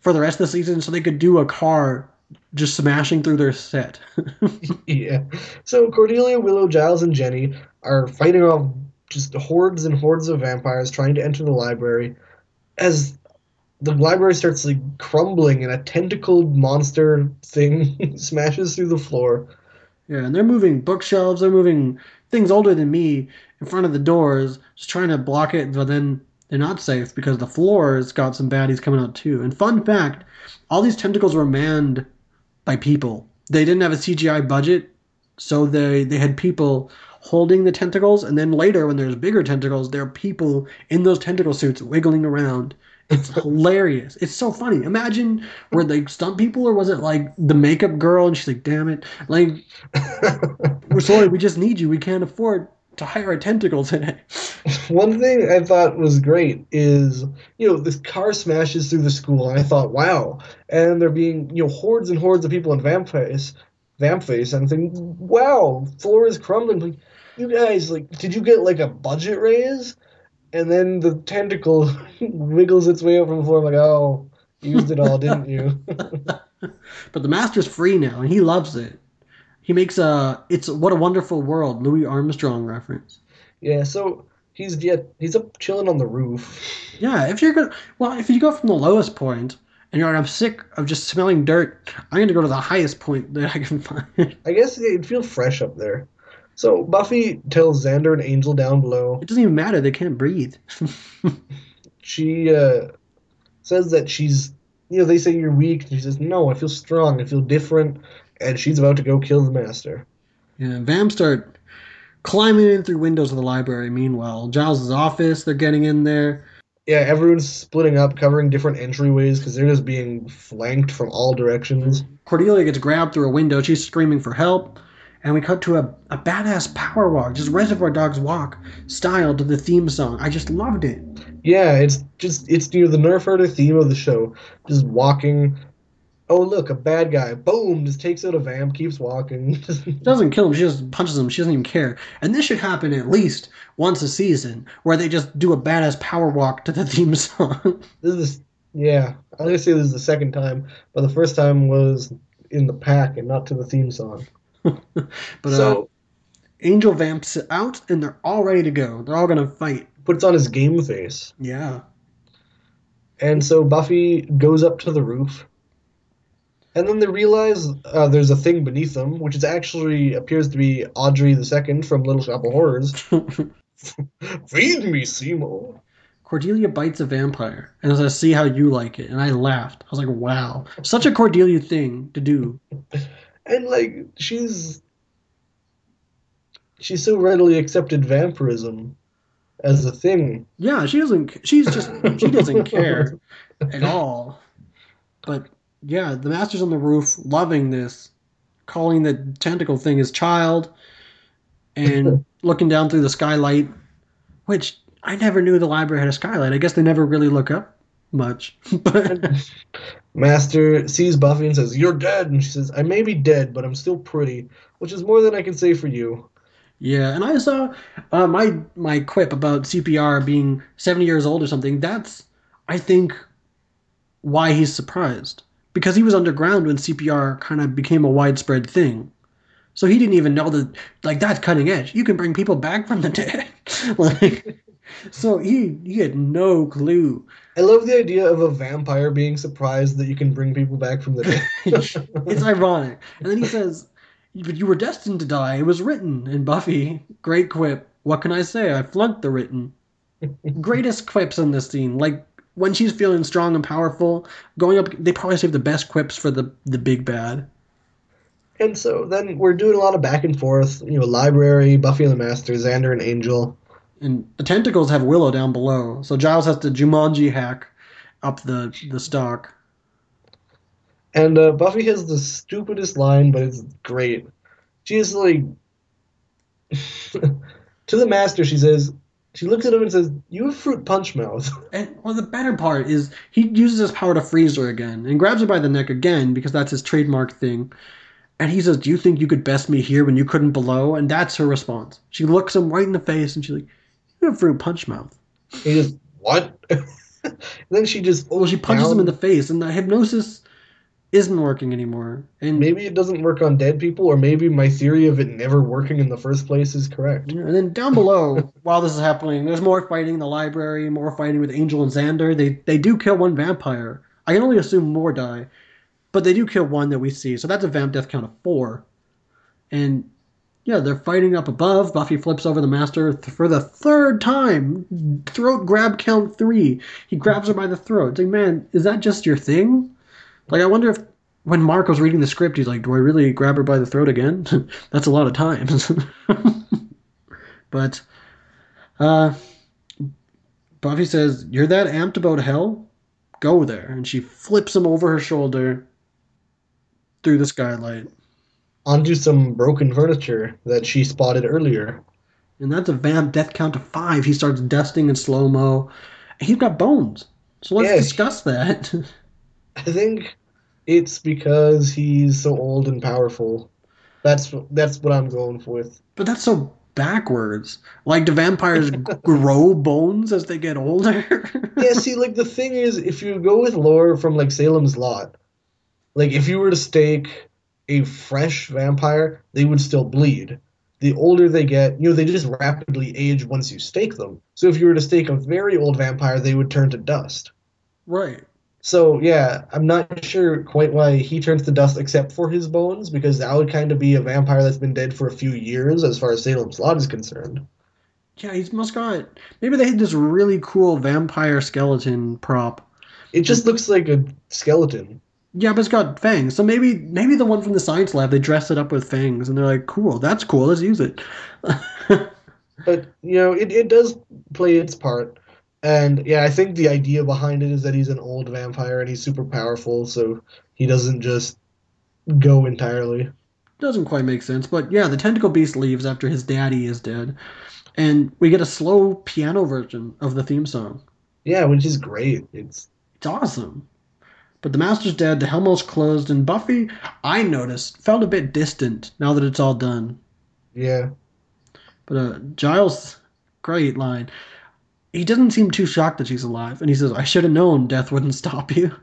for the rest of the season so they could do a car just smashing through their set. Yeah. So Cordelia, Willow, Giles, and Jenny are fighting off just hordes and hordes of vampires trying to enter the library as the library starts like crumbling and a tentacled monster thing smashes through the floor. yeah, and they're moving bookshelves, they're moving things older than me in front of the doors, just trying to block it, but then they're not safe because the floor's got some baddies coming out too. And fun fact, all these tentacles were manned by people. They didn't have a CGI budget, so they they had people holding the tentacles, and then later when there's bigger tentacles, there are people in those tentacle suits wiggling around. It's hilarious. It's so funny. Imagine were they stunt people or was it like the makeup girl and she's like, damn it. Like we're sorry, we just need you. We can't afford to hire a tentacle today. One thing I thought was great is, you know, this car smashes through the school, and I thought, wow. And there being, you know, hordes and hordes of people in vamp face, vamp face, and I'm thinking, wow, floor is crumbling. Like, you guys, like, did you get like a budget raise? And then the tentacle wiggles its way up from the floor. I'm like, oh, you used it all, didn't you? But the master's free now and he loves it. He makes a it's what a wonderful world Louis Armstrong reference. yeah. So he's yet he's up chilling on the roof. Yeah, if you're gonna well, if you go from the lowest point and you're like, I'm sick of just smelling dirt, I'm gonna go to the highest point that I can find. I guess it'd feel fresh up there. So Buffy tells Xander and Angel down below It doesn't even matter, they can't breathe. she uh, says that she's, you know, they say you're weak. And she says, no, I feel strong. I feel different. And she's about to go kill the master. Yeah, Vam start climbing in through windows of the library. Meanwhile, Giles' office, they're getting in there. Yeah, everyone's splitting up, covering different entryways because they're just being flanked from all directions. Cordelia gets grabbed through a window. She's screaming for help. And we cut to a, a badass power walk, just Reservoir Dogs walk style to the theme song. I just loved it. Yeah, it's just, it's, you know, the Nerf herder theme of the show. Just walking. Oh, look, a bad guy. Boom, just takes out a vamp, keeps walking. Doesn't kill him, she just punches him. She doesn't even care. And this should happen at least once a season, where they just do a badass power walk to the theme song. this is, yeah, I'm to say this is the second time, but the first time was in the pack and not to the theme song. but uh, so, Angel vamps it out, and they're all ready to go. They're all gonna fight. puts on his game face. Yeah. And so Buffy goes up to the roof. And then they realize uh, there's a thing beneath them, which is actually appears to be Audrey II from Little Shop of Horrors. Feed me, Seymour. Cordelia bites a vampire, and says, "See how you like it." And I laughed. I was like, "Wow, such a Cordelia thing to do." And like she's she's so readily accepted vampirism as a thing. Yeah, she doesn't. She's just she doesn't care at all. But yeah, the master's on the roof, loving this, calling the tentacle thing his child, and looking down through the skylight, which I never knew the library had a skylight. I guess they never really look up much. but Master sees Buffy and says, You're dead. And she says, I may be dead, but I'm still pretty, which is more than I can say for you. Yeah, and I saw uh, my my quip about CPR being seventy years old or something. That's I think why he's surprised because he was underground when CPR kind of became a widespread thing. So he didn't even know that like that's cutting edge. You can bring people back from the dead. like so he he had no clue. I love the idea of a vampire being surprised that you can bring people back from the dead. it's ironic. And then he says, But you were destined to die. It was written. And Buffy, great quip. What can I say? I flunked the written. Greatest quips in this scene. Like when she's feeling strong and powerful, going up they probably save the best quips for the the big bad. and so then we're doing a lot of back and forth. You know, library, Buffy and the Master, Xander and Angel. And the tentacles have Willow down below. So Giles has to Jumanji hack up the the stock. And uh, Buffy has the stupidest line, but it's great. She is like, to the Master, she says, she looks at him and says, "You have fruit punch mouth." And well, the better part is he uses his power to freeze her again and grabs her by the neck again because that's his trademark thing. And he says, "Do you think you could best me here when you couldn't below?" And that's her response. She looks him right in the face and she's like, "You have fruit punch mouth." he just what? then she just Well, she punches him in the face, and the hypnosis isn't working anymore. And Maybe it doesn't work on dead people, or maybe my theory of it never working in the first place is correct. And then down below, while this is happening, there's more fighting in the library, more fighting with Angel and Xander. They they do kill one vampire. I can only assume more die, but they do kill one that we see. So that's a vamp death count of four. And yeah, they're fighting up above. Buffy flips over the master th- for the third time. Throat grab count three. He grabs her by the throat. It's like, man, is that just your thing? Like, I wonder if when Mark was reading the script, he's like, do I really grab her by the throat again? That's a lot of times. but uh, Buffy says, You're that amped about hell? Go there. And she flips him over her shoulder through the skylight. Onto some broken furniture that she spotted earlier. And that's a vamp death count of five. He starts dusting in slow mo. He's got bones. So let's Yeah. discuss that. I think it's because he's so old and powerful. That's that's what I'm going with. but that's so backwards. Like, do vampires grow bones as they get older? Yeah, see, like the thing is, if you go with lore from like Salem's Lot, like if you were to stake a fresh vampire, they would still bleed. The older they get, you know, they just rapidly age once you stake them. So if you were to stake a very old vampire, they would turn to dust. right. So yeah, I'm not sure quite why he turns to dust except for his bones, because that would kind of be a vampire that's been dead for a few years as far as Salem's Lot is concerned. Yeah, he's must got. Maybe they had this really cool vampire skeleton prop. It just looks like a skeleton. Yeah, but it's got fangs. So maybe maybe the one from the science lab they dress it up with fangs and they're like, cool, that's cool, let's use it. But you know, it, it does play its part. And yeah, I think the idea behind it is that he's an old vampire and he's super powerful, so he doesn't just go entirely. Doesn't quite make sense, but yeah, the tentacle beast leaves after his daddy is dead. And we get a slow piano version of the theme song. Yeah, which is great. It's It's awesome. But the Master's dead, the Hellmouth's closed, and Buffy, I noticed, felt a bit distant now that it's all done. yeah. But uh, Giles, great line. He doesn't seem too shocked that she's alive, and he says, "I should have known death wouldn't stop you."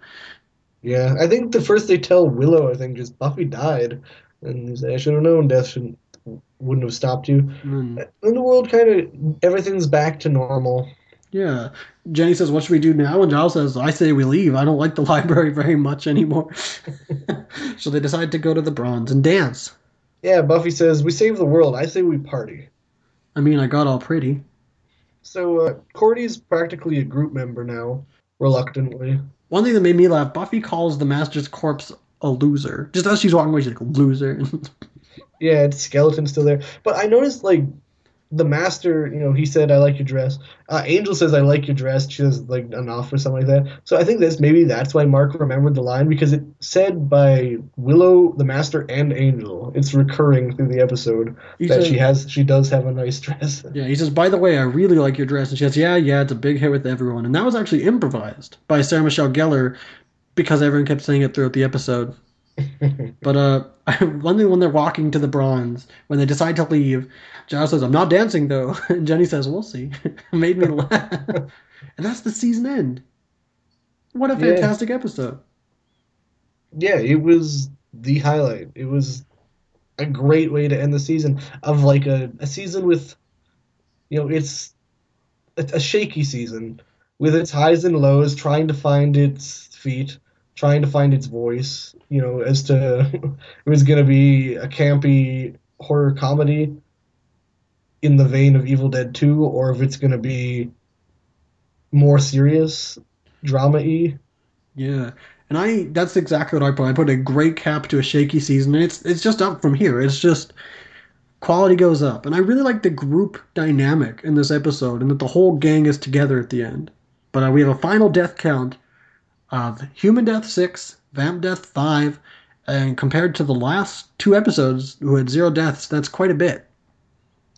Yeah. I think the first they tell Willow, I think just Buffy died. And he's like, I should have known death shouldn't wouldn't have stopped you. And the world kind of everything's back to normal. Yeah, Jenny says, "What should we do now?" And Giles says, "I say we leave. I don't like the library very much anymore." so they decide to go to the Bronze and dance. Yeah, Buffy says, We save the world. I say we party. I mean, I got all pretty. So uh, Cordy's practically a group member now, reluctantly. One thing that made me laugh: Buffy calls the Master's corpse a loser. Just as she's walking away, she's like, "Loser." Yeah, it's skeleton still there. But I noticed like the master, you know, he said I like your dress. Uh, Angel says I like your dress. She says like enough or something like that. So I think that's maybe that's why Mark remembered the line because it said by Willow, the master, and Angel. It's recurring through the episode He that said- she has she does have a nice dress. Yeah, he says, by the way, I really like your dress. And she says, yeah, yeah, it's a big hit with everyone. And that was actually improvised by Sarah Michelle Gellar because everyone kept saying it throughout the episode. but uh, one thing when they're walking to the bronze, when they decide to leave, Giles says, I'm not dancing though. And Jenny says, we'll see. Made me laugh. and that's the season end. What a Yeah. fantastic episode. yeah, it was the highlight. It was a great way to end the season of like a, a season with, you know, it's a, a shaky season with its highs and lows, trying to find its feet, trying to find its voice. You know, as to it was going to be a campy horror comedy in the vein of Evil Dead 2, or if it's going to be more serious, drama y. Yeah. And I that's exactly what I put. I put a great cap to a shaky season and it's it's just up from here. It's just quality goes up. And I really like the group dynamic in this episode and that the whole gang is together at the end. But uh, we have a final death count of human death 6, vamp death 5, and compared to the last two episodes who had zero deaths, that's quite a bit.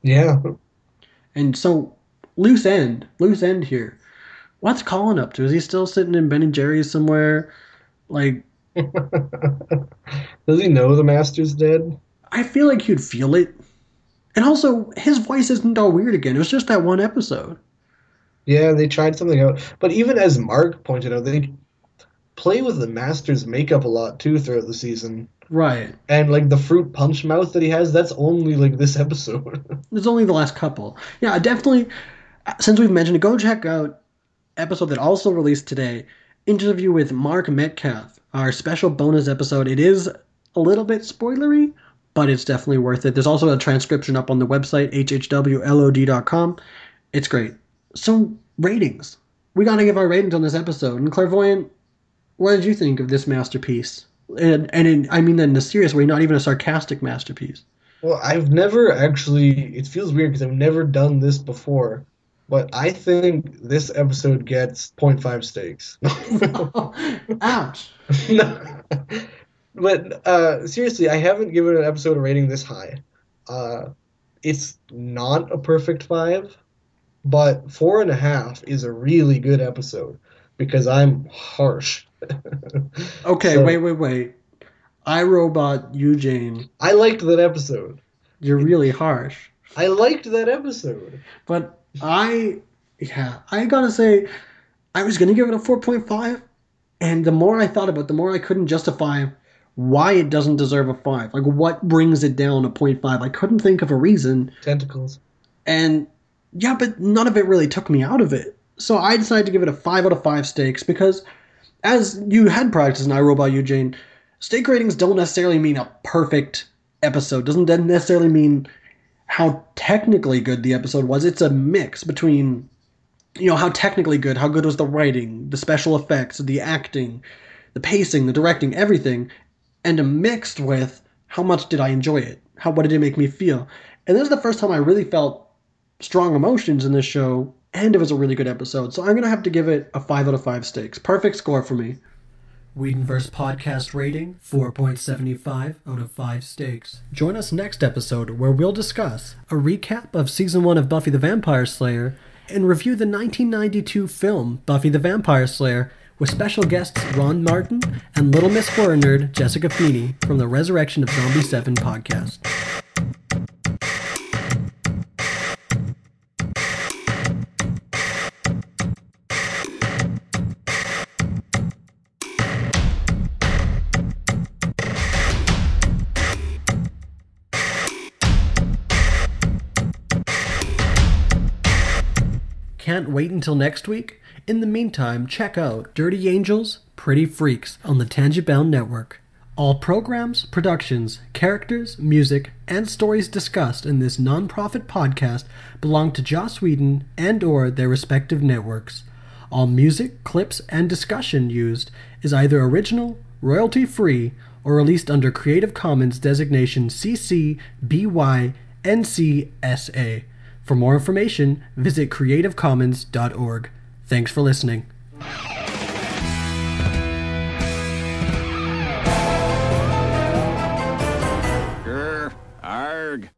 Yeah. And so loose end, loose end here. What's Collin up to? Is he still sitting in Ben and Jerry's somewhere? Like, Does he know the master's dead? I feel like he'd feel it. And also, his voice isn't all weird again. It was just that one episode. Yeah, they tried something out. But even as Mark pointed out, they play with the master's makeup a lot too throughout the season. Right. And like the fruit punch mouth that he has, that's only like this episode. It's only the last couple. Yeah, definitely, since we've mentioned it, go check out episode that also released today interview with Mark Metcalf, our special bonus episode. It is a little bit spoilery, but it's definitely worth it. There's also a transcription up on the website, hhwlod.com. It's great. So, ratings. We got to give our ratings on this episode. And Clairvoyant, what did you think of this masterpiece? And, and in, I mean that in a serious way, not even a sarcastic masterpiece. well, I've never actually. It feels weird because I've never done this before. But I think this episode gets 0.5 stakes. Ouch. No. but uh, seriously, I haven't given an episode a rating this high. Uh, it's not a perfect five, but four and a half is a really good episode because I'm harsh. Okay, So- wait, wait, wait. I Robot You Jane, I liked that episode. you're really harsh. I liked that episode. But I, yeah, I gotta say, I was gonna give it a 4.5, and the more I thought about it, the more I couldn't justify why it doesn't deserve a 5. Like, what brings it down a 0.5? I couldn't think of a reason, Tentacles. and yeah, but none of it really took me out of it. So I decided to give it a 5 out of 5 stakes because, as you had practiced in I Robot You Jane, stake ratings don't necessarily mean a perfect episode. Doesn't necessarily mean how technically good the episode was. It's a mix between, you know, how technically good, how good was the writing, the special effects, the acting, the pacing, the directing, everything, and a mixed with how much did I enjoy it? How what did it make me feel? And this is the first time I really felt strong emotions in this show, and it was a really good episode. So I'm gonna have to give it a five out of five stakes. Perfect score for me. Whedonverse podcast rating 4.75 out of 5 stakes. Join us next episode where we'll discuss a recap of season 1 of Buffy the Vampire Slayer and review the 1992 film Buffy the Vampire Slayer with special guests Ron Martin and Little Miss Horror Nerd Jessica Feeney from the Resurrection of Zombie 7 podcast. Wait until next week? In the meantime, check out Dirty Angels, Pretty Freaks on the Tangibound Network. All programs, productions, characters, music, and stories discussed in this non-profit podcast belong to Joss Whedon and or their respective networks. All music, clips, and discussion used is either original, royalty-free, or released under Creative Commons designation CC BY NCSA. For more information, visit creativecommons.org. Thanks for listening. Grr, arg.